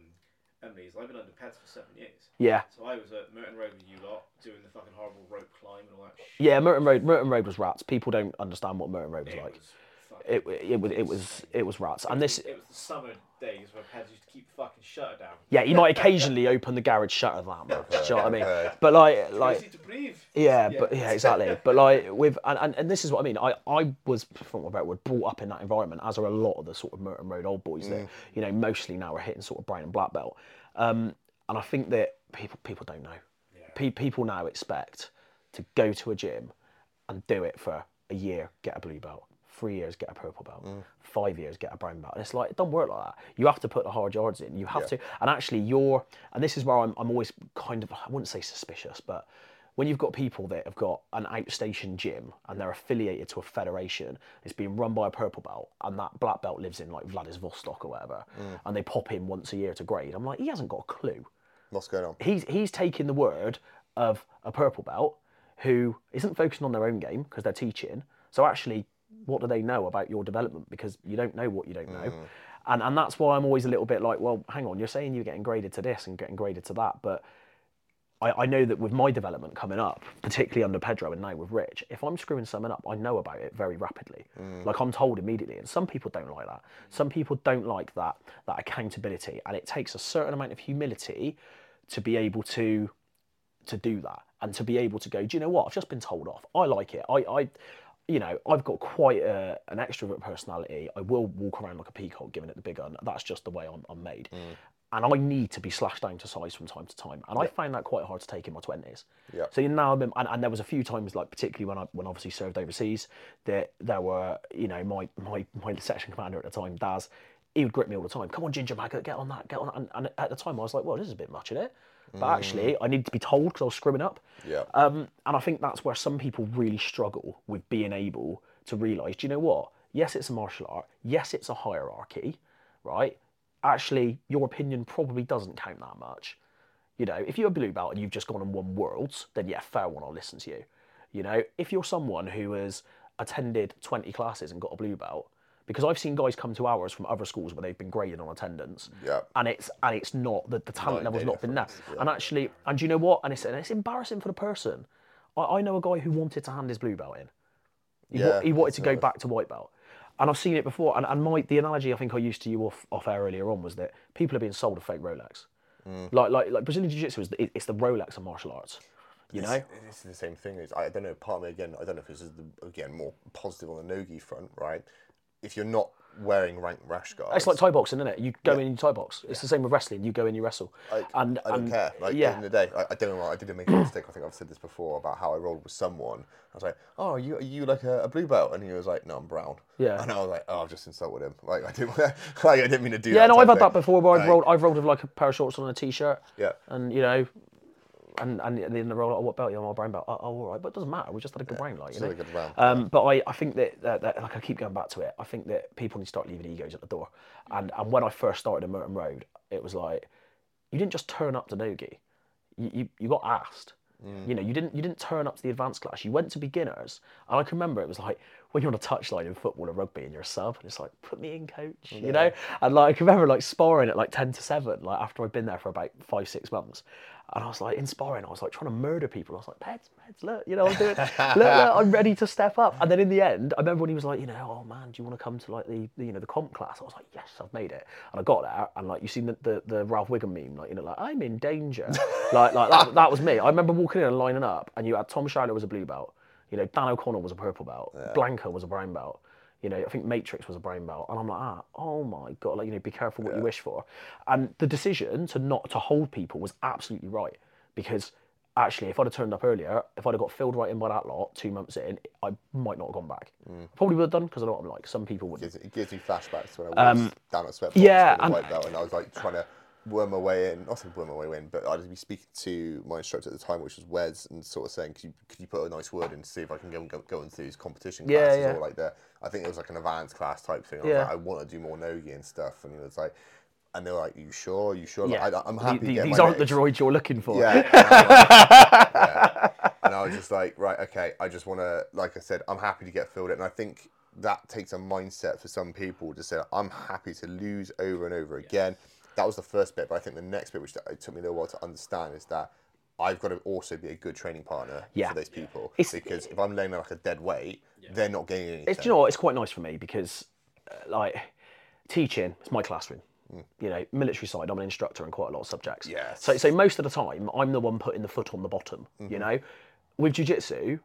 Emily's, I've been under Peds for seven years. yeah, So I was at Merton Road with you lot, doing the fucking horrible rope climb and all that shit. yeah. Merton Road, Merton Road was rats. People don't understand what Merton Road was It like. was fucking It it was it was it was rats, It and was this It was the summer days where Peds used to keep the fucking shutter down. yeah, you might occasionally open the garage shutter that, man. Do you know what I mean? Okay. But like like Easy to breathe. Yeah, but yeah, exactly. But like with and, and, and this is what I mean. I, I was from about word brought up in that environment, as are a lot of the sort of Merton Road old boys that you know mostly now are hitting sort of brown and black belt. Um, and I think that people people don't know. Pe- people now expect to go to a gym and do it for a year, get a blue belt. Three years, get a purple belt. Mm. Five years, get a brown belt. And it's like it don't work like that. You have to put the hard yards in. You have to, and actually, you're. And this is where I'm. I'm always kind of. I wouldn't say suspicious, but when you've got people that have got an outstation gym and they're affiliated to a federation, it's being run by a purple belt, and that black belt lives in like Vladivostok or whatever, mm. and they pop in once a year to grade. I'm like, he hasn't got a clue What's going on? he's he's taking the word of a purple belt who isn't focusing on their own game because they're teaching. So actually, what do they know about your development? Because you don't know what you don't know. Mm. And and that's why I'm always a little bit like, well, hang on, you're saying you're getting graded to this and getting graded to that, but I, I know that with my development coming up, particularly under Pedro and now with Rich, if I'm screwing something up, I know about it very rapidly. Mm. Like I'm told immediately. And some people don't like that. Some people don't like that that accountability. And it takes a certain amount of humility to be able to to do that and to be able to go, do you know what? I've just been told off. I like it. I, I you know, I've got quite a, an extrovert personality. I will walk around like a peacock giving it the big gun. That's just the way I'm, I'm made. Mm. And I need to be slashed down to size from time to time. And I found that quite hard to take in my 20s. Yeah. So you now I'm in, and, and there was a few times, like particularly when I when obviously served overseas, that there were, you know, my my my section commander at the time, Daz, he would grip me all the time. Come on, Ginger Maggot, get on that, get on that. And, and at the time, I was like, well, this is a bit much, isn't it? But actually, I needed to be told because I was screwing up. Yeah. Um, and I think that's where some people really struggle with being able to realise, do you know what? Yes, it's a martial art. Yes, it's a hierarchy, right? Actually, your opinion probably doesn't count that much. You know, if you're a blue belt and you've just gone and won worlds, then yeah, fair one, I'll listen to you. You know, if you're someone who has attended 20 classes and got a blue belt, because I've seen guys come to ours from other schools where they've been graded on attendance, Yeah. and it's and it's not the, the talent level's not been there. yeah. And actually, and do you know what? And it's and it's embarrassing for the person. I, I know a guy who wanted to hand his blue belt in. He, wa- Yeah, he wanted to go back to white belt. And I've seen it before. And, and my the analogy I think I used to you off, off air earlier on was that people are being sold a fake Rolex. Mm. Like like like Brazilian Jiu Jitsu is the, it's the Rolex of martial arts. You know, it's, is the same thing. Is I don't know. Part of me again. I don't know if this is the, again more positive on the nogi front, right? If you're not wearing rank rash guards, it's like Thai boxing, isn't it? You go in, you Thai box. It's the same with wrestling. You go in, you wrestle. I, and I don't and, care. Like yeah, at the end of the day, I, I don't know. Why I did make a mistake. I think I've said this before about how I rolled with someone. I was like, "Oh, are you are you like a, a blue belt?" And he was like, "No, I'm brown." Yeah. And I was like, "Oh, I've just insulted him. Like I didn't. like I didn't mean to do yeah. that." No, I've had thing. that before. Where I've Like, rolled, I've rolled with like a pair of shorts on a t-shirt. Yeah. And you know, and and then the roll, oh, what belt? you on? my brown belt. Oh, oh, all right, but it doesn't matter. We just had a good round, like you know. good round. Um, but I, I think that, that, that, like I keep going back to it. I think that people need to start leaving egos at the door. And and when I first started in Merton Road, it was like you didn't just turn up to Nogi. You, you, you got asked. You know, you didn't you didn't turn up to the advanced class. You went to beginners, and I can remember it was like when you're on a touchline in football or rugby and you're a sub, and it's like put me in, coach. You know, and like I can remember like sparring at like ten to seven, like after I'd been there for about five six months, and I was like in sparring, I was like trying to murder people. I was like, Peds, Peds, look, you know, I'm doing, look, look, I'm ready to step up. And then in the end, I remember when he was like, you know, oh man, do you want to come to like the, the you know the comp class? I was like, yes, I've made it. And I got there, and like you seen the, the, the Ralph Wiggum meme, like you know, like I'm in danger, like like that, that was me. I remember walking in and lining up, and you had Tom Schuyler was a blue belt, you know, Dan O'Connell was a purple belt, Blanca was a brown belt. You know, I think Matrix was a brown belt, and I'm like, ah, oh my god, like you know, be careful what you wish for. And the decision to not to hold people was absolutely right because actually, if I'd have turned up earlier, if I'd have got filled right in by that lot two months in, I might not have gone back. Probably would have done because I know what I'm like. Some people wouldn't. It gives you flashbacks when I was down at Sweatbox Um, yeah, and- and I was like trying to worm my way in. Not saying worm my way in, but I'd be speaking to my instructor at the time, which was Wes, and sort of saying, "Could you, could you put a nice word in to see if I can go, go, go into these competition Yeah, classes yeah. or like the I think it was like an advanced class type thing. I Yeah. like, I want to do more nogi and stuff, and he was like. And they were like, "You sure? You sure?" Yeah, Like, I, I'm happy. the- to get these aren't the droids you're looking for. yeah. And, I'm like- yeah. And I was just like, right, okay, I just want to, like I said, I'm happy to get filled in. And I think that takes a mindset for some people to say, I'm happy to lose over and over again. That was the first bit. But I think the next bit, which it took me a little while to understand, is that I've got to also be a good training partner Yeah. for those people. It's- because if I'm laying there like a dead weight, they're not getting anything. It's, do you know what? It's quite nice for me because, uh, like, teaching it's my classroom. You know, military side, I'm an instructor in quite a lot of subjects. Yes. So, so most of the time, I'm the one putting the foot on the bottom. You know, with jujitsu,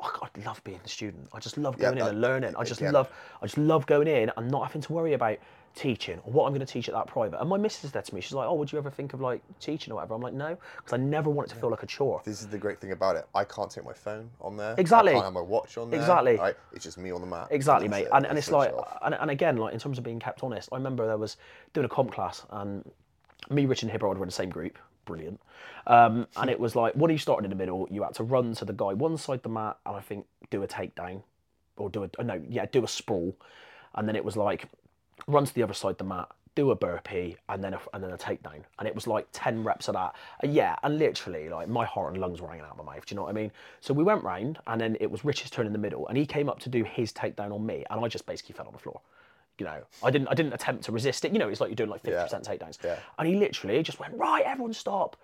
I, I love being the student. I just love going in that- and learning. I just again- love, I just love going in and not having to worry about teaching or what I'm going to teach at that private. And my missus said to me, she's like, "Oh, would you ever think of like teaching or whatever?" I'm like, "No," because I never want it to feel like a chore. This is the great thing about it. I can't take my phone on there. Exactly. I can't have my watch on there. Exactly. Right? It's just me on the mat. Exactly, mate. it. And, and it's like, and, and again, like in terms of being kept honest, I remember there was doing a comp class, and me, Rich, and Hibbard were in the same group. Brilliant. Um, and it was like, when you started in the middle, you had to run to the guy one side the mat, and I think do a takedown, or do a no, yeah, do a sprawl, and then it was like run to the other side of the mat, do a burpee, and then a, and then a takedown, and it was like ten reps of that. And yeah, and literally like my heart and lungs were hanging out of my mouth. Do you know what I mean? So we went round, and then it was Rich's turn in the middle, and he came up to do his takedown on me, and I just basically fell on the floor. You know, I didn't I didn't attempt to resist it. You know, it's like you're doing like fifty percent takedowns, Yeah. and he literally just went right, everyone stop.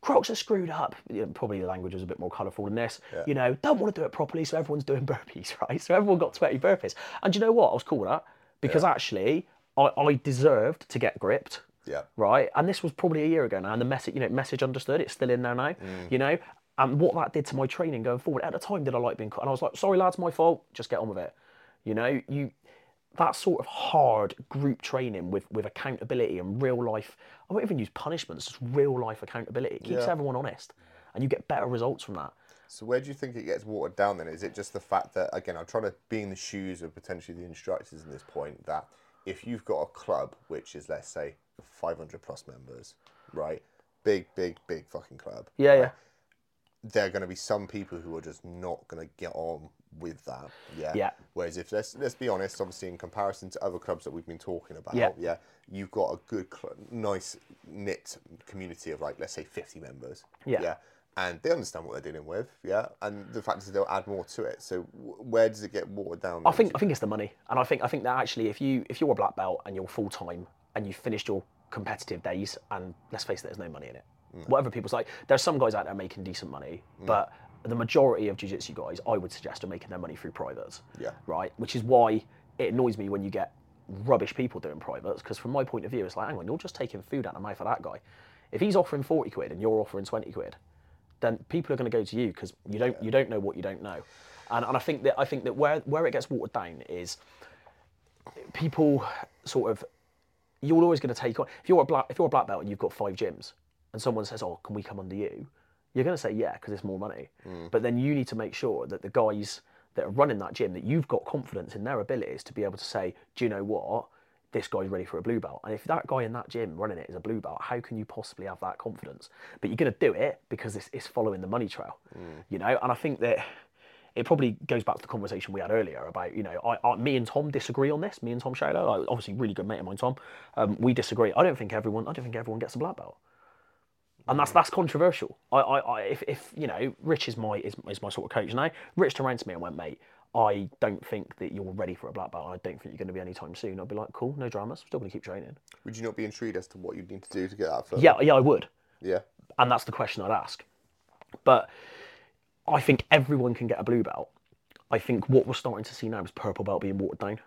Crocks are screwed up. You know, probably the language was a bit more colourful than this. You know, don't want to do it properly, so everyone's doing burpees, right? So everyone got 20 burpees. And do you know what? I was cool with that because actually I, I deserved to get gripped. Yeah. Right. And this was probably a year ago now. And the message, you know, message understood. It's still in there now. Mm. You know, and what that did to my training going forward. At the time, did I like being cut? And I was like, sorry, lads, my fault. Just get on with it. You know, you that sort of hard group training with with accountability and real life. I won't even use punishments. Just real life accountability. It keeps Yeah. everyone honest, and you get better results from that. So where do you think it gets watered down then? Is it just the fact that again I'm trying to be in the shoes of potentially the instructors in this point that if you've got a club which is let's say 500 plus members, right? Big, big, big fucking club. Yeah, right? yeah. There are going to be some people who are just not going to get on with that. Yeah. Yeah. Whereas if let's let's be honest, obviously in comparison to other clubs that we've been talking about, Yeah. yeah, you've got a good, cl- nice knit community of like let's say 50 members. Yeah. Yeah and they understand what they're dealing with, yeah. And the fact is they'll add more to it. So where does it get watered down? I think I think it's the money, and I think I think that actually, if you if you're a black belt and you're full time and you've finished your competitive days, and let's face it, there's no money in it. Mm. Whatever people's like, there's some guys out there making decent money, mm. but the majority of jiu-jitsu guys, I would suggest, are making their money through privates. Yeah. Right. Which is why it annoys me when you get rubbish people doing privates, because from my point of view, it's like, hang on, you're just taking food out of the mouth of that guy. If he's offering forty quid and you're offering twenty quid, then people are going to go to you because you don't you don't know what you don't know, and and I think that I think that where where it gets watered down is people sort of you're always going to take on if you're a black if you're a black belt and you've got five gyms and someone says oh can we come under you? you're going to say yeah because it's more money. Mm. But then you need to make sure that the guys that are running that gym that you've got confidence in their abilities to be able to say do you know what this guy's ready for a blue belt and if that guy in that gym running it is a blue belt how can you possibly have that confidence but you're going to do it because it's, it's following the money trail you know and i think that it probably goes back to the conversation we had earlier about you know I, I me and Tom disagree on this. Me and Tom Showler, like, obviously really good mate of mine, Tom. Um, we disagree. I don't think everyone. I don't think everyone gets a black belt, and that's that's controversial. I, I, I if, if you know, Rich is my is, is my sort of coach now. Rich turned around to me and went, mate. I don't think that you're ready for a black belt. I don't think you're going to be anytime soon. I'd be like, cool, no dramas. I'm still going to keep training. Would you not be intrigued as to what you'd need to do to get that further? Yeah, yeah, I would. Yeah. and that's the question I'd ask. But I think everyone can get a blue belt. I think what we're starting to see now is purple belt being watered down.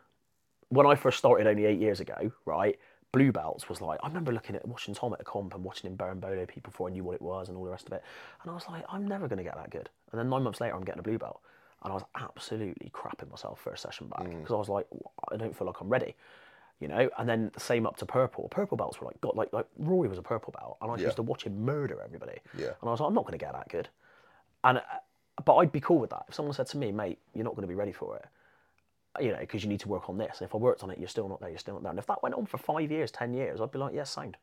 When I first started only eight years ago, right, blue belts was like I remember looking at watching Tom at a comp and watching him bolo people before I knew what it was and all the rest of it, and I was like, I'm never going to get that good. And then nine months later, I'm getting a blue belt, and I was absolutely crapping myself for a session back because I was like, I don't feel like I'm ready you know. And then same up to purple. Purple belts were like got like like Rory was a purple belt, and I Yeah. used to watch him murder everybody. Yeah. And I was like, I'm not going to get that good. And uh, but I'd be cool with that if someone said to me, mate, you're not going to be ready for it. You know, because you need to work on this. And if I worked on it, you're still not there. You're still not there. And if that went on for five years, ten years, I'd be like, yes, sound.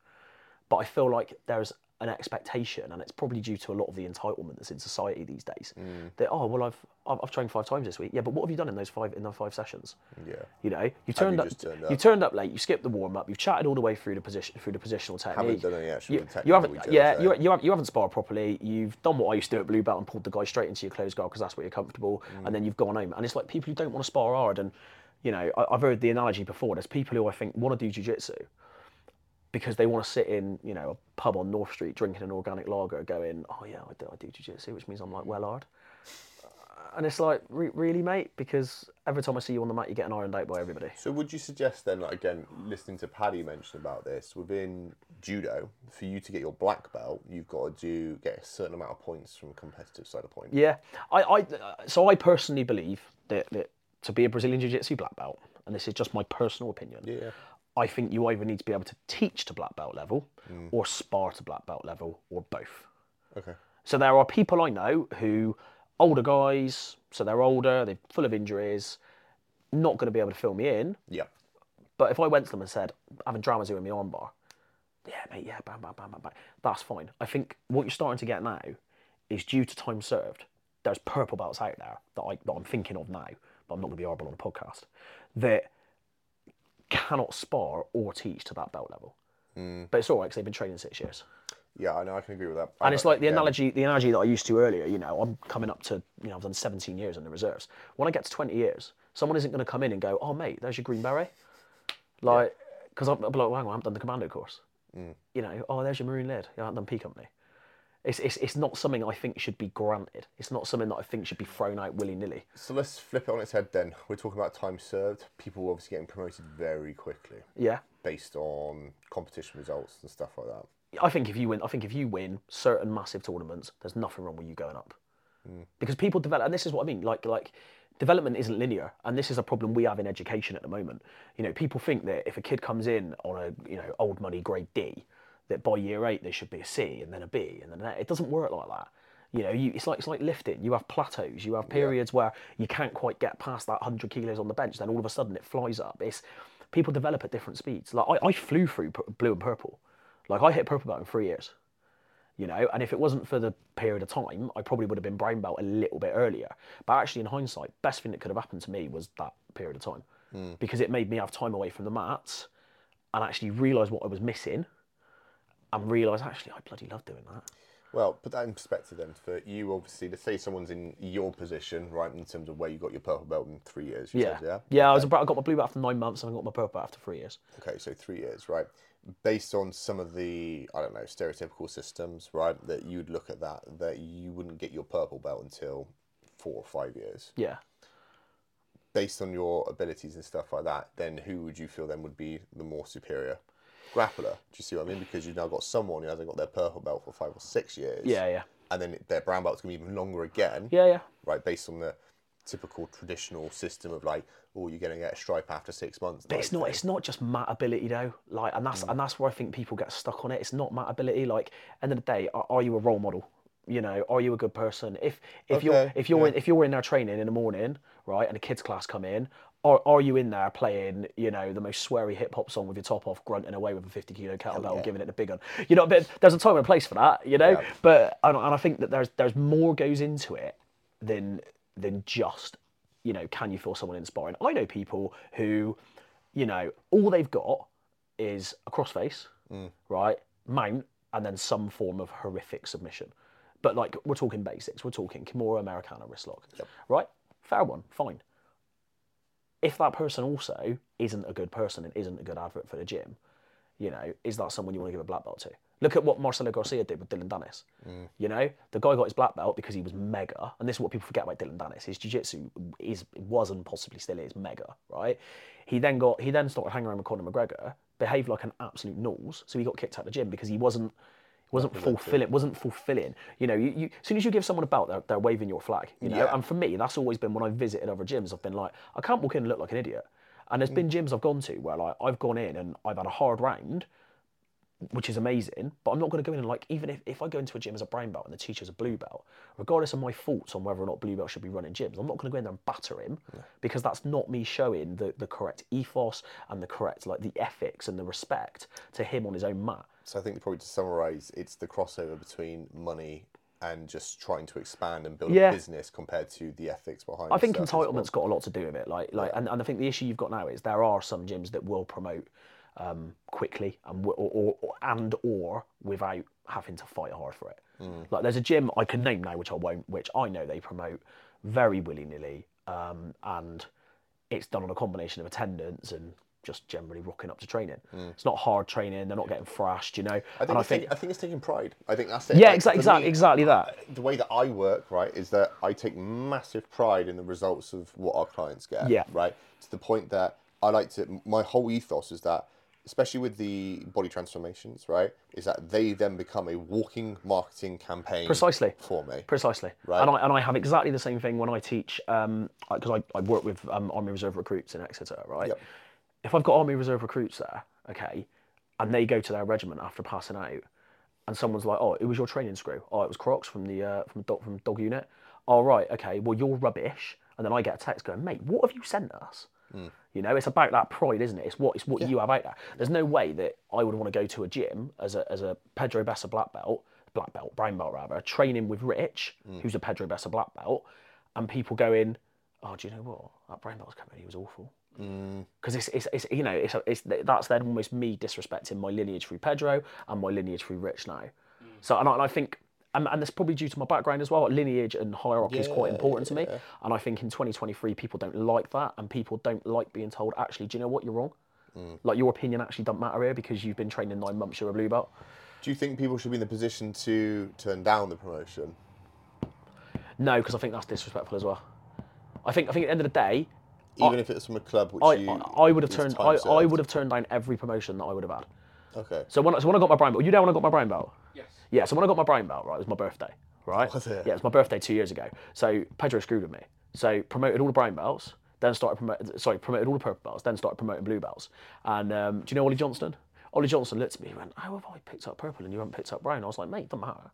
But I feel like there's an expectation, and it's probably due to a lot of the entitlement that's in society these days. Mm. That oh well, I've I've I've trained five times this week. Yeah, but what have you done in those five in those five sessions? Yeah. You know, you turned you up, turned you up? turned up late. You skipped the warm up. You've chatted all the way through the position through the positional technique. done any actual you, you haven't. Yeah, you, you, haven't, you haven't sparred properly. You've done what I used to do at blue belt and pulled the guy straight into your closed guard because that's where you're comfortable. Mm. And then you've gone home. And it's like people who don't want to spar hard. And you know, I, I've heard the analogy before. There's people who I think want to do jiu-jitsu because they want to sit in, you know, a pub on North Street drinking an organic lager, going, "Oh yeah, I do, I do jiu-jitsu," which means I'm like well hard. Uh, and it's like, re- really, mate? Because every time I see you on the mat, you get an ironed out by everybody. So would you suggest then, like again, listening to Paddy mention about this within judo, for you to get your black belt, you've got to do get a certain amount of points from a competitive side of point. Yeah, I, I, so I personally believe that, that to be a Brazilian Jiu-Jitsu black belt, and this is just my personal opinion, Yeah. I think you either need to be able to teach to black belt level, mm. or spar to black belt level, or both. Okay. So there are people I know who, older guys, so they're older, they're full of injuries, not going to be able to fill me in. Yeah. But if I went to them and said, having dramas doing my armbar, yeah, mate, yeah, bam, bam, bam, bam, bam, that's fine. I think what you're starting to get now is due to time served. There's purple belts out there that, I, that I'm thinking of now, but I'm not going to be horrible on a podcast, that cannot spar or teach to that belt level. But it's all right because they've been training six years. Yeah, I know. I can agree with that. And it's like the again, analogy, the analogy that I used to earlier. You know, I'm coming up to, you know, I've done 17 years in the reserves. When I get to 20 years, someone isn't going to come in and go, "Oh, mate, there's your green beret," like, because I'm, I'll be like, "Well, hang on, I haven't done the commando course." Mm. You know, oh, there's your marine lead. I haven't done P company. It's, it's, it's not something I think should be granted. It's not something that I think should be thrown out willy nilly. So let's flip it on its head then. We're talking about time served. People obviously getting promoted very quickly Yeah, based on competition results and stuff like that. I think if you win, I think if you win certain massive tournaments, there's nothing wrong with you going up, hmm. because people develop, and this is what I mean. Like like development isn't linear, and this is a problem we have in education at the moment. You know, people think that if a kid comes in on a you know old money grade D, that by year eight they should be a C and then a B and then an A. It doesn't work like that. You know, you, it's like it's like lifting. You have plateaus. You have periods where you can't quite get past that hundred kilos on the bench. Then all of a sudden it flies up. It's people develop at different speeds. Like I, I flew through blue and purple. Like I hit purple belt in three years. You know, and if it wasn't for the period of time, I probably would have been brown belt a little bit earlier. But actually, in hindsight, best thing that could have happened to me was that period of time hmm. because it made me have time away from the mats and actually realise what I was missing and realise actually I bloody love doing that. Well, put that in perspective then. For you, obviously, let's say someone's in your position, right, in terms of where you got your purple belt in three years. You Yeah, Said, yeah. yeah. I was about, I got my blue belt after nine months and I got my purple belt after three years. Okay, so three years, right? Based on some of the, I don't know, stereotypical systems, right, that you'd look at that, that you wouldn't get your purple belt until four or five years. Yeah. Based on your abilities and stuff like that, then who would you feel then would be the more superior grappler? Do you see what I mean? Because you've now got someone who hasn't got their purple belt for five or six years. Yeah, yeah. and then their brown belt's to be even longer again, Yeah, yeah. right? Based on the typical traditional system of like, oh, you're to get a stripe after six months. But it's not. It's not just mat ability though. Like, and that's mm. and that's where I think people get stuck on it. It's not mat ability. Like, end of the day, are, are you a role model? You know, are you a good person? If if you're if you're in, if you're in there training in the morning, right, and a kids class come in, are, are you in there playing, you know, the most sweary hip hop song with your top off, grunting away with a 50 kilo kettlebell, yeah. giving it a big one? You know, but there's a time and a place for that, you know. Yeah. But and, and I think that there's there's more goes into it than than just, you know, can you feel someone inspiring? I know people who, you know, all they've got is a crossface, mm. right, mount, and then some form of horrific submission. But like we're talking basics, we're talking Kimura Americana wrist lock, right? Fair one, fine if that person also isn't a good person and isn't a good advert for the gym, you know, is that someone you want to give a black belt to? Look at what Marcelo Garcia did with Dillon Danis. Mm. You know, the guy got his black belt because he was mega, and this is what people forget about Dillon Danis. His jiu-jitsu is was and possibly still is mega, right? He then got he then started hanging around with Conor McGregor, behaved like an absolute nulls, so he got kicked out of the gym because he wasn't wasn't fulfilling wasn't fulfilling. You know, you, you as soon as you give someone a belt, they're, they're waving your flag. You know, Yeah. and for me, that's always been when I've visited other gyms. I've been like, I can't walk in and look like an idiot. And there's been gyms I've gone to where like I've gone in and I've had a hard round, which is amazing. But I'm not going to go in and like even if, if I go into a gym as a brown belt and the teacher's a blue belt, regardless of my thoughts on whether or not blue belt should be running gyms, I'm not going to go in there and batter him because that's not me showing the, the correct ethos and the correct like the ethics and the respect to him on his own mat. So I think probably to summarise, it's the crossover between money and just trying to expand and build Yeah. a business compared to the ethics behind. It. I think as well. entitlement's got a lot to do with it. Like, like, and, and I think the issue you've got now is there are some gyms that will promote um, quickly and or, or, or and or without having to fight hard for it. Like, there's a gym I can name now, which I won't, which I know they promote very willy nilly, um, and it's done on a combination of attendance and just generally rocking up to training. It's not hard training. They're not getting thrashed, you know. I think, and I it's think, take- I think it's taking pride. I think that's it. yeah, Like, exactly, exactly, me, exactly that. the way that I work, right, is that I take massive pride in the results of what our clients get. Yeah. Right. To the point that I like to. My whole ethos is that, especially with the body transformations, right, is that they then become a walking marketing campaign. Precisely. For me. Precisely. Right. And I and I have exactly the same thing when I teach because I, I work with um, Army Reserve recruits in Exeter, right? Yep. If I've got Army Reserve recruits there, okay, and they go to their regiment after passing out, and someone's like, "Oh, it was your training screw. Oh, it was Crocks from the uh, from dog from dog unit. Oh, right, okay. Well, you're rubbish." And then I get a text going, "Mate, what have you sent us?" You know, it's about that pride, isn't it? It's what it's what you have out there. There's no way that I would want to go to a gym as a as a Pedro Bessa black belt, black belt, brown belt rather, training with Rich, who's a Pedro Bessa black belt, and people going, "Oh, do you know what? That brown belt's coming. He was awful." Mm. Because it's, it's, it's you know it's, it's that's then almost me disrespecting my lineage through Pedro and my lineage through Rich now. Mm. So and I, and I think and, and that's probably due to my background as well. Lineage and hierarchy is quite Yeah, important to me, and I think in 2023 people don't like that, and people don't like being told actually, do you know what, you're wrong. Mm. Like your opinion actually doesn't matter here because you've been training nine months, you're a blue belt. Do you think people should be in the position to turn down the promotion? No, because I think that's disrespectful as well. I think I think at the end of the day, Even if it's from a club which I, you. I, I would have turned time I, I would have turned down every promotion that I would have had. Okay. So when I, so when I got my brown belt, you know when I got my brown belt. Yes. Yeah, so when I got my brown belt, right, it was my birthday, right? Was it? Yeah, it was my birthday two years ago. So Pedro screwed with me. So promoted all the brown belts, then started promoting, sorry, promoted all the purple belts, then started promoting blue belts. And um, do you know Ollie Johnston? Ollie Johnston looked at me and went, How have I picked up purple and you haven't picked up brown? I was like, Mate, doesn't matter.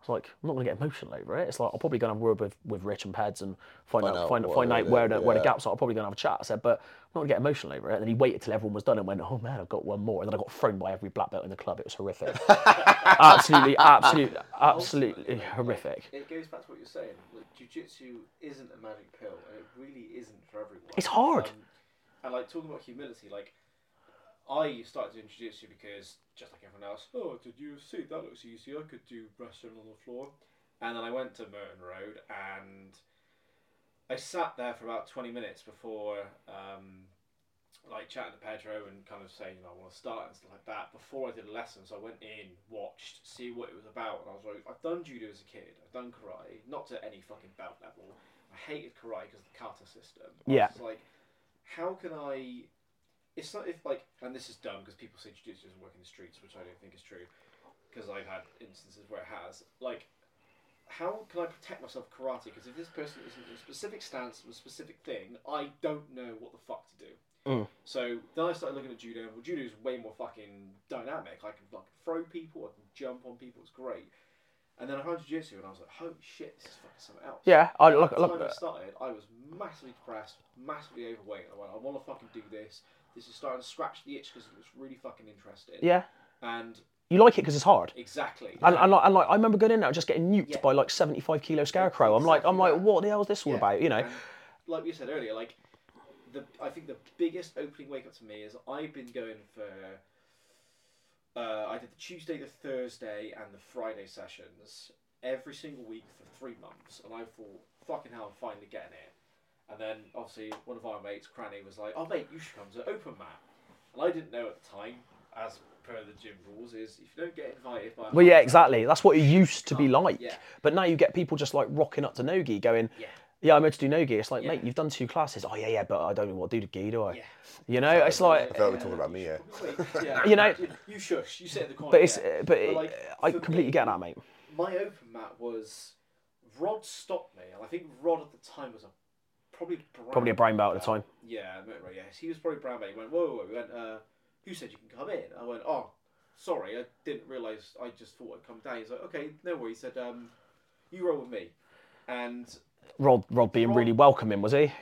I was like, I'm not going to get emotional over it. It's like, I'll probably go and have a word with, with Rich and Peds and find, Find out, out find, what find out where the, where the gaps are. I'll probably go and have a chat. I said, but I'm not going to get emotional over it. And then he waited till everyone was done and went, Oh man, I've got one more. And then I got thrown by every black belt in the club. It was horrific. absolutely, absolutely, absolutely horrific. It goes back to what you're saying. Like, jiu-jitsu isn't a magic pill, and it really isn't for everyone. It's hard. Um, and like talking about humility, like I started doing jiu-jitsu because just like everyone else, oh, did you see that looks easy? I could do wrestling on the floor. And then I went to Merton Road and I sat there for about twenty minutes before. Um, like chatting to Pedro and kind of saying, you know, I want to start and stuff like that. Before I did lessons, I went in, watched, see what it was about, and I was like, I've done judo as a kid, I've done karate, not to any fucking belt level. I hated karate because of the kata system. I Yeah. was like, how can I? It's not if like, and this is dumb because people say jiu-jitsu doesn't work in the streets, which I don't think is true, because I've had instances where it has. Like, how can I protect myself with karate? Because if this person is in a specific stance with a specific thing, I don't know what the fuck to do. Mm. So then I started looking at judo. Well, judo is way more fucking dynamic. I can fucking throw people. I can jump on people. It's great. And then I found jiu-jitsu and I was like, holy shit, this is fucking something else. Yeah, I look, the look time I started, I was massively depressed, massively overweight. I went, I want to fucking do this. This is starting to scratch the itch because it looks really fucking interesting. yeah. And You like it because it's hard. exactly. And, and, like, and like, I remember going in there and just getting nuked Yeah. by like 75 kilo scarecrow. I'm like, I'm like, what the hell is this all Yeah, about? You know? and like you said earlier, like the I think the biggest opening wake up to me is I've been going for. Uh, I did the Tuesday, the Thursday, and the Friday sessions every single week for three months, and I thought, fucking hell, I'm finally getting it. And then obviously one of our mates, Cranny, was like, "Oh mate, you should come to open mat," and I didn't know at the time, as per the gym rules, is if you don't get invited by. Well, yeah, exactly. That's what it used to be Oh, like. yeah. But now you get people just like rocking up to Nogi going, Yeah. yeah, I'm meant to do Nogi. It's like, Yeah. mate, you've done two classes. Oh, yeah, yeah, but I don't know what to do to Gi, do I? Yeah. You know, it's like, I felt we're talking about me here. Yeah. You know- you shush. You sit in the corner. but it's, yeah. but it, like, I completely me, get that, mate. My open mat was Rod stopped me, and I think Rod at the time was a probably brown Probably a brown belt at the time. Yeah, I meant right. Yes, he was probably brown belt. He went, whoa, whoa, whoa. He went, uh, who said you can come in? I went, oh, sorry, I didn't realise. I just thought I'd come down. He's like, okay, no worries. He said, um, you roll with me, and Rod, Rod being Rod- really welcoming, was he?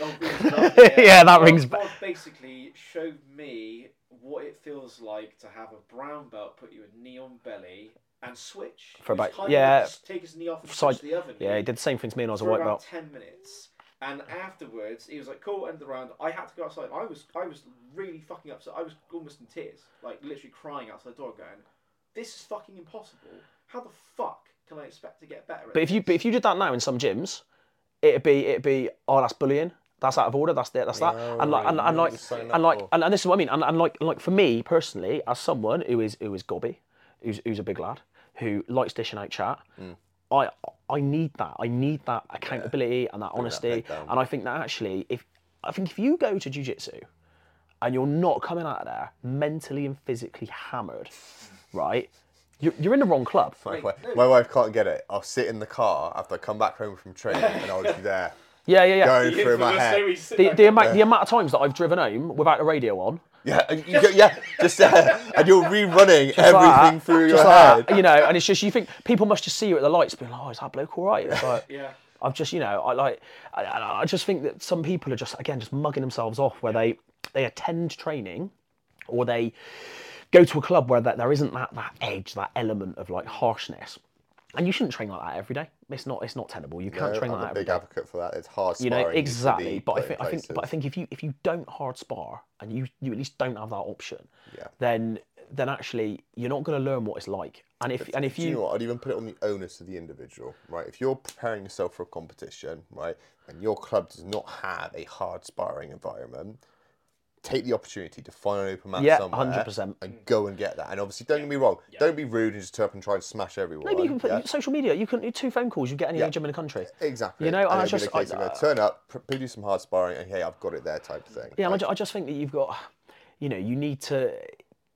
Oh, really? Yeah, that Rod- rings Rod basically showed me what it feels like to have a brown belt put you in knee on belly and switch. For about- yeah, like, take his knee off and the other Yeah, he did the same thing to me when I was a white belt. ten minutes. And afterwards, he was like, "Cool, end of the round." I had to go outside. I was, I was really fucking upset. I was almost in tears, like literally crying outside the door, going, "This is fucking impossible. How the fuck can I expect to get better?" At But if you but if you did that now in some gyms, it'd be it'd be oh that's bullying. That's out of order. That's it. That's that. No, and like and, and like just sign up and like and, and this is what I mean. And, and like like for me personally, as someone who is who is gobby, who's who's a big lad, who likes dishing out chat, Hmm. I I need that. I need that accountability and that honesty. head down. and I think that actually, if I think if you go to jujitsu and you're not coming out of there mentally and physically hammered, right? You're, you're in the wrong club. My, wife, my wife can't get it. I'll sit in the car after I come back home from training and I'll be there Yeah, yeah, yeah. going The through my infamous head. day we sit the, the going, amount the amount of times that I've driven home without the radio on, Yeah, and you go, yeah, just uh, and you're rerunning everything like through just your like head. that, you know, and it's just you think people must just see you at the lights, being like, "Oh, is that bloke all right?" It's like, Yeah. I've just, you know, I like, I, I I just think that some people are just again just mugging themselves off where they they attend training, or they go to a club where that there isn't that that edge, that element of like harshness, and you shouldn't train like that every day. It's not it's not tenable. You can't No, train I'm like a that every big day. advocate for that. It's hard you know exactly but I think I think but I think if you if you don't hard spar and you you at least don't have that option Yeah. then then actually you're not going to learn what it's like and if and if you you, know what? I'd even put it on the onus of the individual, right? If you're preparing yourself for a competition, right, and your club does not have a hard sparring environment, take the opportunity to find an open mat Yeah, somewhere 100%. and go and get that. And obviously, don't get me wrong, don't be rude and just turn up and try and smash everyone. maybe you can put yeah? social media you can do two phone calls you get any Yeah. gym in the country Exactly. You know, and I it'll be just- the case I- of turn up, pr- do some hard sparring, and hey, I've got it there type of thing. yeah and I, ju- I just think that you've got you know you need to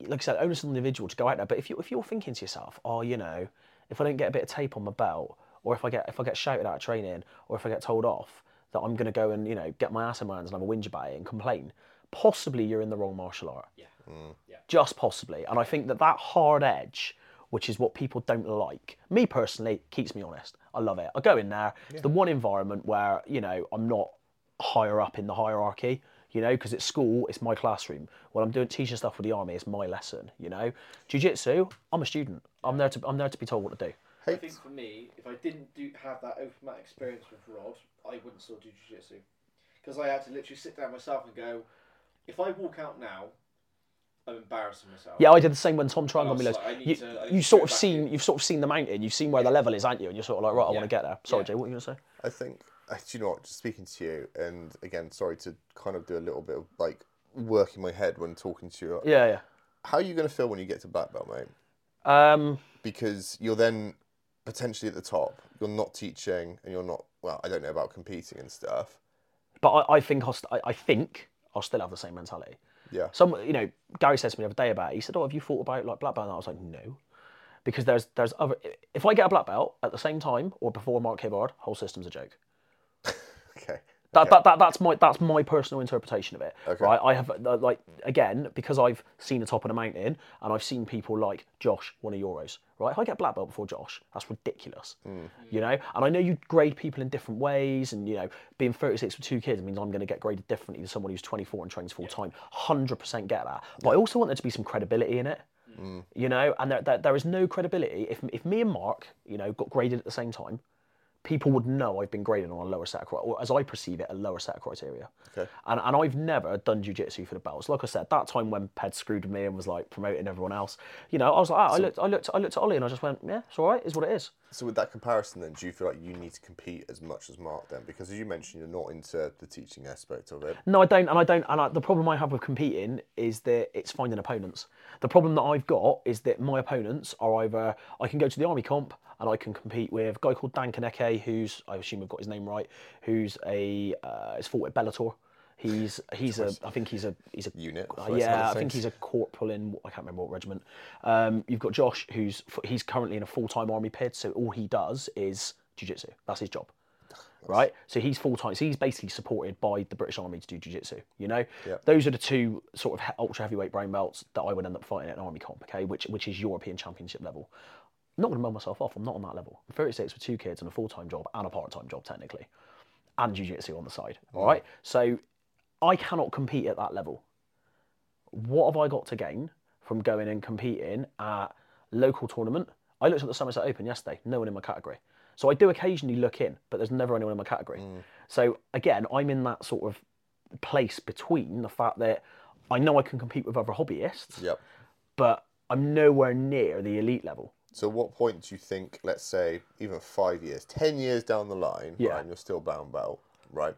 like I said onus on the individual to go out there but if you if you're thinking to yourself oh you know if I don't get a bit of tape on my belt or if I get if I get shouted out of training or if I get told off that I'm going to go and you know get my ass in my hands and have a whinge about it and complain possibly you're in the wrong martial art hmm. Yeah. just possibly. And I think that that hard edge, which is what people don't like, me personally, keeps me honest. I love it. I go in there. It's the one environment where you know I'm not higher up in the hierarchy. You know, because at school it's my classroom. When I'm doing teaching stuff with the army, it's my lesson. You know, jiu-jitsu, I'm a student. I'm there to I'm there to be told what to do. I think for me, if I didn't do have that open mat experience with Rod, I wouldn't still do jiu-jitsu. Because I had to literally sit down myself and go, if I walk out now, I'm embarrassing myself. Yeah, I did the same when Tom tried And I on me. was like, you to, you sort of seen in. you've sort of seen the mountain. You've seen where the level is, aren't you? And you're sort of like, right, I Yeah. want to get there. Sorry, Yeah. Jay, what were you gonna say? I think, uh, do you know what? Just speaking to you, and again, sorry to kind of do a little bit of like work in my head when talking to you. Yeah, yeah. How are you going to feel when you get to black belt, mate? Um, Because you're then potentially at the top. You're not teaching, and you're not. Well, I don't know about competing and stuff. but I, I think I'll st- I, I think I'll still have the same mentality. Yeah. Some, you know, Gary said to me the other day about it. He said, "Oh, have you thought about like black belt?" And I was like, "No," because there's there's other. If I get a black belt at the same time or before Mark Hibbard, whole system's a joke. That, that, that that's my that's my personal interpretation of it. Okay. Right? I have uh, like again because I've seen the top of the mountain and I've seen people like Josh, one of Euros. Right? If I get black belt before Josh, that's ridiculous. You know, and I know you grade people in different ways, and you know, being 36 with two kids means I'm going to get graded differently than someone who's 24 and trains full time. 100% get that. But I also want there to be some credibility in it. You know, and there, there, there is no credibility if if me and Mark, you know, got graded at the same time people would know I've been graded on a lower set of criteria, or as I perceive it, a lower set of criteria. Okay. And, and I've never done jujitsu for the belts. Like I said, that time when Ped screwed me and was like promoting everyone else, you know, I was like, ah, I looked, I looked, I looked at Ollie and I just went, yeah, it's all right, it's what it is. So with that comparison, then, do you feel like you need to compete as much as Mark then? Because as you mentioned, you're not into the teaching aspect of it. No, I don't, and I don't, and I, the problem I have with competing is that it's finding opponents. The problem that I've got is that my opponents are either I can go to the army comp and I can compete with a guy called Dan Kaneke, who's I assume I've got his name right, who's a uh, has fought at Bellator. He's he's a I think he's a he's a Unit, uh, yeah, I think he's a corporal in I can't remember what regiment. Um, you've got Josh, who's he's currently in a full time army pid, so all he does is jiu-jitsu. That's his job right? So he's full time. So he's basically supported by the British Army to do jiu-jitsu. You know, Yeah. those are the two sort of ultra heavyweight brown belts that I would end up fighting at an army comp. Okay, which which is European Championship level. I'm not going to mug myself off. I'm not on that level. I'm 36 with two kids and a full time job and a part time job technically, and jiu-jitsu on the side. All right, so I cannot compete at that level. What have I got to gain from going and competing at local tournament? I looked at the Somerset Open yesterday. No one in my category. So I do occasionally look in, but there's never anyone in my category. Mm. So again, I'm in that sort of place between the fact that I know I can compete with other hobbyists, Yep. but I'm nowhere near the elite level. So what point do you think, let's say, even five years, ten years down the line, Yeah. right, and you're still brown belt, right?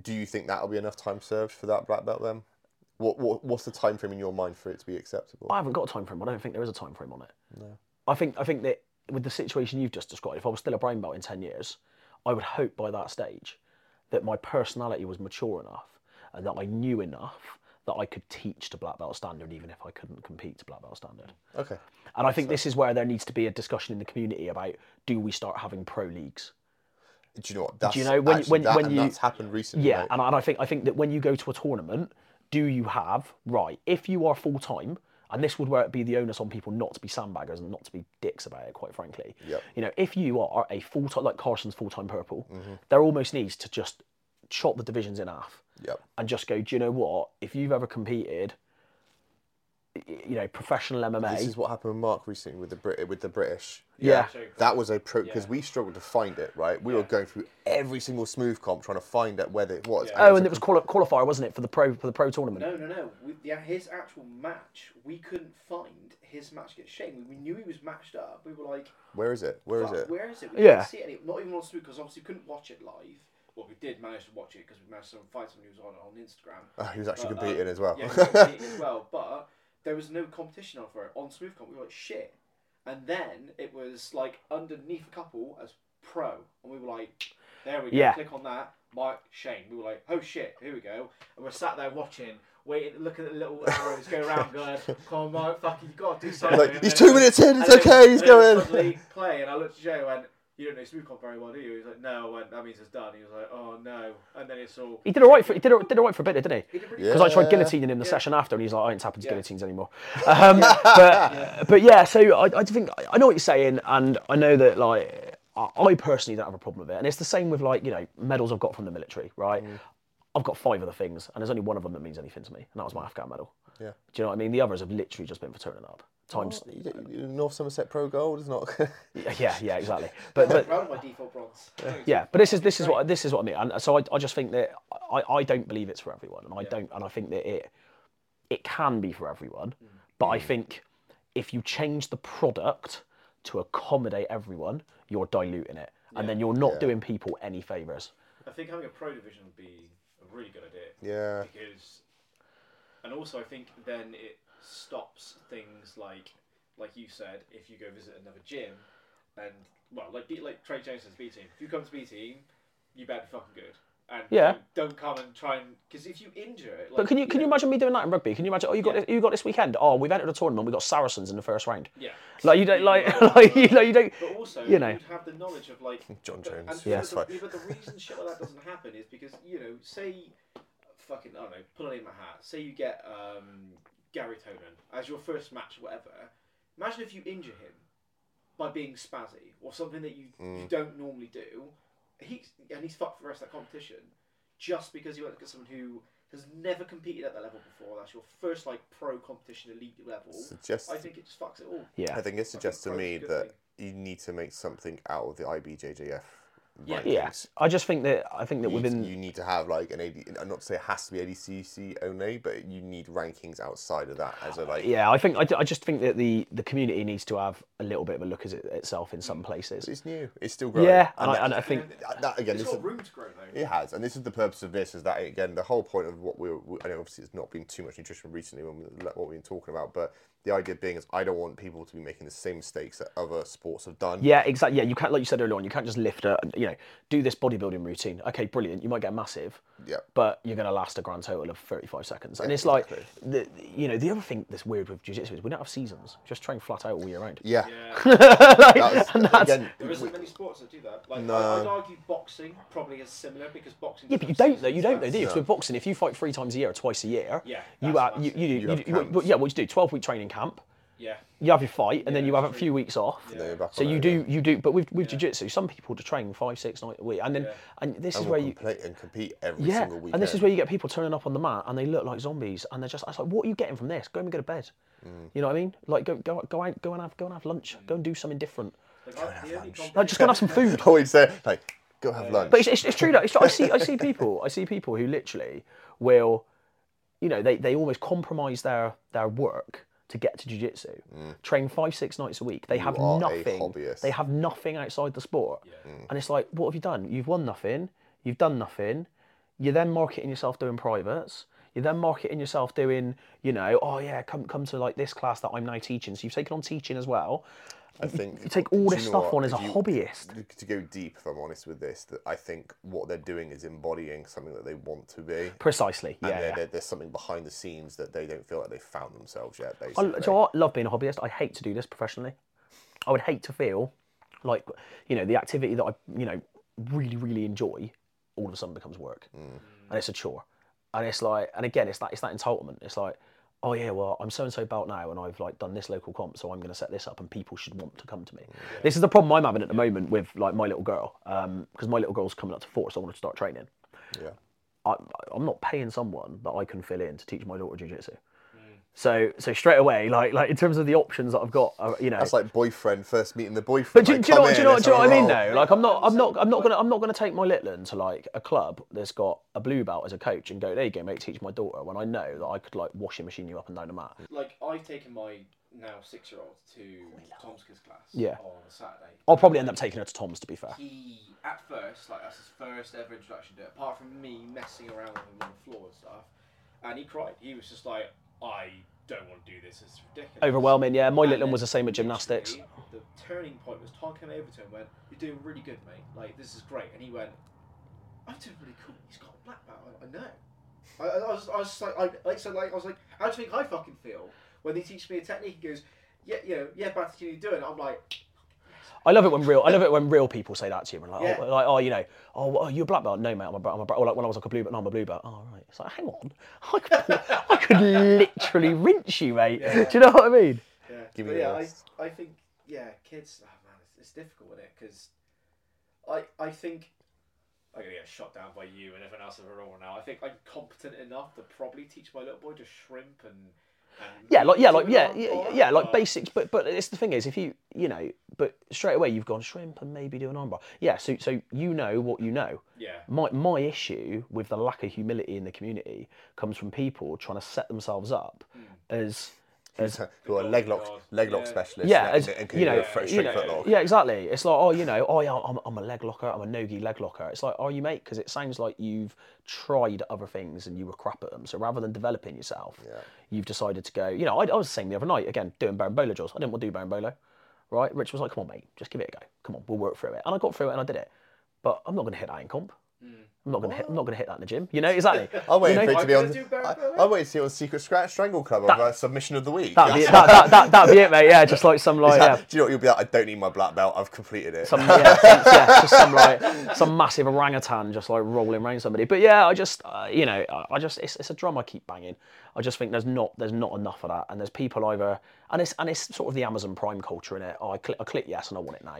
Do you think that'll be enough time served for that black belt then? What, what what's the time frame in your mind for it to be acceptable? I haven't got a time frame. I don't think there is a time frame on it. No. I think I think that with the situation you've just described, if I was still a brown belt in ten years, I would hope by that stage that my personality was mature enough and that I knew enough that I could teach to black belt standard, even if I couldn't compete to black belt standard. Okay. And I think this is where there needs to be a discussion in the community about do we start having pro leagues? Do you know what? That's you know, when- actually when- that, when you- that's happened recently. Yeah, right? and, I- and I think I think that when you go to a tournament, do you have right? If you are full time, and this would where it be the onus on people not to be sandbaggers and not to be dicks about it, quite frankly. Yep. You know, if you are a full time like Carson's full time purple, Mm-hmm. there almost needs to just chop the divisions in half Yep. and just go. Do you know what? If you've ever competed, you know, professional MMA. This is what happened with Mark recently with the Brit with the British. yeah. That was a pro because Yeah. we struggled to find it. Right, we were going through every single SmoothComp trying to find out whether it was. Yeah. Oh, was and a it was quali- qualifier, wasn't it, for the pro for the pro tournament? No, no, no. We, yeah, his actual match, we couldn't find his match against Shane. We, we knew he was matched up. We were like, Where is it? Where is it? Where is it? We Yeah. didn't see it. any- Not even on Smooth because obviously we couldn't watch it live. Well, we did manage to watch it because we managed to find someone who was on on Instagram. Oh, he was actually But, uh, competing as well. Yeah, he was competing as well. But there was no competition on for it. On SmoothComp, we were like, shit. And then it was like underneath a couple as pro. And we were like, there we go, Yeah. click on that. Mike, Shane. We were like, oh shit, here we go. And we're sat there watching, waiting, looking at the little arrows go around, going, come on, Mike, fucking, you got to do something. like, he's two minutes in. It's okay. He's going. Suddenly play, and I looked at Joe and went, you don't know SmoothComp very well, do you? He's like, no. I went, that means it's done. He was like, oh no. And then it's all. He did all right for he did all, did all right for a bit, didn't he? He did really Yeah. because I tried Yeah. guillotining him the Yeah. session after, and he's like, "I ain't tapping to Yeah. guillotines anymore." Um, but but yeah, so I, I think I know what you're saying, and I know that like I I personally don't have a problem with it, and it's the same with like you know medals I've got from the military, right? Mm. I've got five other things, and there's only one of them that means anything to me, and that was my Afghan medal. Yeah. Do you know what I mean? The others have literally just been for turning up. Times, oh. You North Somerset Pro Gold is not. yeah, yeah, exactly. But but proud my default bronze. yeah, but this is this is what this is what I mean, and so I, I just think that I, I don't believe it's for everyone, and I don't, and I think that it it can be for everyone, mm. but I mm. think if you change the product to accommodate everyone, you're diluting it, and then you're not Yeah. doing people any favors. I think having a pro division would be a really good idea yeah. because, and also I think then it stops things like, like you said, if you go visit another gym, and well, like like Craig Jones says B team. If you come to B team, you better be fucking good. and Yeah. don't, don't come and try and because if you injure it, like, But can you can you imagine me doing that in rugby? Can you imagine? Oh, you got Yeah. this, you got this weekend. Oh, we've entered a tournament. We got Saracens in the first round. Yeah. Like you don't like like you know you don't. But also, you know. you'd have the knowledge of like John Jones. And Yeah. but, the, but the reason shit like that doesn't happen is because you know, say, fucking I don't know, pull a name in my hat. Say you get um, Garry Tonon as your first match, or whatever. Imagine if you injure him by being spazzy or something that you, you mm. don't normally do. He's and he's fucked for the rest of that competition just because you went to someone who has never competed at that level before. That's your first like pro competition elite level. Suggests, I think it just fucks it all. Yeah. I think it suggests to me good that you need to make something out of the IBJJF. Yeah. rankings. Yes, I just think that I think that You need, within you need to have like an AD. I'm not to say it has to be ADCC only, but you need rankings outside of that as a like. yeah, I think I, I just think that the the community needs to have a little bit of a look at it itself in some places. It's new. It's still growing. Yeah, and I, that- and I think that, that again, It's this got is, room to grow though. it has, and this is the purpose of this. Is that again the whole point of what we're. We, I know obviously it's not been too much nutrition recently when we, what we've been talking about, but the idea being is I don't want people to be making the same mistakes that other sports have done. Yeah, exactly. Yeah, you can't, like you said earlier on, you can't just lift a, you know, do this bodybuilding routine. Okay, brilliant. You might get massive, Yeah. but you're going to last a grand total of 35 seconds. And it's like, the, you know, the other thing that's weird with jiu-jitsu is we don't have seasons. Just train flat out all year round. Yeah. Yeah. That was- that's- again, There we- isn't many sports that do that. Like, No. I, I'd argue boxing probably is similar because boxing. Yeah, but you don't though. You don't though, seasons. do you? So with boxing, if you fight three times a year or twice a year, Yeah, you that's- have you, that's you, it. You you, well, yeah, what you do? Twelve week training camp. Yeah. You have your fight, and then you have a few weeks off. then So you do, again. you do, but with with jiu-jitsu, some people to train five, six nights a week, and then Yeah. and this and is we'll where you compete and compete every Yeah, single weekend. and this is where you get people turning up on the mat and they look like zombies, and they're just. I was like, what are you getting from this? Go and go to bed. Mm. You know what I mean? Like go go go out go and have go and have lunch. Go and do something different. Like, I, the only Like just go and have some food. I always say like go have lunch. But it's, it's, it's true though. It's, I see I see people I see people who literally will, you know, they, they almost compromise their their work to get to jiu-jitsu. Train five six nights a week. They have Mm. are a nothing. hobbyist. They have nothing outside the sport. And it's like, what have you done? You've won nothing. You've done nothing. You're then marketing yourself doing privates. You're then marketing yourself doing, you know, oh yeah, come come to like this class that I'm now teaching. So you've taken on teaching as well. I think You take all this stuff on as a you- hobbyist. To go deep, if I'm honest with this, that I think what they're doing is embodying something that they want to be. Precisely. And Yeah. there- yeah. there- there's something behind the scenes that they don't feel like they've found themselves yet. I, Basically, you know what? love being a hobbyist. I hate to do this professionally. I would hate to feel like, you know, the activity that I, you know, really, really enjoy all of a sudden becomes work. Mm. And it's a chore. And it's like, and again, it's that, it's that entitlement. It's like, oh yeah, well, I'm so and so belt now and I've like done this local comp, so I'm going to set this up and people should want to come to me. Mm, this is the problem I'm having at the moment with like my little girl. Um, because my little girl's coming up to four, so I want to start training. yeah. I, I'm not paying someone that I can fill in to teach my daughter jiu-jitsu. So, so straight away, like, like in terms of the options that I've got, uh, you know. That's like boyfriend first meeting the boyfriend. but do, like, do you know, do you know, do you know what I mean roll. though? Like, I'm not, I'm not, I'm not gonna, I'm not gonna take my little one to like a club that's got a blue belt as a coach and go, there you go, mate, teach my daughter. When I know that I could like washing machine you up and down the mat. Like I've taken my now six year old to Tom's class. Yeah. On a Saturday. I'll probably end up taking her to Tom's, to be fair. He at first like that's his first ever introduction to it. Apart from me messing around with him on the floor and stuff, and he cried. He was just like, I don't want to do this. It's ridiculous. Overwhelming, yeah. My And little one was the same at gymnastics. The turning point was Tom came over to him and went, You're doing really good, mate. Like, this is great. And he went, I'm doing really cool. He's got a black belt. I, I know. I, I, was, I was just like, I, like, so like, I was like, How do you think I fucking feel when they teach me a technique? He goes, Yeah, you know, yeah, but can you do it? I'm like, I love it when real, I love it when real people say that to you. And like, oh, Yeah. oh, like, oh, you know, oh, what, you're a black belt. No, mate, I'm a, bra- I'm a, bra- or like when I was like a blue belt. No, I'm a blue belt. Oh, right. It's like, hang on, I could, I could literally rinse you, mate. Yeah. Do you know what I mean? Yeah. Give but me yeah, this. I, I think, yeah, kids, oh man, it's, it's difficult, isn't it? Because I, I think I'm going to get shot down by you and everyone else in the room now. I think I'm competent enough to probably teach my little boy to shrimp and. And Yeah, like yeah, like do yeah, yeah, yeah, like basics. But but it's the thing is, if you you know, but straight away you've gone shrimp and maybe do an armbar. Yeah, so so you know what you know. Yeah. My my issue with the lack of humility in the community comes from people trying to set themselves up hmm. as as who are Oh, leg lock, oh, leg lock Yeah. specialists. yeah, and, as, and can you know, do a fr- you straight know, foot lock. yeah, exactly. It's like, oh, you know, oh yeah, I'm, I'm a leg locker, I'm a nogi leg locker. It's like, are you mate? Because it sounds like you've tried other things and you were crap at them. So rather than developing yourself, you've decided to go. You know, I, I was the same the other night. Again, doing bolo drills. I didn't want to do bolo, right? Rich was like, come on, mate, just give it a go. Come on, we'll work through it. And I got through it and I did it. But I'm not going to hit that in comp. I'm not gonna hit. I'm not gonna hit that in the gym. You know exactly. I'm waiting you know? for it to be on. gonna do bare I, belly. I'm waiting to see it on Secret Scratch Strangle Club on uh, submission of the week. That'd be, that, that, that, that'd be it, mate. Yeah, just like some like yeah, Do you know what you'll be like? I don't need my black belt. I've completed it. some yeah, some, yeah, just some like some massive orangutan just like rolling around somebody. But yeah, I just uh, you know I I just it's, it's a drum I keep banging. I just think there's not there's not enough of that, and there's people either and it's and it's sort of the Amazon Prime culture in it. Oh, I click I click yes and I want it now,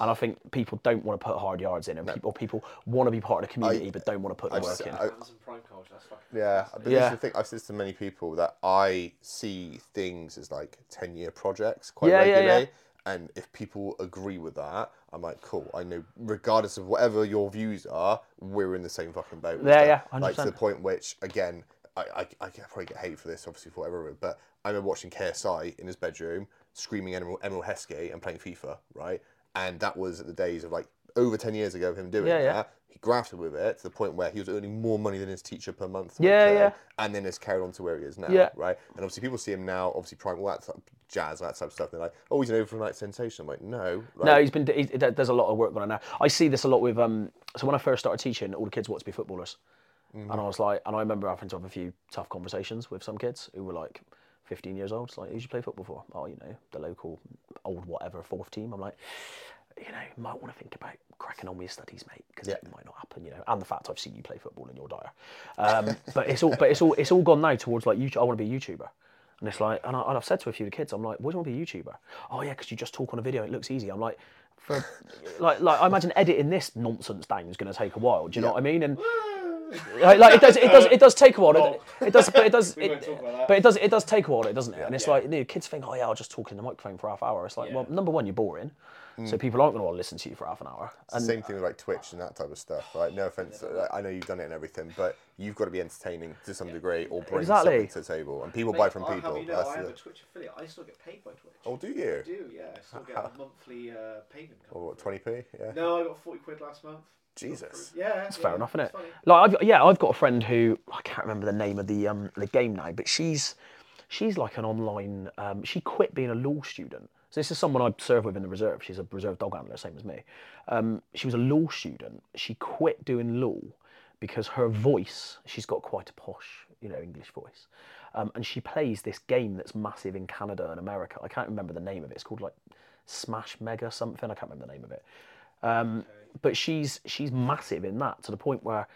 and I think people don't want to put hard yards in, and people people want to be part of the community but don't want to put the work just- in. I- Amazon Prime culture. That's fucking. Yeah, but this Yeah. is the thing. I've said this to many people that I see things as like ten-year projects quite Yeah, yeah, regularly, yeah. and if people agree with that, I'm like, cool. I know, regardless of whatever your views are, we're in the same fucking boat. and Yeah, stuff. yeah, Like to the point which, again, I, I, I could probably get hate for this, obviously for whatever, but I remember watching KSI in his bedroom screaming Emile Heskey and playing FIFA, right? And that was at the days of like over ten years ago of him doing Yeah, yeah. that. He grafted with it to the point where he was earning more money than his teacher per month. Yeah, term, yeah. And then has carried on to where he is now, Yeah. right? And obviously people see him now, obviously prime all that type, jazz, that type of stuff. They're like, oh, he's an overnight sensation. I'm like, no. Like, No, he's been. He's, there's a lot of work going on now. I see this a lot with. Um, so when I first started teaching, all the kids wanted to be footballers, and I was like, and I remember having to have a few tough conversations with some kids who were like 15 years old. It's like, who did you play football for? Oh, you know, the local old whatever fourth team. I'm like, you know, you might want to think about cracking on with your studies, mate, because Yeah. it might not happen. You know, and the fact I've seen you play football and you're dire. Um, but it's all, but it's all, it's all gone now towards like, YouTube. I want to be a YouTuber. And it's like, and, I, and I've said to a few of the kids, I'm like, why do you want to be a YouTuber? Oh yeah, because you just talk on a video, it looks easy. I'm like, for like, like I imagine editing this nonsense down is going to take a while. Do you know what I mean? And like, like, it does, it does, it does take a while. It, it does, but it does, it, talk about that. but it does, it does take a while, doesn't it? And it's Yeah. like, you know, kids think, oh yeah, I'll just talk in the microphone for half hour. It's like, Yeah. well, number one, you're boring, so people aren't going to want to listen to you for half an hour. It's the And same thing with like Twitch and that type of stuff. Like, no offense, like, I know you've done it and everything, but you've got to be entertaining to some degree or bring Exactly. something to the table. And people buy from people. Have you know, That's I have the- a Twitch affiliate. I still get paid by Twitch. Oh, do you? I you? do, yeah. I still get a monthly uh, payment. Or what, 20p? Yeah. No, I got 40 quid last month. Jesus. Yeah. That's fair enough, isn't it? Like, I've, yeah, I've got a friend who I can't remember the name of the um the game now, but she's she's like an online. Um, she quit being a law student. So this is someone I serve with in the reserve. She's a reserve dog handler, same as me. Um, she was a law student. She quit doing law because her voice. She's got quite a posh, you know, English voice. Um, and she plays this game that's massive in Canada and America. I can't remember the name of it. It's called like Smash Mega something. I can't remember the name of it. Um, but she's she's massive in that to the point where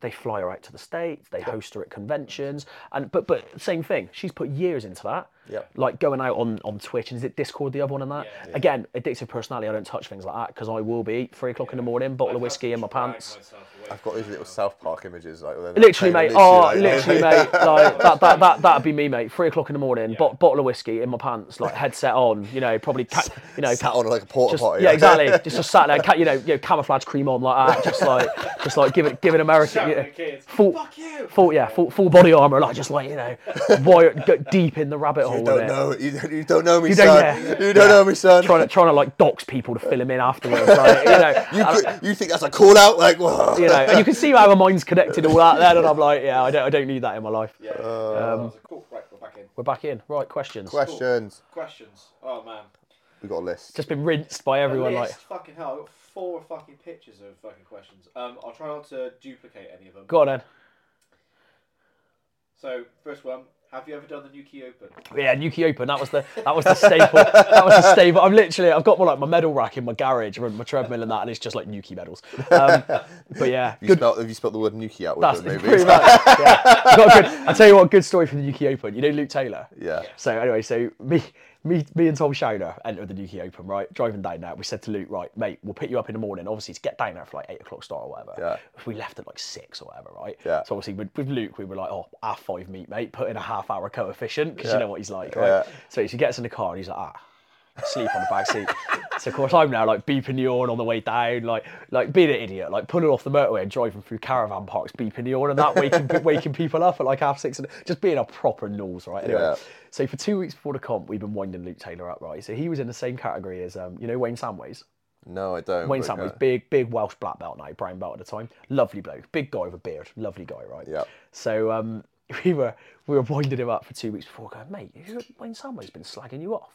they fly her out to the states, they host her at conventions, and but but same thing. She's put years into that. Yep. Like going out on, on Twitch and is it Discord the other one and that? Yeah. Again, addictive personality. I don't touch things like that because I will be three o'clock in the morning, bottle of whiskey in my pants. I've got these little South Park images. like Literally, playing mate. Oh, literally, Oh, like- literally, mate. Like that, that, that, that'd be me, mate. Three o'clock in the morning, bot, bottle of whiskey in my pants, like headset on. You know, probably, ca- you know, Sat on like a porta just, potty. yeah, exactly. Just, just sat there, ca- you know, you know, camouflage cream on like that, just like, just like give it American, Shouting you know, kids, full, "Fuck you!" full, yeah, full, full body armor, like just like you know, wired go deep in the rabbit hole. You don't it. know. You, don't- you don't know me, You son. don't- yeah. You don't Yeah. know me, son. Trying to, trying to like dox people to fill him in afterwards, like, you know. you, and- could- you think that's a call out? Like, whoa. you know, and you can see how my mind's connected all that then, and I'm like, yeah, I don't, I don't need that in my life. Yeah. Uh, that a cool. Right, we're back in. We're back in, right? Questions. Questions. Questions. Oh man. We got a list. Just been rinsed by everyone, A like. fucking hell. I've got four fucking pictures of fucking questions. Um, I'll try not to duplicate any of them. Go on then. So first one. Have you ever done the Newquay Open? Yeah, Newquay Open. That was the that was the staple. that was the staple. I'm literally I've got my like my medal rack in my garage, and my treadmill and that, and it's just like Newquay medals. Um, but yeah, You good. spelt, have you spelt the word Newquay out with That's them, maybe? pretty much. Yeah. Got a good. I tell you what, good story from the Newquay Open. You know Luke Taylor. Yeah. So anyway, so me, me, me and Tom Shauner entered the Newquay Open, right? Driving down there, we said to Luke, right, mate, we'll pick you up in the morning, obviously to get down there for like eight o'clock start or whatever. Yeah. If we left at like six or whatever, right? Yeah. So obviously with, with Luke, we were like, oh, half five meet, mate, put in a half hour coefficient because Yeah. you know what he's like, right? Yeah. So he gets in the car and he's like, ah. Sleep on the back seat. so of course I'm now like beeping the horn on the way down, like like being an idiot, like pulling off the motorway and driving through caravan parks, beeping the horn and that, waking waking people up at like half six and just being a proper nose, right? Anyway, Yeah. so for two weeks before the comp, we've been winding Luke Taylor up, right? So he was in the same category as um, you know Wayne Samways. No, I don't. Wayne Samways, big big Welsh black belt now, brown belt at the time, lovely bloke, big guy with a beard, lovely guy, right? Yeah. So um, we were we were winding him up for two weeks before, going, mate, Wayne Samway's been slagging you off.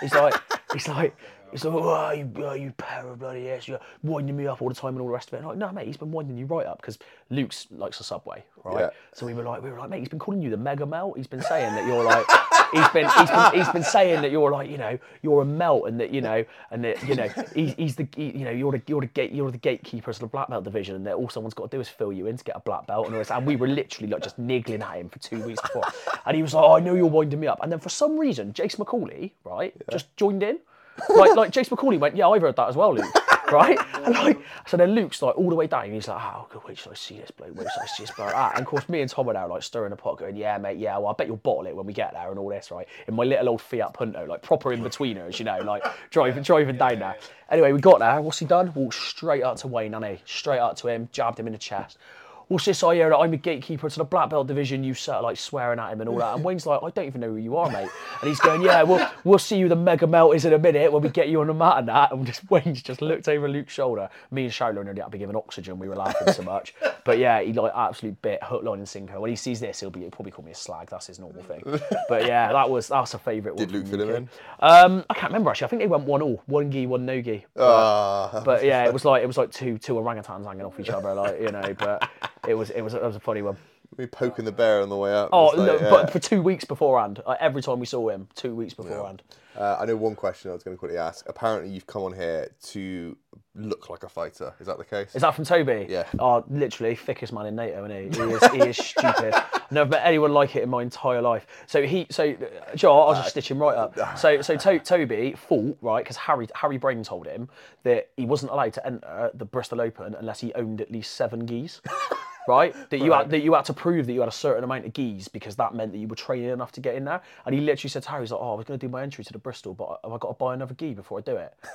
He's like, he's like, he's like, oh, you, oh, you pair of bloody ass, you're winding me up all the time and all the rest of it. And I'm like, no, mate, he's been winding you right up because Luke's likes the subway, right? Yeah. So we were like, we were like, mate, he's been calling you the mega melt. He's been saying that you're like, he's been, he's been, he's been saying that you're like, you know, you're a melt and that you know, and that you know, he's, he's the, he- you know, you're the, you're the gate, you're the gatekeepers of the black belt division, and that all someone's got to do is fill you in to get a black belt. And, all this. and we were literally like just niggling at him for two weeks before, and he was like, oh, I know you're winding me up. And then for some reason, Jace McCauley, right, just joined in. Like, like Jace McCauley went, yeah, I've heard that as well, Luke, right? And like, so then Luke's like all the way down, he's like, oh, good, wait till I see this bloke, wait till I see this bloke. Ah, and of course, me and Tom are now like stirring the pot, going, yeah, mate, yeah, well, I bet you'll bottle it when we get there and all this, right? In my little old Fiat Punto, like proper in betweeners, you know, like driving, driving down there. Anyway, we got there. What's he done? Walked straight up to Wayne, and he straight up to him, jabbed him in the chest. What's this I hear that I'm a gatekeeper to the black belt division? You start like swearing at him and all that. And Wayne's like, I don't even know who you are, mate. And he's going, Yeah, we'll we'll see you the mega melt is in a minute when we get you on the mat and that. And just Wayne's just looked over Luke's shoulder. Me and Shiloh nearly had to be given oxygen. We were laughing so much. But yeah, he like absolute bit hook, line and sinker. When he sees this, he'll be he'll probably call me a slag. That's his normal thing. But yeah, that was that's a favourite one. Did Luke fill him in? Um, I can't remember actually. I think they went one all, one gi, one no gi. Ah, But yeah, it was like it was like two two orangutans hanging off each other, like you know. But it was it was it was a funny one. we poking the bear on the way out. Oh, like, no, yeah. but for two weeks beforehand, like, every time we saw him, two weeks beforehand. Uh, I know one question I was going to quickly ask. Apparently, you've come on here to look like a fighter. Is that the case? Is that from Toby? Yeah. Oh, literally thickest man in NATO, isn't he? He is, he is stupid. I've never met anyone like it in my entire life. So he, so uh, Joe, I'll just stitch him right up. So, so to, Toby thought right because Harry Harry Brain told him that he wasn't allowed to enter the Bristol Open unless he owned at least seven geese. Right, that you had that you had to prove that you had a certain amount of geese because that meant that you were training enough to get in there. And he literally said to Harry, he's like, "Oh, I was going to do my entry to the Bristol, but have I got to buy another gi before I do it?"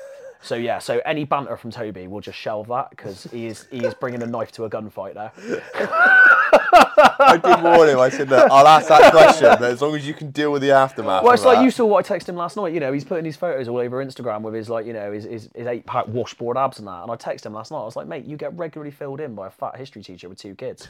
So yeah, so any banter from Toby, we'll just shelve that because he is he is bringing a knife to a gunfight there. I did warn him. I said, Look, I'll ask that question, but as long as you can deal with the aftermath. Well, it's like that." you saw what I texted him last night. You know, he's putting his photos all over Instagram with his like, you know, his his, his eight pack washboard abs and that. And I texted him last night. I was like, mate, you get regularly filled in by a fat history teacher with two kids.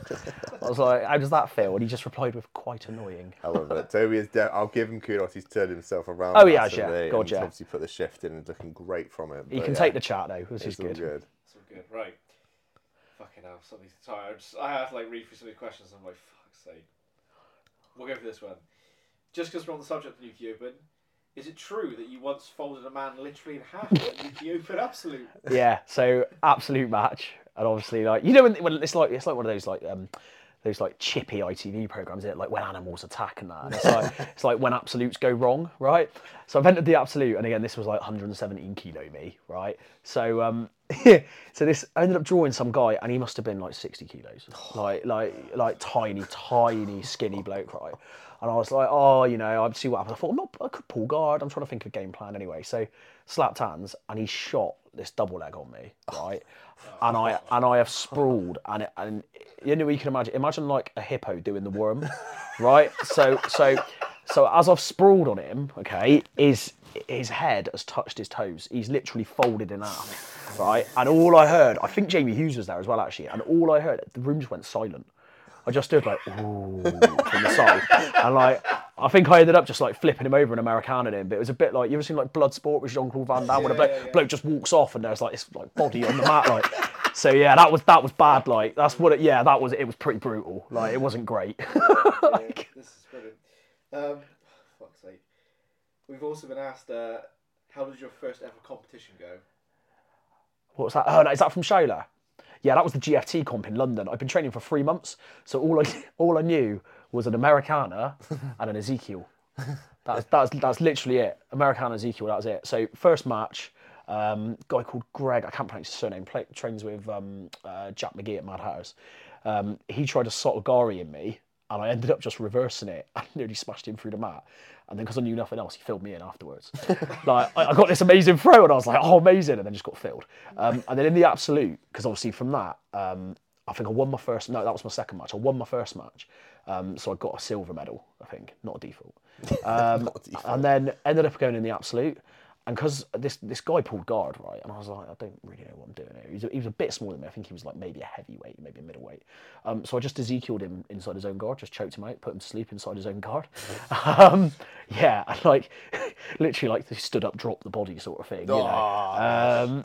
I was like, how does that feel? And he just replied with quite annoying. However, Toby is. De- I'll give him kudos. He's turned himself around. Oh, he has, yeah. God, yeah. Obviously, put the shift in and looking great from it. He can yeah, take the chat though, which is It's all good. good. So good, right? Hell, something's tired. I, just, I have to like read through some of the questions. And I'm like, fuck's sake. We'll go for this one. Just because we're on the subject of Newquay Open, is it true that you once folded a man literally in half at Newquay Open Absolute? Yeah, so absolute match, and obviously like you know when, when it's like it's like one of those like um those like chippy ITV programs, it like when animals attack and that. And it's like it's like when absolutes go wrong, right? So I've entered the absolute, and again this was like 117 kilo me, right? So um so this I ended up drawing some guy, and he must have been like 60 kilos, like like like tiny, tiny, skinny bloke, right? And I was like, oh, you know, I'd see what happens. I thought, I'm not, I could pull guard. I'm trying to think of a game plan anyway. So slapped hands, and he shot this double leg on me, right? And I and I have sprawled, and it, and you know, you can imagine, imagine like a hippo doing the worm, right? So so so as I've sprawled on him, okay, his his head has touched his toes. He's literally folded in half, right? And all I heard, I think Jamie Hughes was there as well, actually. And all I heard, the room just went silent. I just stood like, ooh, from the side. And like, I think I ended up just like flipping him over and Americaning him. But it was a bit like, you ever seen like Bloodsport with Jean Claude Van Damme when a bloke, yeah, yeah. bloke just walks off and there's like this like body on the mat, like. So yeah, that was that was bad. Like that's what it. Yeah, that was it. Was pretty brutal. Like it wasn't great. Yeah, this is brilliant. Um, fuck's sake. We've also been asked, uh, how did your first ever competition go? What's that? Oh, no, is that from Shola? Yeah, that was the GFT comp in London. I've been training for three months, so all I all I knew was an Americana and an Ezekiel. That's that's that's literally it. Americana Ezekiel. That was it. So first match, um, guy called Greg. I can't pronounce his surname. Play, trains with um, uh, Jack McGee at Mad Hatters. Um, he tried to Sotogari in me, and I ended up just reversing it and nearly smashed him through the mat. And then because I knew nothing else, he filled me in afterwards. like I, I got this amazing throw, and I was like, "Oh, amazing!" And then just got filled. Um, and then in the absolute, because obviously from that, um, I think I won my first. No, that was my second match. I won my first match, um, so I got a silver medal. I think, not a default. Um, Not a default. And then ended up going in the absolute, and because this this guy pulled guard, right, and I was like, I don't really know what I'm doing here. He was a, he was a bit smaller than me. I think he was like maybe a heavyweight, maybe a middleweight. Um, so I just Ezekieled him inside his own guard, just choked him out, put him to sleep inside his own guard. um, yeah, and like literally like they stood up, dropped the body sort of thing. You know?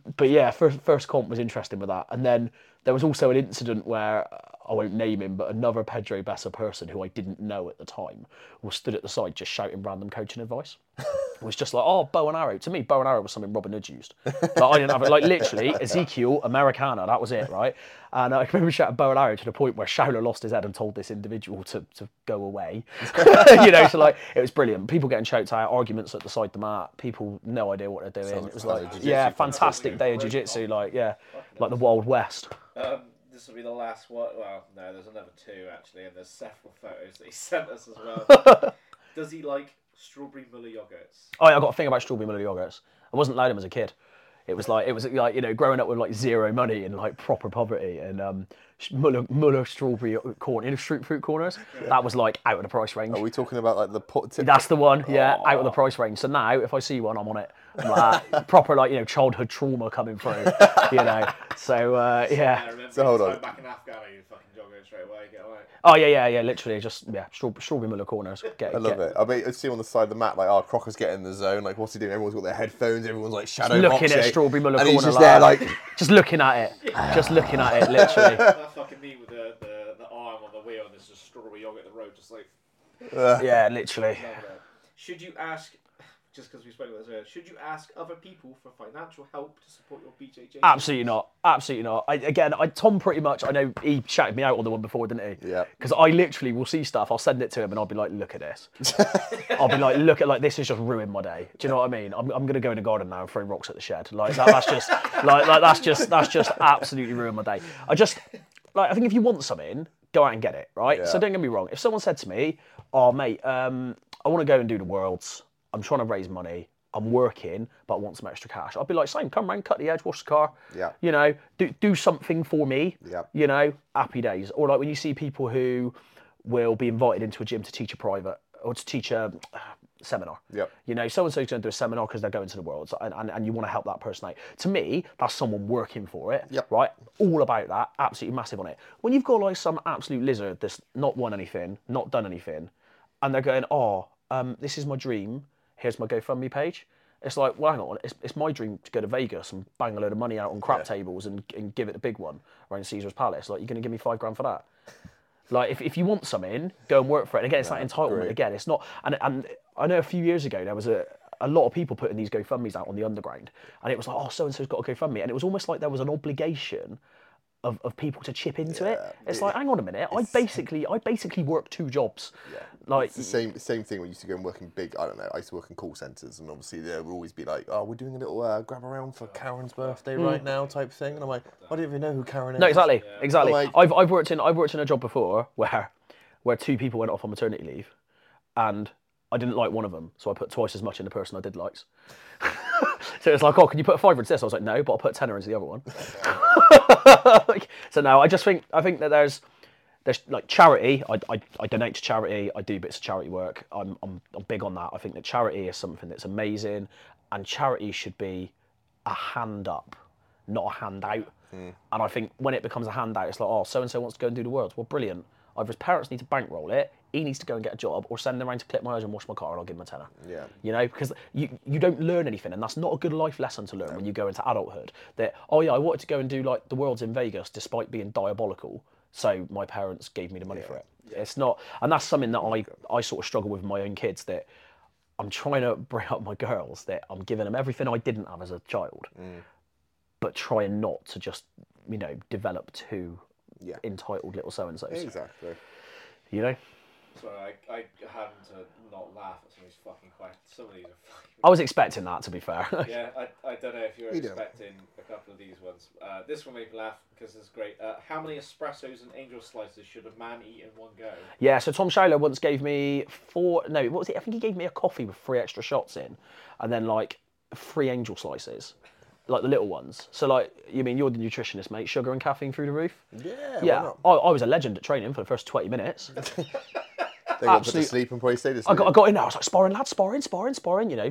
um, but yeah, first first comp was interesting with that, and then there was also an incident where I won't name him, but another Pedro Bessa person who I didn't know at the time was stood at the side just shouting random coaching advice. It was just like, oh, bow and arrow. To me, bow and arrow was something Robin Hood used. But I didn't have it. Like literally, Ezekiel, Americana, that was it, right? And I remember shouting bow and arrow to the point where Shaula lost his head and told this individual to, to go away. you know, so like it was brilliant. People getting choked out, arguments at the side of the mat, people no idea what they're doing. Sounds it was like like, yeah, fantastic day of Great jiu-jitsu, like yeah, like the Wild West. Um, this will be the last one. Well, no, there's another two actually, and there's several photos that he sent us as well. Does he like strawberry Muller yogurts? Oh, yeah, I got a thing about strawberry Muller yogurts. I wasn't allowed them as a kid. It was like it was like you know growing up with like zero money and like proper poverty and um, Muller, Muller strawberry corn in fruit fruit corners. That was like out of the price range. Are we talking about like the pot? Tip? That's the one, yeah, out of the price range. So now, if I see one, I'm on it. I'm like, ah, proper like you know childhood trauma coming through, you know. So uh, I yeah. So hold on. back in Afghan, you fucking jogger straight away. Get away. Oh yeah, yeah, yeah. Literally, just yeah, straw- strawberry Muller corners. Get, I love get, it. I mean, I see on the side of the mat, like, oh, Crocker's getting in the zone. Like, what's he doing? Everyone's got their headphones. Everyone's like shadow looking boxing. at strawberry Muller and corner. he's just like, there, like, just looking at it, just looking at it, literally. that fucking me with the, the, the arm on the wheel and there's just strawberry yogurt at the road, just like. Yeah, literally. Should you ask, just because we spoke about this earlier, should you ask other people for financial help to support your BJJ? Absolutely not. Absolutely not. I, again, I, Tom pretty much. I know he shouted me out on the one before, didn't he? Yeah. Because I literally will see stuff. I'll send it to him, and I'll be like, "Look at this." I'll be like, "Look at like this has just ruined my day." Do you know what I mean? I'm, I'm gonna go in the garden now and throw rocks at the shed. Like that, that's just like, like that's just that's just absolutely ruined my day. I just like I think if you want something, go out and get it. Right. So don't get me wrong. If someone said to me, "Oh mate, um, I want to go and do the worlds. I'm trying to raise money." I'm working, but I want some extra cash. I'd be like, same, come round, cut the edge, wash the car. Yeah. You know, do do something for me. Yeah. You know, happy days. Or like when you see people who will be invited into a gym to teach a private or to teach a uh, seminar. Yep. You know, so and so's going to do a seminar because they're going to the world, and, and, and you want to help that person out. To me, that's someone working for it. Yep. Right. All about that. Absolutely massive on it. When you've got like some absolute lizard that's not won anything, not done anything, and they're going, oh, um, this is my dream. Here's my GoFundMe page. It's like, well, hang on, it's, it's my dream to go to Vegas and bang a load of money out on crap tables and, and give it a big one around Caesar's Palace. Like, you're going to give me five grand for that? Like, if, if you want something, go and work for it. And again, it's that entitlement. agree. Again, it's not. And, and I know a few years ago there was a, a lot of people putting these GoFundMe's out on the underground, and it was like, oh, so and so's got a GoFundMe, and it was almost like there was an obligation. Of, of people to chip into it. It's like, hang on a minute. I basically, I basically work two jobs. Yeah. Like, It's the same same thing when you used to go and work in big. I don't know. I used to work in call centers, and obviously there would always be like, "Oh, we're doing a little uh, grab around for Karen's birthday right now," type thing. And I'm like, I don't even know who Karen is. Mm. No, exactly, exactly. Like- I've, I've worked in I've worked in a job before where where two people went off on maternity leave, and I didn't like one of them, so I put twice as much in the person I did likes. so it's like, oh, can you put a fiver into this? I was like, no, but I'll put a tenner into the other one. Like, so no, I just think I think that there's there's like charity. I, I, I donate to charity. I do bits of charity work. I'm, I'm I'm big on that. I think that charity is something that's amazing, and charity should be a hand up, not a handout. Mm. And I think when it becomes a handout, it's like, oh, so and so wants to go and do the world. Well, brilliant. Either his parents need to bankroll it, he needs to go and get a job, or send them around to clip my eyes and wash my car, and I'll give him a tenner. Yeah. You know, because you, you don't learn anything, and that's not a good life lesson to learn when you go into adulthood. That, oh yeah, I wanted to go and do like the world's in Vegas despite being diabolical, so my parents gave me the money for it. It's not, and that's something that I, I sort of struggle with my own kids that I'm trying to bring up my girls that I'm giving them everything I didn't have as a child, mm. but trying not to just, you know, develop two Yeah. entitled little so and so's. Exactly. You know? Sorry, I, I had to not laugh at some of these fucking questions. Some of these are fucking. I was expecting that, to be fair. Yeah, I, I don't know if you're We don't. expecting a couple of these ones. Uh, this one made me laugh because it's great. Uh, how many espressos and angel slices should a man eat in one go? Yeah, so Tom Shaler once gave me four. No, what was it? I think he gave me a coffee with three extra shots in, and then like three angel slices, like the little ones. So like, you mean you're the nutritionist, mate? Sugar and caffeine through the roof. Yeah. why Yeah, not? I, I was a legend at training for the first twenty minutes. They got put to absolute. sleep and probably stayed I got, I got in there. I was like, sparring, lad, sparring, sparring, sparring. You know,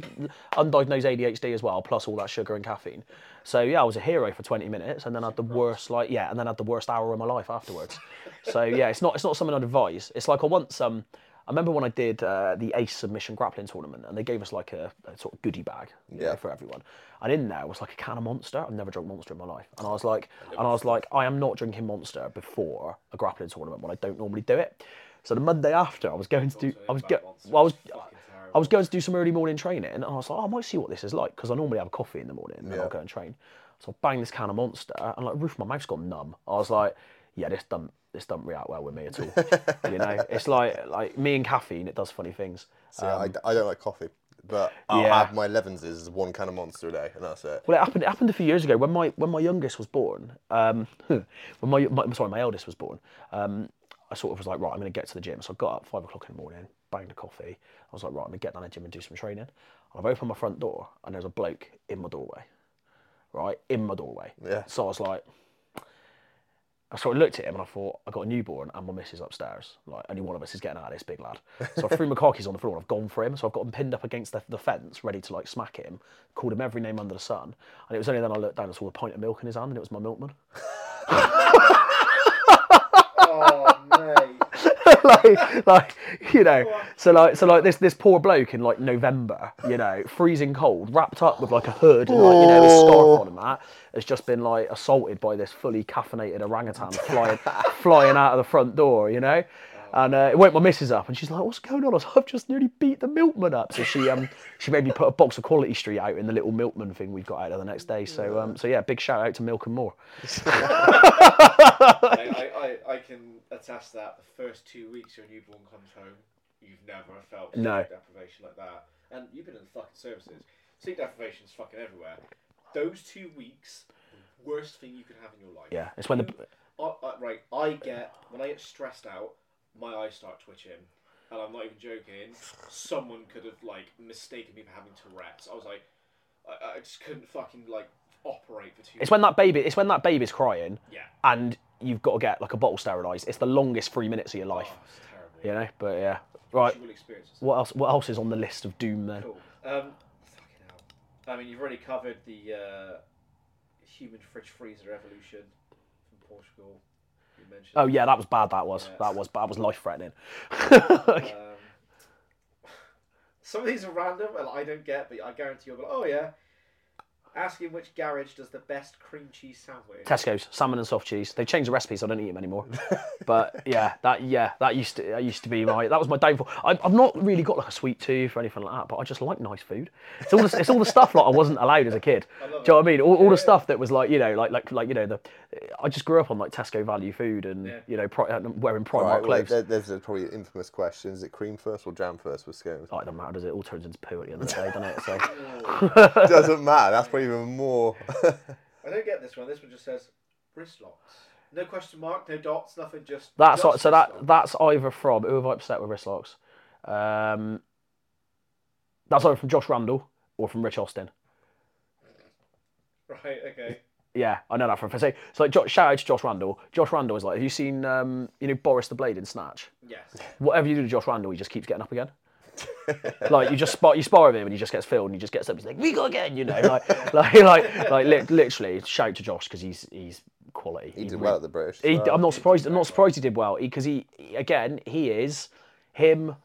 undiagnosed ADHD as well, plus all that sugar and caffeine. So yeah, I was a hero for 20 minutes, and then I had the worst, like, yeah, and then I had the worst hour of my life afterwards. so yeah, it's not, it's not something I'd advise. It's like I once, um, I remember when I did uh, the Ace Submission Grappling Tournament, and they gave us like a, a sort of goodie bag you know, Yeah. for everyone. And in there was like a can of Monster. I've never drunk Monster in my life, and I was like, and I was like, I am not drinking Monster before a grappling tournament when I don't normally do it. So the Monday after, I was going to do, I was go, well, I was, I was going to do some early morning training, and I was like, oh, I might see what this is like because I normally have a coffee in the morning and then I'll go and train. So I banged this can of Monster, and like roof of my mouth's gone numb. I was like, yeah, this don't this don't react well with me at all. you know, it's like like me and caffeine, it does funny things. See, I, I don't like coffee, but I'll Um, yeah. have my Levenses as one can of Monster a day, and that's it. Well, it happened. It happened a few years ago when my when my youngest was born. Um, when my, my sorry, my eldest was born. Um, I sort of was like, right, I'm going to get to the gym. So I got up five o'clock in the morning, banged a coffee. I was like, right, I'm going to get down to the gym and do some training. And I've opened my front door, and there's a bloke in my doorway, right in my doorway. Yeah. So I was like, I sort of looked at him and I thought, I got a newborn and my missus upstairs. Like, only one of us is getting out of this big lad. So I threw my car keys on the floor and I've gone for him. So I've got him pinned up against the, the fence, ready to like smack him. Called him every name under the sun. And it was only then I looked down and saw a pint of milk in his hand and it was my milkman. Like, like, you know, so like, so like this this poor bloke in like November, you know, freezing cold, wrapped up with like a hood and like you know a scarf on and that, has just been like assaulted by this fully caffeinated orangutan flying flying out of the front door, you know. And uh, it woke my missus up, and she's like, "What's going on?" I was like, "I've just nearly beat the milkman up." So she um she made me put a box of Quality Street out in the little milkman thing we got out of the next day. So um so yeah, big shout out to Milk and More. I, I, I, can attest that the first two weeks your newborn comes home, you've never felt sleep No. deprivation like that. And you've been in the fucking services. Sleep deprivation's fucking everywhere. Those two weeks, worst thing you could have in your life. Yeah, it's when the I, I, right, I get when I get stressed out, my eyes start twitching, and I'm not even joking. Someone could have like mistaken me for having Tourette's. I was like, I, I just couldn't fucking like operate for two. It's when that baby. It's when that baby's crying, yeah, and you've got to get like a bottle sterilised. It's the longest three minutes of your life, oh, it's terrible. you know. But yeah, right. You will experience this. What else? What else is on the list of doom then? Cool. Um, fucking hell. I mean, you've already covered the uh, human fridge freezer evolution from Portugal. Mentioned. Oh yeah, that was bad. That was. Yeah. That was. That was life threatening. Um, some of these are random and I don't get, but I guarantee you'll be like, oh yeah. Asking which garage does the best cream cheese sandwich. Tesco's salmon and soft cheese. They changed the recipe, so I don't eat them anymore. but yeah, that yeah, that used to that used to be my that was my downfall. I, I've not really got like a sweet tooth or anything like that, but I just like nice food. It's all the, it's all the stuff like I wasn't allowed as a kid. Do you know what I mean? All, all the stuff that was like you know like like like you know the I just grew up on like Tesco value food and Yeah. you know pri- uh, wearing Primark Right, well, clothes. there, there's a probably infamous question: Is it cream first or jam first with scones? Oh, it doesn't matter, does it? It all turns into poo at the end of the day, doesn't it? So Doesn't matter. That's probably even more. I don't get this one. This one just says wrist locks. No question mark, no dots, nothing. Just that's just so that locks. that's either from who have I upset with wrist locks? Um, that's either from Josh Randall or from Rich Austin. Right. Okay. Yeah, I know that from so. So like, Jo- shout out to Josh Randall. Josh Randall is like, have you seen um, you know Boris the Blade in Snatch? Yes. Whatever you do to Josh Randall, he just keeps getting up again. like you just spot you spar with him and he just gets filled and he just gets up. He's like, we go again, you know, like like like like li- literally. Shout to Josh because he's he's quality. He He's did really- well at the British. He, well. I'm not surprised. I'm not surprised he did well because he, he- again he is him,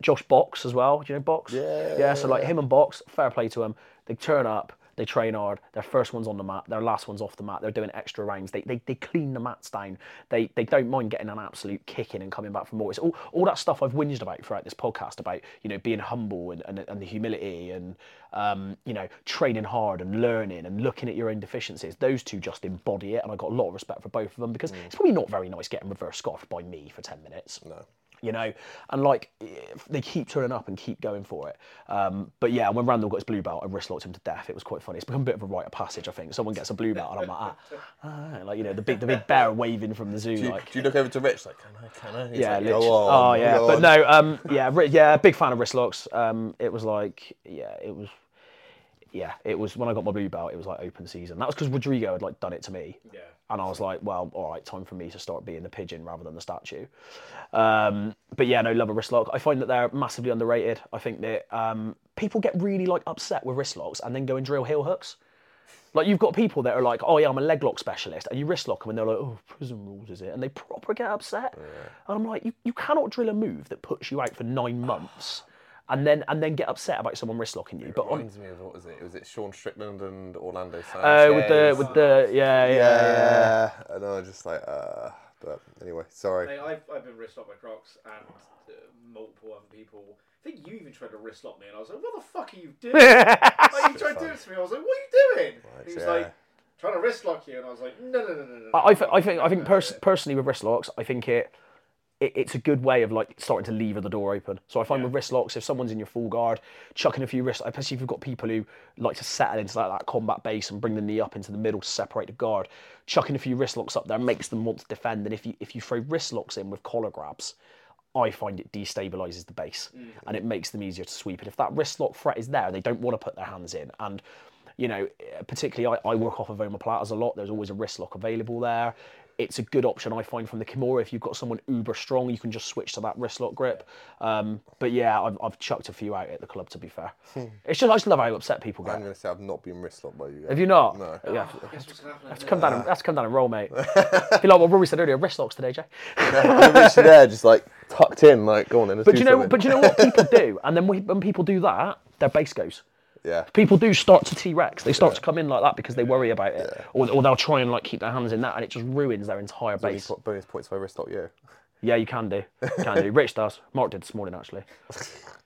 Josh Box as well. Do you know Box? Yeah. Yeah. So like him and Box, fair play to him. They turn up. They train hard. Their first one's on the mat. Their last one's off the mat. They're doing extra rounds. They, they, they clean the mats down. They they don't mind getting an absolute kicking and coming back for more. It's all, all that stuff I've whinged about throughout this podcast about you know being humble and, and, and the humility and um, you know training hard and learning and looking at your own deficiencies. Those two just embody it, and I got a lot of respect for both of them because it's probably not very nice getting reverse scoffed by me for ten minutes No. You know, and like they keep turning up and keep going for it. Um, but yeah, when Randall got his blue belt, I wrist locked him to death. It was quite funny. It's become a bit of a rite of passage, I think. Someone gets a blue belt, and I'm like, ah, ah, like you know, the big the big bear waving from the zoo, Do you, like. do you look over to Rich like, can I, can I? He's Yeah, like, literally. go on, oh yeah, go but no, um, yeah, yeah, big fan of wrist locks. Um, it was like, yeah, it was. yeah, it was when I got my blue belt. It was like open season. That was because Rodrigo had like done it to me, Yeah. And I was like, well, all right, time for me to start being the pigeon rather than the statue. Um, but yeah, no, love a wrist lock. I find that they're massively underrated. I think that um, people get really like upset with wrist locks and then go and drill heel hooks. Like you've got people that are like, oh yeah, I'm a leg lock specialist, and you wrist lock them, and they're like, oh, prison rules is it? And they proper get upset. And I'm like, you, you cannot drill a move that puts you out for nine months, and then and then get upset about someone wrist locking you. But on, Reminds me of what was it? Was it Sean Strickland and Orlando Sanchez? oh, with the with the yeah yeah yeah. yeah, and I was just like, uh, but anyway, sorry. Mate, I've, I've been wrist locked by Crocks and uh, multiple other people. I think you even tried to wrist lock me, and I was like, "What the fuck are you doing?" like, you tried to do it to me. I was like, "What are you doing?" he was yeah. like, "Trying to wrist lock you," and I was like, "No, no, no, no, no." I, I, th- I think I think pers- personally with wrist locks, I think it, it it's a good way of like starting to lever the door open. So I find with wrist locks, if someone's in your full guard, chucking a few wrists, especially if you've got people who like to settle into like that combat base and bring the knee up into the middle to separate the guard, chucking a few wrist locks up there makes them want to defend. And if you if you throw wrist locks in with collar grabs. I find it destabilizes the base mm. and it makes them easier to sweep. And if that wrist lock threat is there, they don't want to put their hands in. And you know, particularly I, I work off of omoplatas a lot. There's always a wrist lock available there. It's a good option I find from the Kimura. If you've got someone uber strong, you can just switch to that wrist lock grip. Um, but yeah, I've, I've chucked a few out at the club. To be fair, it's just I just love how upset people get. I'm going to say I've not been wrist locked by you. Have you not? No. Yeah. Guess what's gonna come down. And, let's come down and roll, mate. Be like what Rory said earlier. Wrist locks today, Jay. I'm literally there, just like tucked in, like, go on then. Let's But do you know, something. but you know what people do, and then we, when people do that, their base goes. Yeah. People do start to T Rex. They start to come in like that because they worry about it, or, or they'll try and like keep their hands in that, and it just ruins their entire Bonus, base. bonus points if I wrist lock you. Yeah, you can do, can do. Rich does. Mark did this morning actually.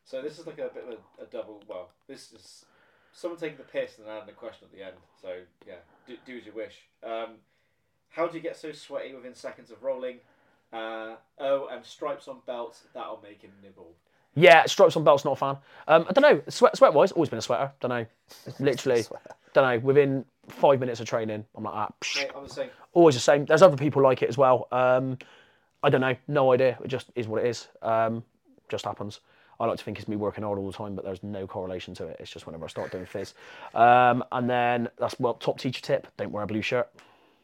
So this is like a bit of a, a double. Well, this is someone taking the piss and then adding a question at the end. So yeah, do, do as you wish. Um, how do you get so sweaty within seconds of rolling? Uh, oh, and stripes on belts. That'll make him nibble. Yeah, stripes on belts, not a fan. Um, I don't know. Sweat, sweat wise, always been a sweater. Don't know. Literally, don't know. Within five minutes of training, I'm like, ah, psh, Mate, I'm the same. always the same. There's other people like it as well. Um, I don't know. No idea. It just is what it is. Um, just happens. I like to think it's me working hard all the time, but there's no correlation to it. It's just whenever I start doing fizz. Um, and then that's well, top teacher tip: don't wear a blue shirt.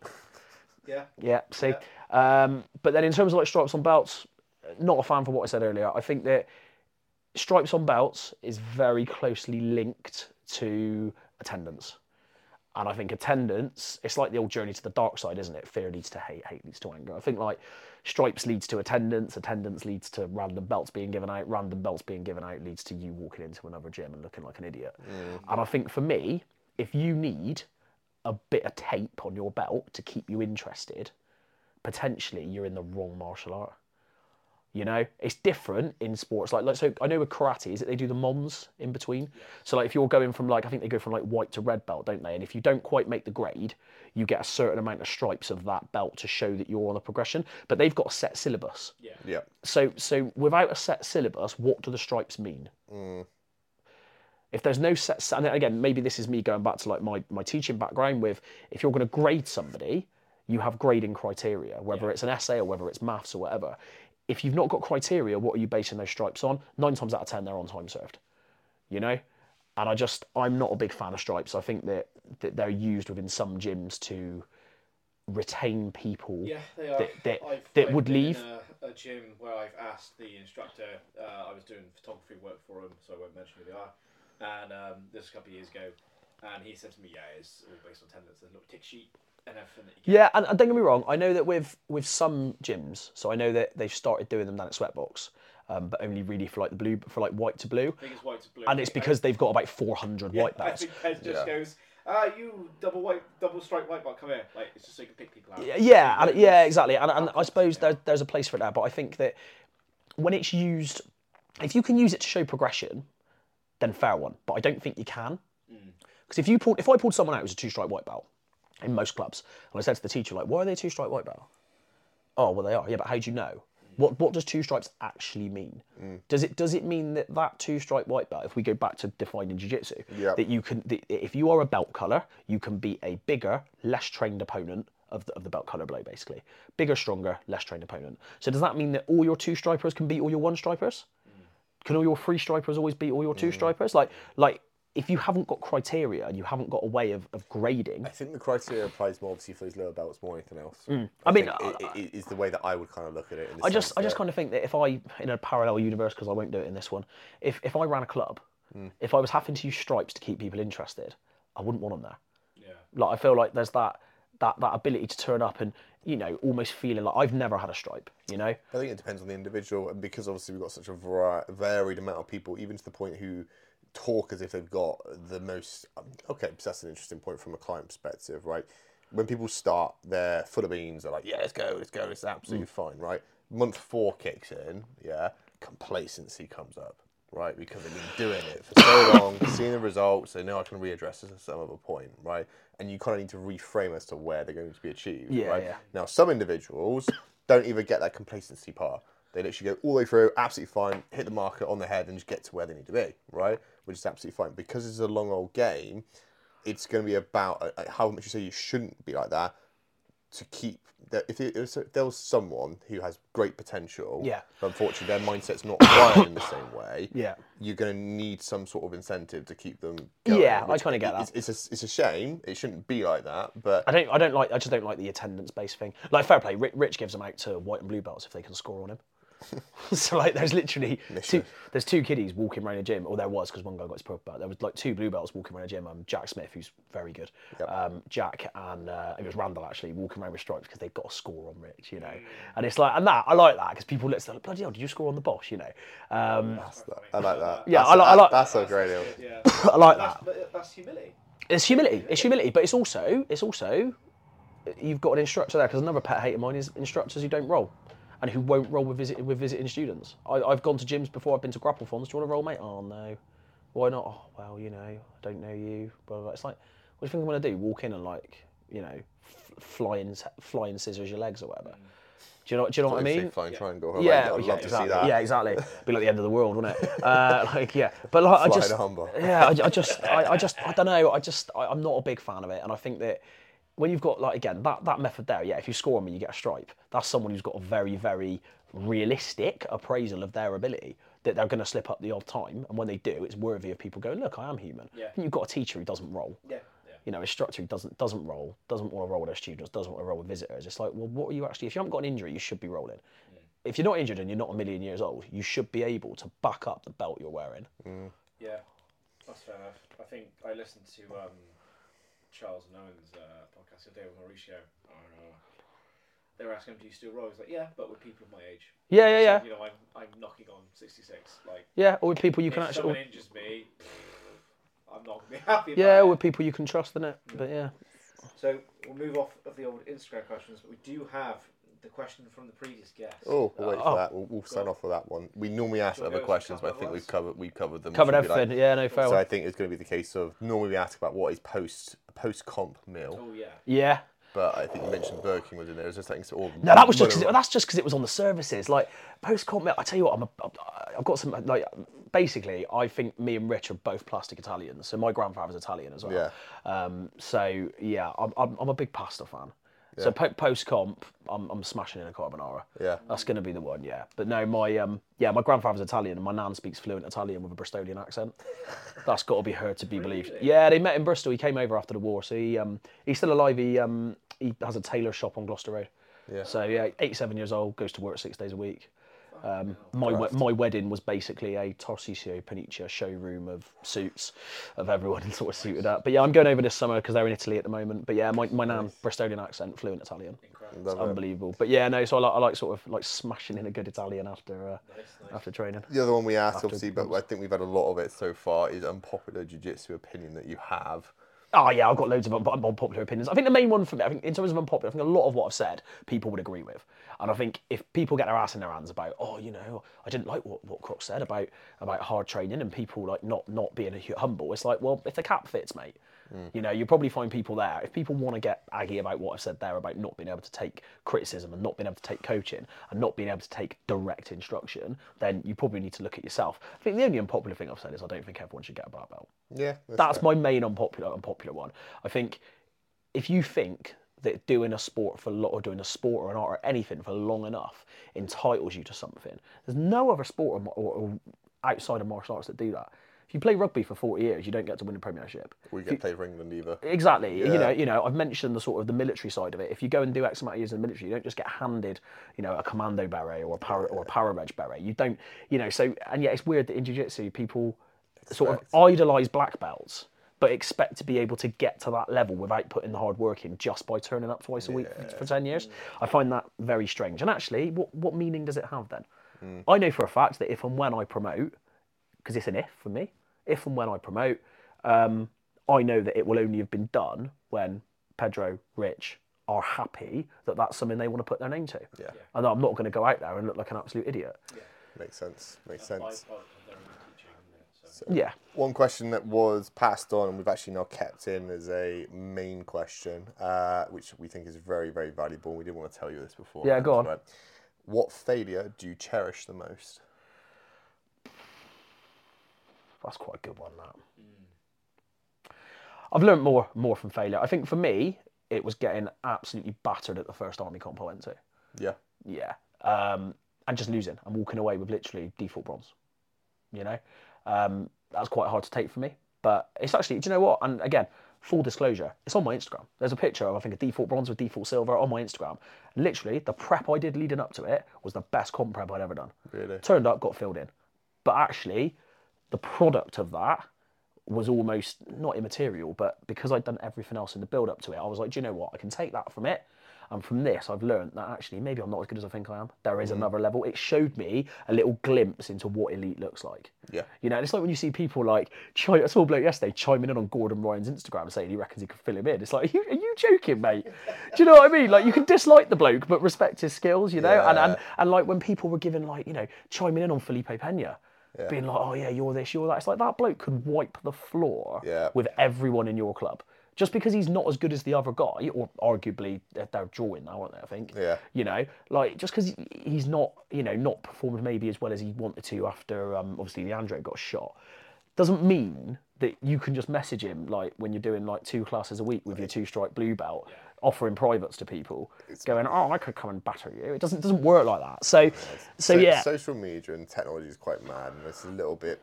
Yeah. Yeah, see. Um, but then in terms of like stripes on belts, not a fan for what I said earlier. I think that stripes on belts is very closely linked to attendance. And I think attendance, it's like the old journey to the dark side, isn't it? Fear leads to hate, hate leads to anger. I think like stripes leads to attendance, attendance leads to random belts being given out, random belts being given out leads to you walking into another gym and looking like an idiot. Mm. And I think for me, if you need a bit of tape on your belt to keep you interested, potentially you're in the wrong martial art. You know, it's different in sports. Like, like so, I know with karate is that they do the mons in between. So, like, if you're going from like, I think they go from like white to red belt, don't they? And if you don't quite make the grade, you get a certain amount of stripes of that belt to show that you're on a progression. But they've got a set syllabus. Yeah. Yeah. So, so without a set syllabus, what do the stripes mean? Mm. If there's no set, and again, maybe this is me going back to like my, my teaching background with if you're going to grade somebody, you have grading criteria, whether it's an essay or whether it's maths or whatever. If you've not got criteria, what are you basing those stripes on? Nine times out of ten, they're on time served. You know, and I just I'm not a big fan of stripes. I think that, that they're used within some gyms to retain people. Yeah, they are. That- that- that I've would been leave. In a, a gym where I've asked the instructor. Uh, I was doing photography work for him, so I won't mention who they are. And um, this was a couple of years ago, and he said to me, "Yeah, it's all based on attendance. There's a little tick sheet and everything get." Yeah, and, and don't get me wrong. I know that with with some gyms, so I know that they've started doing them down at Sweatbox, um, but only really for like the blue, for like white to blue, I think it's white to blue. and it's because they've got about four hundred white I belts. think Peds just goes, "Ah, you double white, double stripe white belt, come here." Like it's just so you can pick people out. Yeah, and, yeah, exactly. And, and I suppose there, there's a place for it there, but I think that when it's used, if you can use it to show progression, then fair one. But I don't think you can, because if you pulled, if I pulled someone out who's a two stripe white belt in most clubs, and I said to the teacher like, "Why are they two stripe white belt?" Oh, well, they are. Yeah, but how do you know? What what does two stripes actually mean? Mm. Does it does it mean that that two stripe white belt, if we go back to defining jiu-jitsu, Yeah. that you can, that if you are a belt color, you can beat a bigger, less trained opponent of the, of the belt color below, basically. Bigger, stronger, less trained opponent. So does that mean that all your two stripers can beat all your one stripers? Can all your three stripers always beat all your mm. two stripers? Like like if you haven't got criteria and you haven't got a way of, of grading, I think the criteria applies more obviously for those lower belts more than anything else. Mm. I mean, think it, it, is the way that I would kind of look at it. In I just I just kind of think that if I in a parallel universe because I won't do it in this one, if if I ran a club, Mm. if I was having to use stripes to keep people interested, I wouldn't want them there. Yeah. Like I feel like there's that that that ability to turn up and you know almost feeling like I've never had a stripe. You know, I think it depends on the individual, and because obviously we've got such a vari- varied amount of people, even to the point who talk as if they've got the most. Um, okay, so that's an interesting point from a client perspective, right? When people start, they're full of beans. They're like, "Yeah, let's go, let's go, it's absolutely fine," right? Month four kicks in, yeah, complacency comes up, right? Because they've been doing it for so long, seeing the results, they know I can readdress this at some other point, right? And you kind of need to reframe as to where they're going to be achieved, Yeah, right? yeah. Now, some individuals don't even get that complacency part. They literally go all the way through, absolutely fine, hit the marker on the head, and just get to where they need to be, right? Which is absolutely fine. Because it's a long old game, it's going to be about uh, how much you say you shouldn't be like that to keep. The, if, it, if there was someone who has great potential, Yeah. but unfortunately their mindset's not wired in the same way, Yeah. you're going to need some sort of incentive to keep them going. Yeah, I which kinda get that. it's, a, it's a shame. It shouldn't be like that, but I don't I don't like I just don't like the attendance based thing. Like fair play, Rich gives them out to white and blue belts if they can score on him. so like there's literally two there's two kiddies walking around a gym, or there was because one guy got his purple belt. There was like two blue belts walking around a gym. Um, Jack Smith, who's very good. Um, Jack and uh, it was Randall actually walking around with stripes because they've got a score on Rich, you know. And it's like and that I like that because people look like bloody hell, did you score on the boss, you know? Um, I like that. Yeah, That's I a- like- I like- That's a great deal. Yeah. I like that's, that. that's humility. It's humility. It's humility, but it's also it's also you've got an instructor there because another pet hate of mine is instructors who don't roll and who won't roll with visit with visiting students. I, I've gone to gyms before. I've been to grapple forms. Do you want to roll, mate? Oh no. Why not? Oh well, you know, I don't know you. Blah, blah, blah. It's like, what do you think I'm gonna do? Walk in and like, you know, f- flying flying scissors your legs or whatever. Do you know? Do you know what I Say mean? Flying triangle. I'd Yeah, like- I'd yeah, love to exactly. see that. Yeah, exactly. Be like the end of the world, wouldn't it? Uh, like, yeah, but like, I just, a yeah, I, I just, I, I just, I don't know. I just, I, I'm not a big fan of it, and I think that when you've got like again that that method there, yeah, if you score on me, you get a stripe. That's someone who's got a very, very realistic appraisal of their ability. That they're going to slip up the odd time, and when they do, it's worthy of people going, look, I am human. Yeah. And you've got a teacher who doesn't roll Yeah. Yeah. you know, a instructor who doesn't doesn't roll, doesn't want to roll with their students, doesn't want to roll with visitors. It's like, well, what are you actually? If you haven't got an injury, you should be rolling. If you're not injured and you're not a million years old, you should be able to back up the belt you're wearing. Yeah, that's fair enough. I think I listened to um, Charles and Owen's uh, podcast the other day with Mauricio. and, uh, they were asking him, "Do you still roll?" He's like, "Yeah, but with people of my age." Yeah, yeah, So, yeah, You know, I'm I'm knocking on sixty six. Like, yeah. Or with people you if can someone actually, injures me, I'm not gonna be happy. yeah, with people you can trust in it. But yeah, So we'll move off of the old Instagram questions, but we do have the question from the previous guest. Oh, we'll wait Oh. for that. We'll, we'll sign off with that one. We normally ask Do you wanna other go questions, but I think we've of covered we've covered them. covered Should be like- everything. yeah, no fair. So I think it's going to be the case of normally we ask about what is post post comp meal, Oh yeah. yeah. but I think you mentioned Burger King was in there. It was just like sort of No, that was just cause it, that's just because it was on the services. Like post comp, meal, I tell you what, I'm a, I've got some like basically. I think me and Rich are both plastic Italians. So my grandfather's Italian as well. Yeah. Um, so yeah, I'm, I'm, I'm a big pasta fan. So po- post comp, I'm, I'm smashing in a carbonara. Yeah. That's going to be the one, yeah. But no, my um, yeah, my grandfather's Italian and my nan speaks fluent Italian with a Bristolian accent. That's got to be her to be believed. Yeah, they met in Bristol. He came over after the war, so he um, he's still alive. He um, he has a tailor shop on Gloucester Road. Yeah. So yeah, 87 years old, goes to work six days a week. Um, my we- my wedding was basically a Tarcisio Panicia showroom of suits, of everyone sort of suited up. But yeah, I'm going over this summer because they're in Italy at the moment. But yeah, my my nan Bristolian accent, fluent Italian. It's Love it. unbelievable. But yeah, no. So I like, I like sort of like smashing in a good Italian after uh, after training. The other one we asked, After obviously, but I think we've had a lot of it so far, is unpopular jiu-jitsu opinion that you have. Oh yeah, I've got loads of un- un- unpopular opinions. I think the main one for me, I think in terms of unpopular, I think a lot of what I've said people would agree with, and I think if people get their ass in their hands about, oh, you know, I didn't like what what Croc said about about hard training and people like not not being humble, it's like, well, if the cap fits, mate, Mm. you know, you'll probably find people there. If people want to get aggy about what I've said there about not being able to take criticism and not being able to take coaching and not being able to take direct instruction, then you probably need to look at yourself. I think the only unpopular thing I've said is I don't think everyone should get a bar belt. Yeah. That's fair. my main unpopular unpopular one. I think if you think that doing a sport for lo- or doing a sport or an art or anything for long enough entitles you to something, there's no other sport or, or, or outside of martial arts that do that. If you play rugby for 40 years, you don't get to win a premiership. We get played for England either. Exactly. You know, you know, I've mentioned the sort of the military side of it. If you go and do X amount of years in the military, you don't just get handed, you know, a commando beret or a para or a para reg beret. You don't, you know. So and yet it's weird that in jiu-jitsu people sort of idolize black belts, but expect to be able to get to that level without putting the hard work in just by turning up twice a week for, for ten years. I find that very strange. And actually, what what meaning does it have then? Hmm. I know for a fact that if and when I promote, because it's an if for me. If and when I promote, um, I know that it will only have been done when Pedro, Rich are happy that that's something they want to put their name to. Yeah. And I'm not going to go out there and look like an absolute idiot. Yeah. Makes sense. Makes By sense. part of their own teaching, isn't it? So, Yeah. One question that was passed on and we've actually now kept in as a main question, uh, which we think is very, very valuable. We didn't want to tell you this before. Yeah, go on. What failure do you cherish the most? That's quite a good one. That. I've learned more more from failure. I think for me, it was getting absolutely battered at the first army comp I went to. Yeah. Yeah. Um, and just losing and walking away with literally default bronze. You know, um, that's quite hard to take for me. But it's actually, do you know what? And again, full disclosure, it's on my Instagram. There's a picture of I think a default bronze with default silver on my Instagram. Literally, the prep I did leading up to it was the best comp prep I'd ever done. Really? Turned up, got filled in. But actually, the product of that was almost not immaterial, but because I'd done everything else in the build up to it, I was like, do you know what? I can take that from it. And from this, I've learned that actually maybe I'm not as good as I think I am. There is mm-hmm. another level. It showed me a little glimpse into what elite looks like. Yeah. You know, it's like when you see people like, I saw a bloke yesterday chiming in on Gordon Ryan's Instagram saying he reckons he could fill him in. It's like, are you, are you joking, mate? Do you know what I mean? Like, you can dislike the bloke, but respect his skills, you know? And, and, and like when people were giving, like, you know, chiming in on Felipe Pena, being like, oh, yeah, you're this, you're that. It's like that bloke could wipe the floor Yeah. with everyone in your club. Just because he's not as good as the other guy, or arguably they're- they're drawing now, aren't they? I think. Yeah. You know, like just because he's not, you know, not performed maybe as well as he wanted to after um, obviously Leandro got shot, doesn't mean that you can just message him like when you're doing like two classes a week with your two stripe blue belt, offering privates to people, going, oh, I could come and batter you. It doesn't doesn't work like that. So, so So- yeah, Social media and technology is quite mad, and it's a little bit,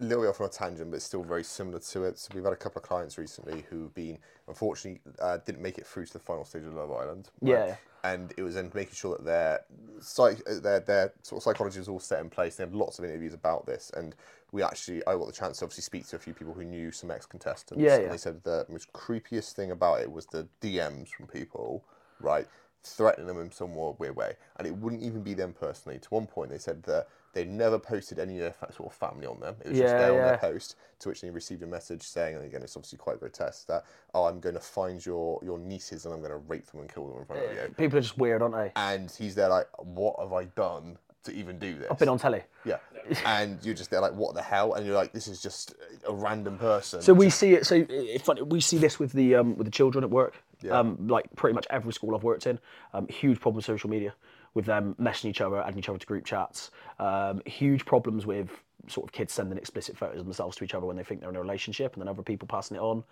a little bit off on a tangent, but still very similar to it. So we've had a couple of clients recently who've been, unfortunately, uh, didn't make it through to the final stage of Love Island. Yeah. And it was then making sure that their psych, their their sort of psychology was all set in place. They had lots of interviews about this, and we actually, I got the chance to obviously speak to a few people who knew some ex contestants. Yeah, and they said the most creepiest thing about it was the DMs from people, right? threatening them in some weird way, and it wouldn't even be them personally. To one point, they said that they never posted any of their sort of family on them. It was just Yeah, there on their post. To which they received a message saying, and again, it's obviously quite grotesque, that oh, I'm going to find your your nieces and I'm going to rape them and kill them in front of eh, you. people are just weird, aren't they? And he's there like, what have I done to even do this? I've been on telly. Yeah, and you're just there like, what the hell? And you're like, this is just a random person. So we see it. So it's funny. We see this with the um, with the children at work. Yeah. Um, like pretty much every school I've worked in, um, huge problem with social media, with them messaging each other, adding each other to group chats. Um, huge problems with sort of kids sending explicit photos of themselves to each other when they think they're in a relationship, and then other people passing it on.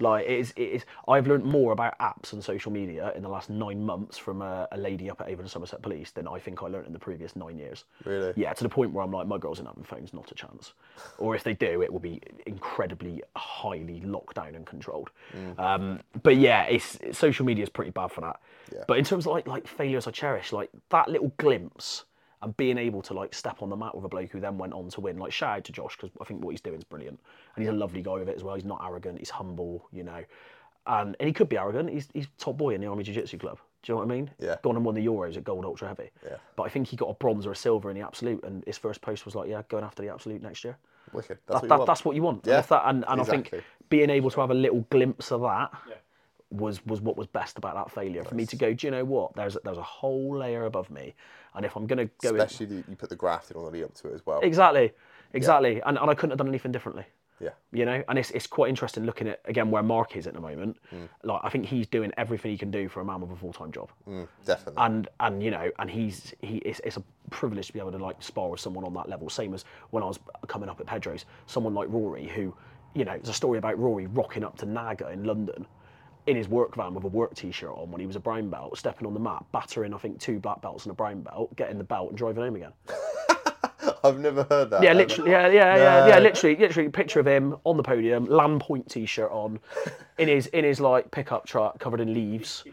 Like it is, it is. I've learned more about apps and social media in the last nine months from a, a lady up at Avon and Somerset Police than I think I learned in the previous nine years. Really? Yeah, to the point where I'm like, my girls ain't having phones, not a chance. Or if they do, it will be incredibly highly locked down and controlled. Um, but yeah, it's, it's- social media is pretty bad for that. Yeah. But in terms of like like failures I cherish, like that little glimpse and being able to like step on the mat with a bloke who then went on to win. Like shout out to Josh because I think what he's doing is brilliant, and he's a lovely guy with it as well. He's not arrogant. He's humble, you know, and and he could be arrogant. He's he's top boy in the Army Jiu Jitsu club. Do you know what I mean? Yeah. Gone and won the Euros at Gold Ultra Heavy. Yeah. But I think he got a bronze or a silver in the absolute, and his first post was like, "Yeah, going after the absolute next year." Wicked. That's That, what you that, want. that's what you want. Yeah, And, that, and, and I think being able to have a little glimpse of that Yeah. was was what was best about that failure. For me to go, do you know what? There's there's a whole layer above me, and if I'm gonna go in, Especially the, you put the grafting on the lead up to it as well. exactly, exactly, and, and I couldn't have done anything differently. Yeah. You know, and it's, it's quite interesting looking at again where Mark is at the moment. Hmm. Like I think he's doing everything he can do for a man with a full time job. Mm, definitely. and and you know and he's he it's, it's a privilege to be able to like spar with someone on that level same as when i was coming up at pedro's someone like rory who you know there's a story about rory rocking up to naga in london in his work van with a work t-shirt on when he was a brown belt stepping on the mat battering i think two black belts and a brown belt getting the belt and driving home again I've never heard that. Yeah, I've- literally. Yeah, yeah, yeah, yeah. Literally, literally, picture of him on the podium, Lamb Point t-shirt on, in his in his like pickup truck covered in leaves.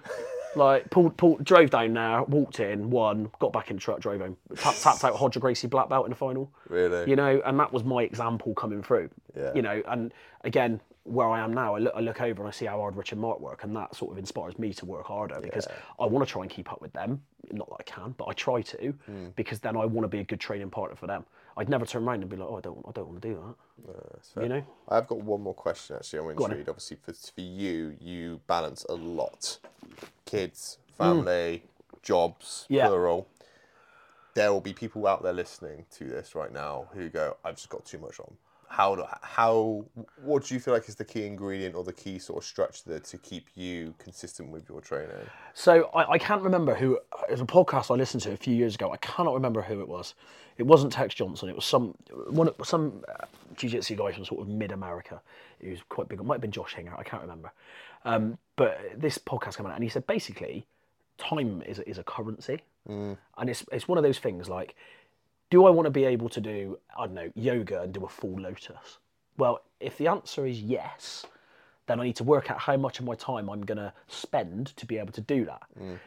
Like pulled, pulled, drove down there, walked in, won, got back in the truck, drove home, Tap, tapped out Roger Gracie black belt in the final. Really? You know, and that was my example coming through. Yeah. You know, and again, where I am now, I look, I look over and I see how hard Rich and Mark work, and that sort of inspires me to work harder because I want to try and keep up with them. Not that I can, but I try to Hmm. because then I want to be a good training partner for them. I'd never turn around and be like, oh, I don't, I don't want to do that. you know? I've got one more question actually. I'm on intrigued. Obviously, for, for you, you balance a lot: kids, family, jobs, Mm. Yeah. plural. There will be people out there listening to this right now who go, "I've just got too much on." How how what do you feel like is the key ingredient or the key sort of structure to keep you consistent with your training? So I, I can't remember who. It was a podcast I listened to a few years ago. I cannot remember who it was. It wasn't Tex Johnson. It was some one some uh, jiu-jitsu guy from sort of mid-America. He was quite big. It might have been Josh Hinger. I can't remember. Um, but this podcast came out, and he said basically, time is a, is a currency, and it's it's one of those things like, do I want to be able to do I don't know yoga and do a full lotus? Well, if the answer is yes, then I need to work out how much of my time I'm going to spend to be able to do that.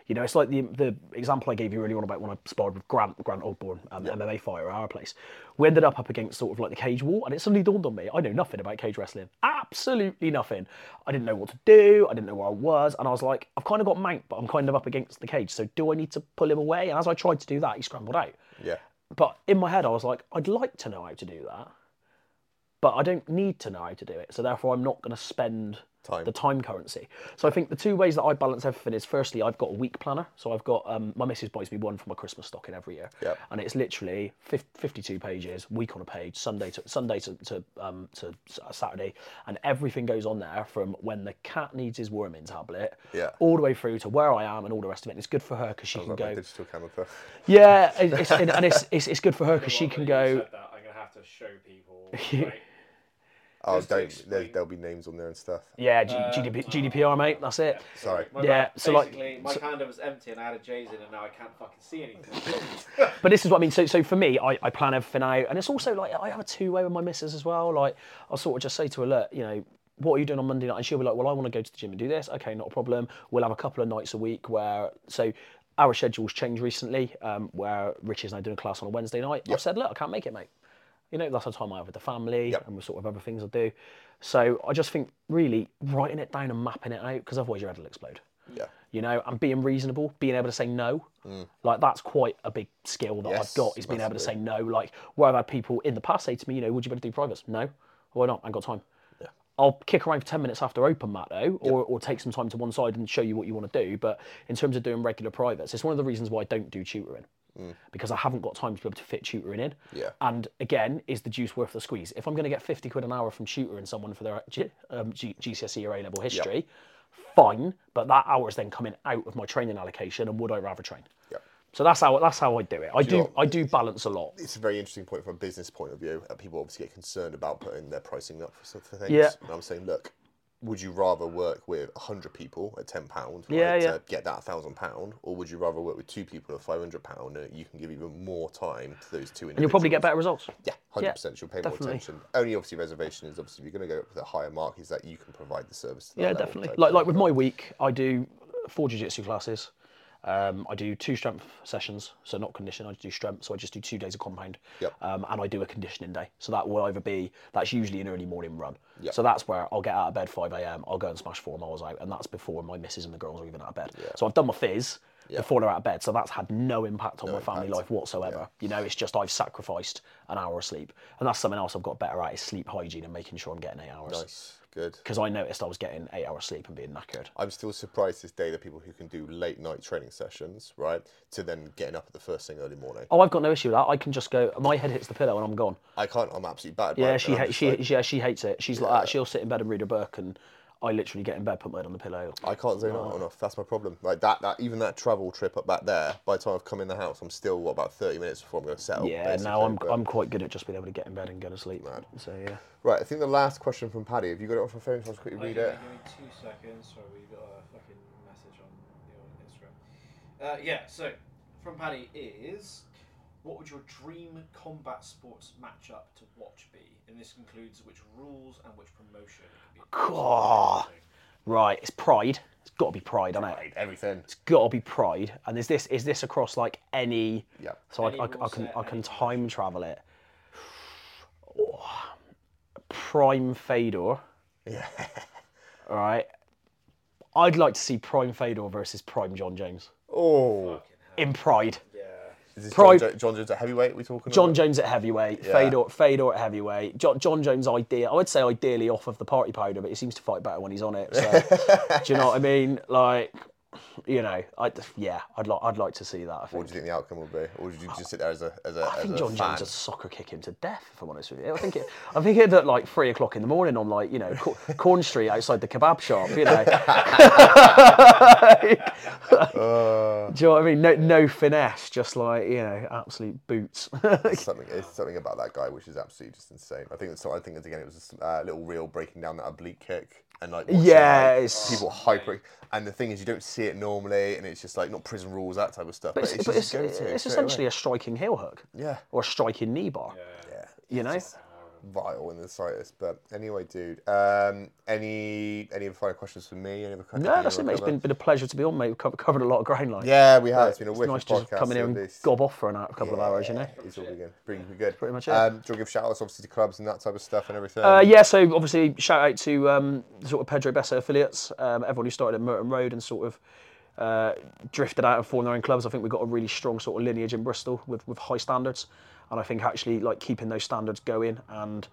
You know, it's like the the example I gave you earlier on about when I sparred with Grant Grant Ogborn, um, MMA fighter at our place. We ended up up against sort of like the cage wall, and it suddenly dawned on me I know nothing about cage wrestling, absolutely nothing. I didn't know what to do, I didn't know where I was, and I was like, I've kind of got Mank, but I'm kind of up against the cage. So do I need to pull him away? And as I tried to do that, he scrambled out. Yeah. But in my head, I was like, I'd like to know how to do that, but I don't need to know how to do it. So therefore, I'm not going to spend Time. the time currency. So I think the two ways that I balance everything is firstly, I've got a week planner. So I've got um, my missus buys me one for my Christmas stocking every year, Yep. and it's literally fif- 52 pages, week on a page, Sunday to Sunday to to, um, to S- Saturday, and everything goes on there from when the cat needs his worming tablet, Yeah. all the way through to where I am and all the rest of it. And it's good for her because she can Like my go. digital camera. Yeah, it- it's, and and it's, it's it's good for her because she can go. said that, I'm gonna have to show people. Like, Oh, don't. There, there'll be names on there and stuff. Yeah, G- Uh, GDP, GDPR, mate. That's it. Sorry. My Yeah, bad. so, like- basically, my so- calendar was empty and I had a J's in, and now I can't fucking see anything. But this is what I mean. So, so for me, I, I plan everything out, and it's also like I have a two-way with my missus as well. Like I'll sort of just say to her, look, you know, what are you doing on Monday night? And she'll be like, well, I want to go to the gym and do this. Okay, not a problem. We'll have a couple of nights a week where so. Our schedules changed recently, um, where Rich is now doing a class on a Wednesday night. I've said, look, I can't make it, mate. You know, that's the time I have with the family Yep. and with sort of other things I do. So I just think really writing it down and mapping it out, because otherwise your head will explode. Yeah. you know, and being reasonable, being able to say no. Like that's quite a big skill that Mm. Yes, I've got is being able to say no. Like where I've had people in the past say to me, you know, would you better do privates? No. Why not? I ain't got time. Yeah. I'll kick around for 10 minutes after open mat though, or, or take some time to one side and show you what you want to do. But in terms of doing regular privates, it's one of the reasons why I don't do tutoring. Because I haven't got time to be able to fit tutoring in. Yeah. And again, is the juice worth the squeeze? If I'm going to get 50 quid an hour from tutoring someone for their G- um, G- GCSE or A level history, fine. But that hour is then coming out of my training allocation, and would I rather train? Yeah. So that's how that's how I do it. I do you know- I do balance a lot. It's a very interesting point from a business point of view. People obviously get concerned about putting their pricing up for things. Yeah. And I'm saying, look, would you rather work with 100 people at £10 right, Yeah, yeah. to get that £1,000, or would you rather work with two people at £500 and you can give even more time to those two individuals? And you'll probably get better results. Yeah, hundred percent. You'll pay more attention. Only obviously reservation is obviously if you're going to go up with a higher mark is that you can provide the service. To Yeah, definitely. Like like with my week, I do four jiu-jitsu classes. Um, I do two strength sessions, so not condition. I just do strength, so I just do two days of compound. Yep. Um, and I do a conditioning day, so that will either be that's usually an early morning run. Yep. So that's where I'll get out of bed five a.m. I'll go and smash four miles out, and that's before my missus and the girls are even out of bed. So I've done my fizz before they're out of bed, so that's had no impact on my family impact. life whatsoever. You know, it's just I've sacrificed an hour of sleep, and that's something else I've got better at is sleep hygiene and making sure I'm getting eight hours. nice, good. Because I noticed I was getting eight hours sleep and being knackered. I'm still surprised this day that people who can do late night training sessions, right, to then getting up at the first thing early morning. Oh, I've got no issue with that. I can just go. My head hits the pillow and I'm gone. I can't. I'm absolutely bad. by Yeah, it, she and I'm hates. just She like, yeah, she hates it. She's like that. She'll sit in bed and read a book, and I literally get in bed, put my head on the pillow. I can't zone out enough. That's my problem. Like that, that even that travel trip up back there. By the time I've come in the house, I'm still what about 30 minutes before I'm going to settle. Yeah, now I'm but- I'm quite good at just being able to get in bed and go to sleep. Man. So yeah. Right, I think the last question from Paddy. Have you got it off your phone? So I'll just quickly read Okay, it. Give me two seconds. Sorry, we got a fucking message on the old Instagram. Uh, yeah, so from Paddy is What would your dream combat sports matchup to watch be? And this includes which rules and which promotion. It could be God. Right, it's Pride. It's got to be Pride, hasn't it? Right, everything. It's got to be Pride. And is this is this across like any? Yeah. So I, Any I, rule I can set, I can any time travel it. Prime Fedor. Yeah. All right. I'd like to see Prime Fedor versus Prime Jon Jones Oh. in Pride. Is this Pride- Jon, Jo- Jon Jones at heavyweight we talking about Jon about? Jones at heavyweight, Yeah. Fedor, Fedor at heavyweight. Jon, Jon Jones idea. I would say ideally off of the party powder, but he seems to fight better when he's on it. So, do you know what I mean? Like, you know, I yeah, I'd like I'd like to see that. I What do you think the outcome will be? Or did you just sit there as a as a, I as think Jon fan? Jones would soccer kick him to death. If I'm honest with you, I think it. I think it at like three o'clock in the morning on like you know Cor- Corn Street outside the kebab shop. You know. Uh, Do you know what I mean? No, no finesse, just like you know, absolute boots. Something it's something about that guy which is absolutely just insane. I think it's I think it's, again it was a uh, little reel breaking down that oblique kick and like watching, Yeah, like, it's- people hyper and the thing is you don't see it normally and it's just like not prison rules that type of stuff. But, But it's, it's, but just it's, go to it's straight essentially away. a striking heel hook yeah or a striking knee bar. yeah You know. Vile in the slightest. But anyway, dude, um, any any final questions for me? Any other questions No, that's it, mate. It's been, been a pleasure to be on, mate. We've covered, covered a lot of ground, like. Yeah, we have. It's been a It's wicked nice just podcast. come in here and least. gob off for an hour, a couple of hours, you know. It's all good. Bring Pretty good. Pretty much it. Um, do you want to give shout outs obviously to clubs and that type of stuff and everything? Uh, yeah, so obviously shout out to um, sort of Pedro Bessa affiliates, um, everyone who started at Merton Road and sort of uh, drifted out and formed their own clubs. I think we've got a really strong sort of lineage in Bristol with, with high standards, and I think actually like keeping those standards going and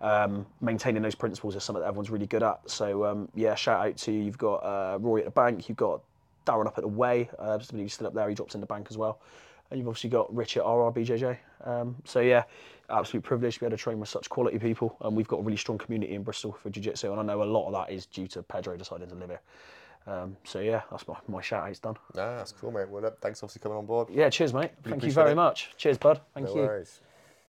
um, maintaining those principles is something that everyone's really good at. So um, yeah, shout out to you. You've got uh, Rory at the bank, you've got Darren up at the way, uh, somebody who's still up there. He drops in the bank as well. And you've obviously got Rich at RRBJJ. Um, so yeah, absolute privilege to be able to train with such quality people, and we've got a really strong community in Bristol for jiu-jitsu, and I know a lot of that is due to Pedro deciding to live here. Um, so yeah, that's my, my shout out's done. Nah, that's cool, mate. Well, thanks obviously coming on board. Yeah, cheers, mate. Thank you very it. much. Cheers, bud. Thank No you. worries.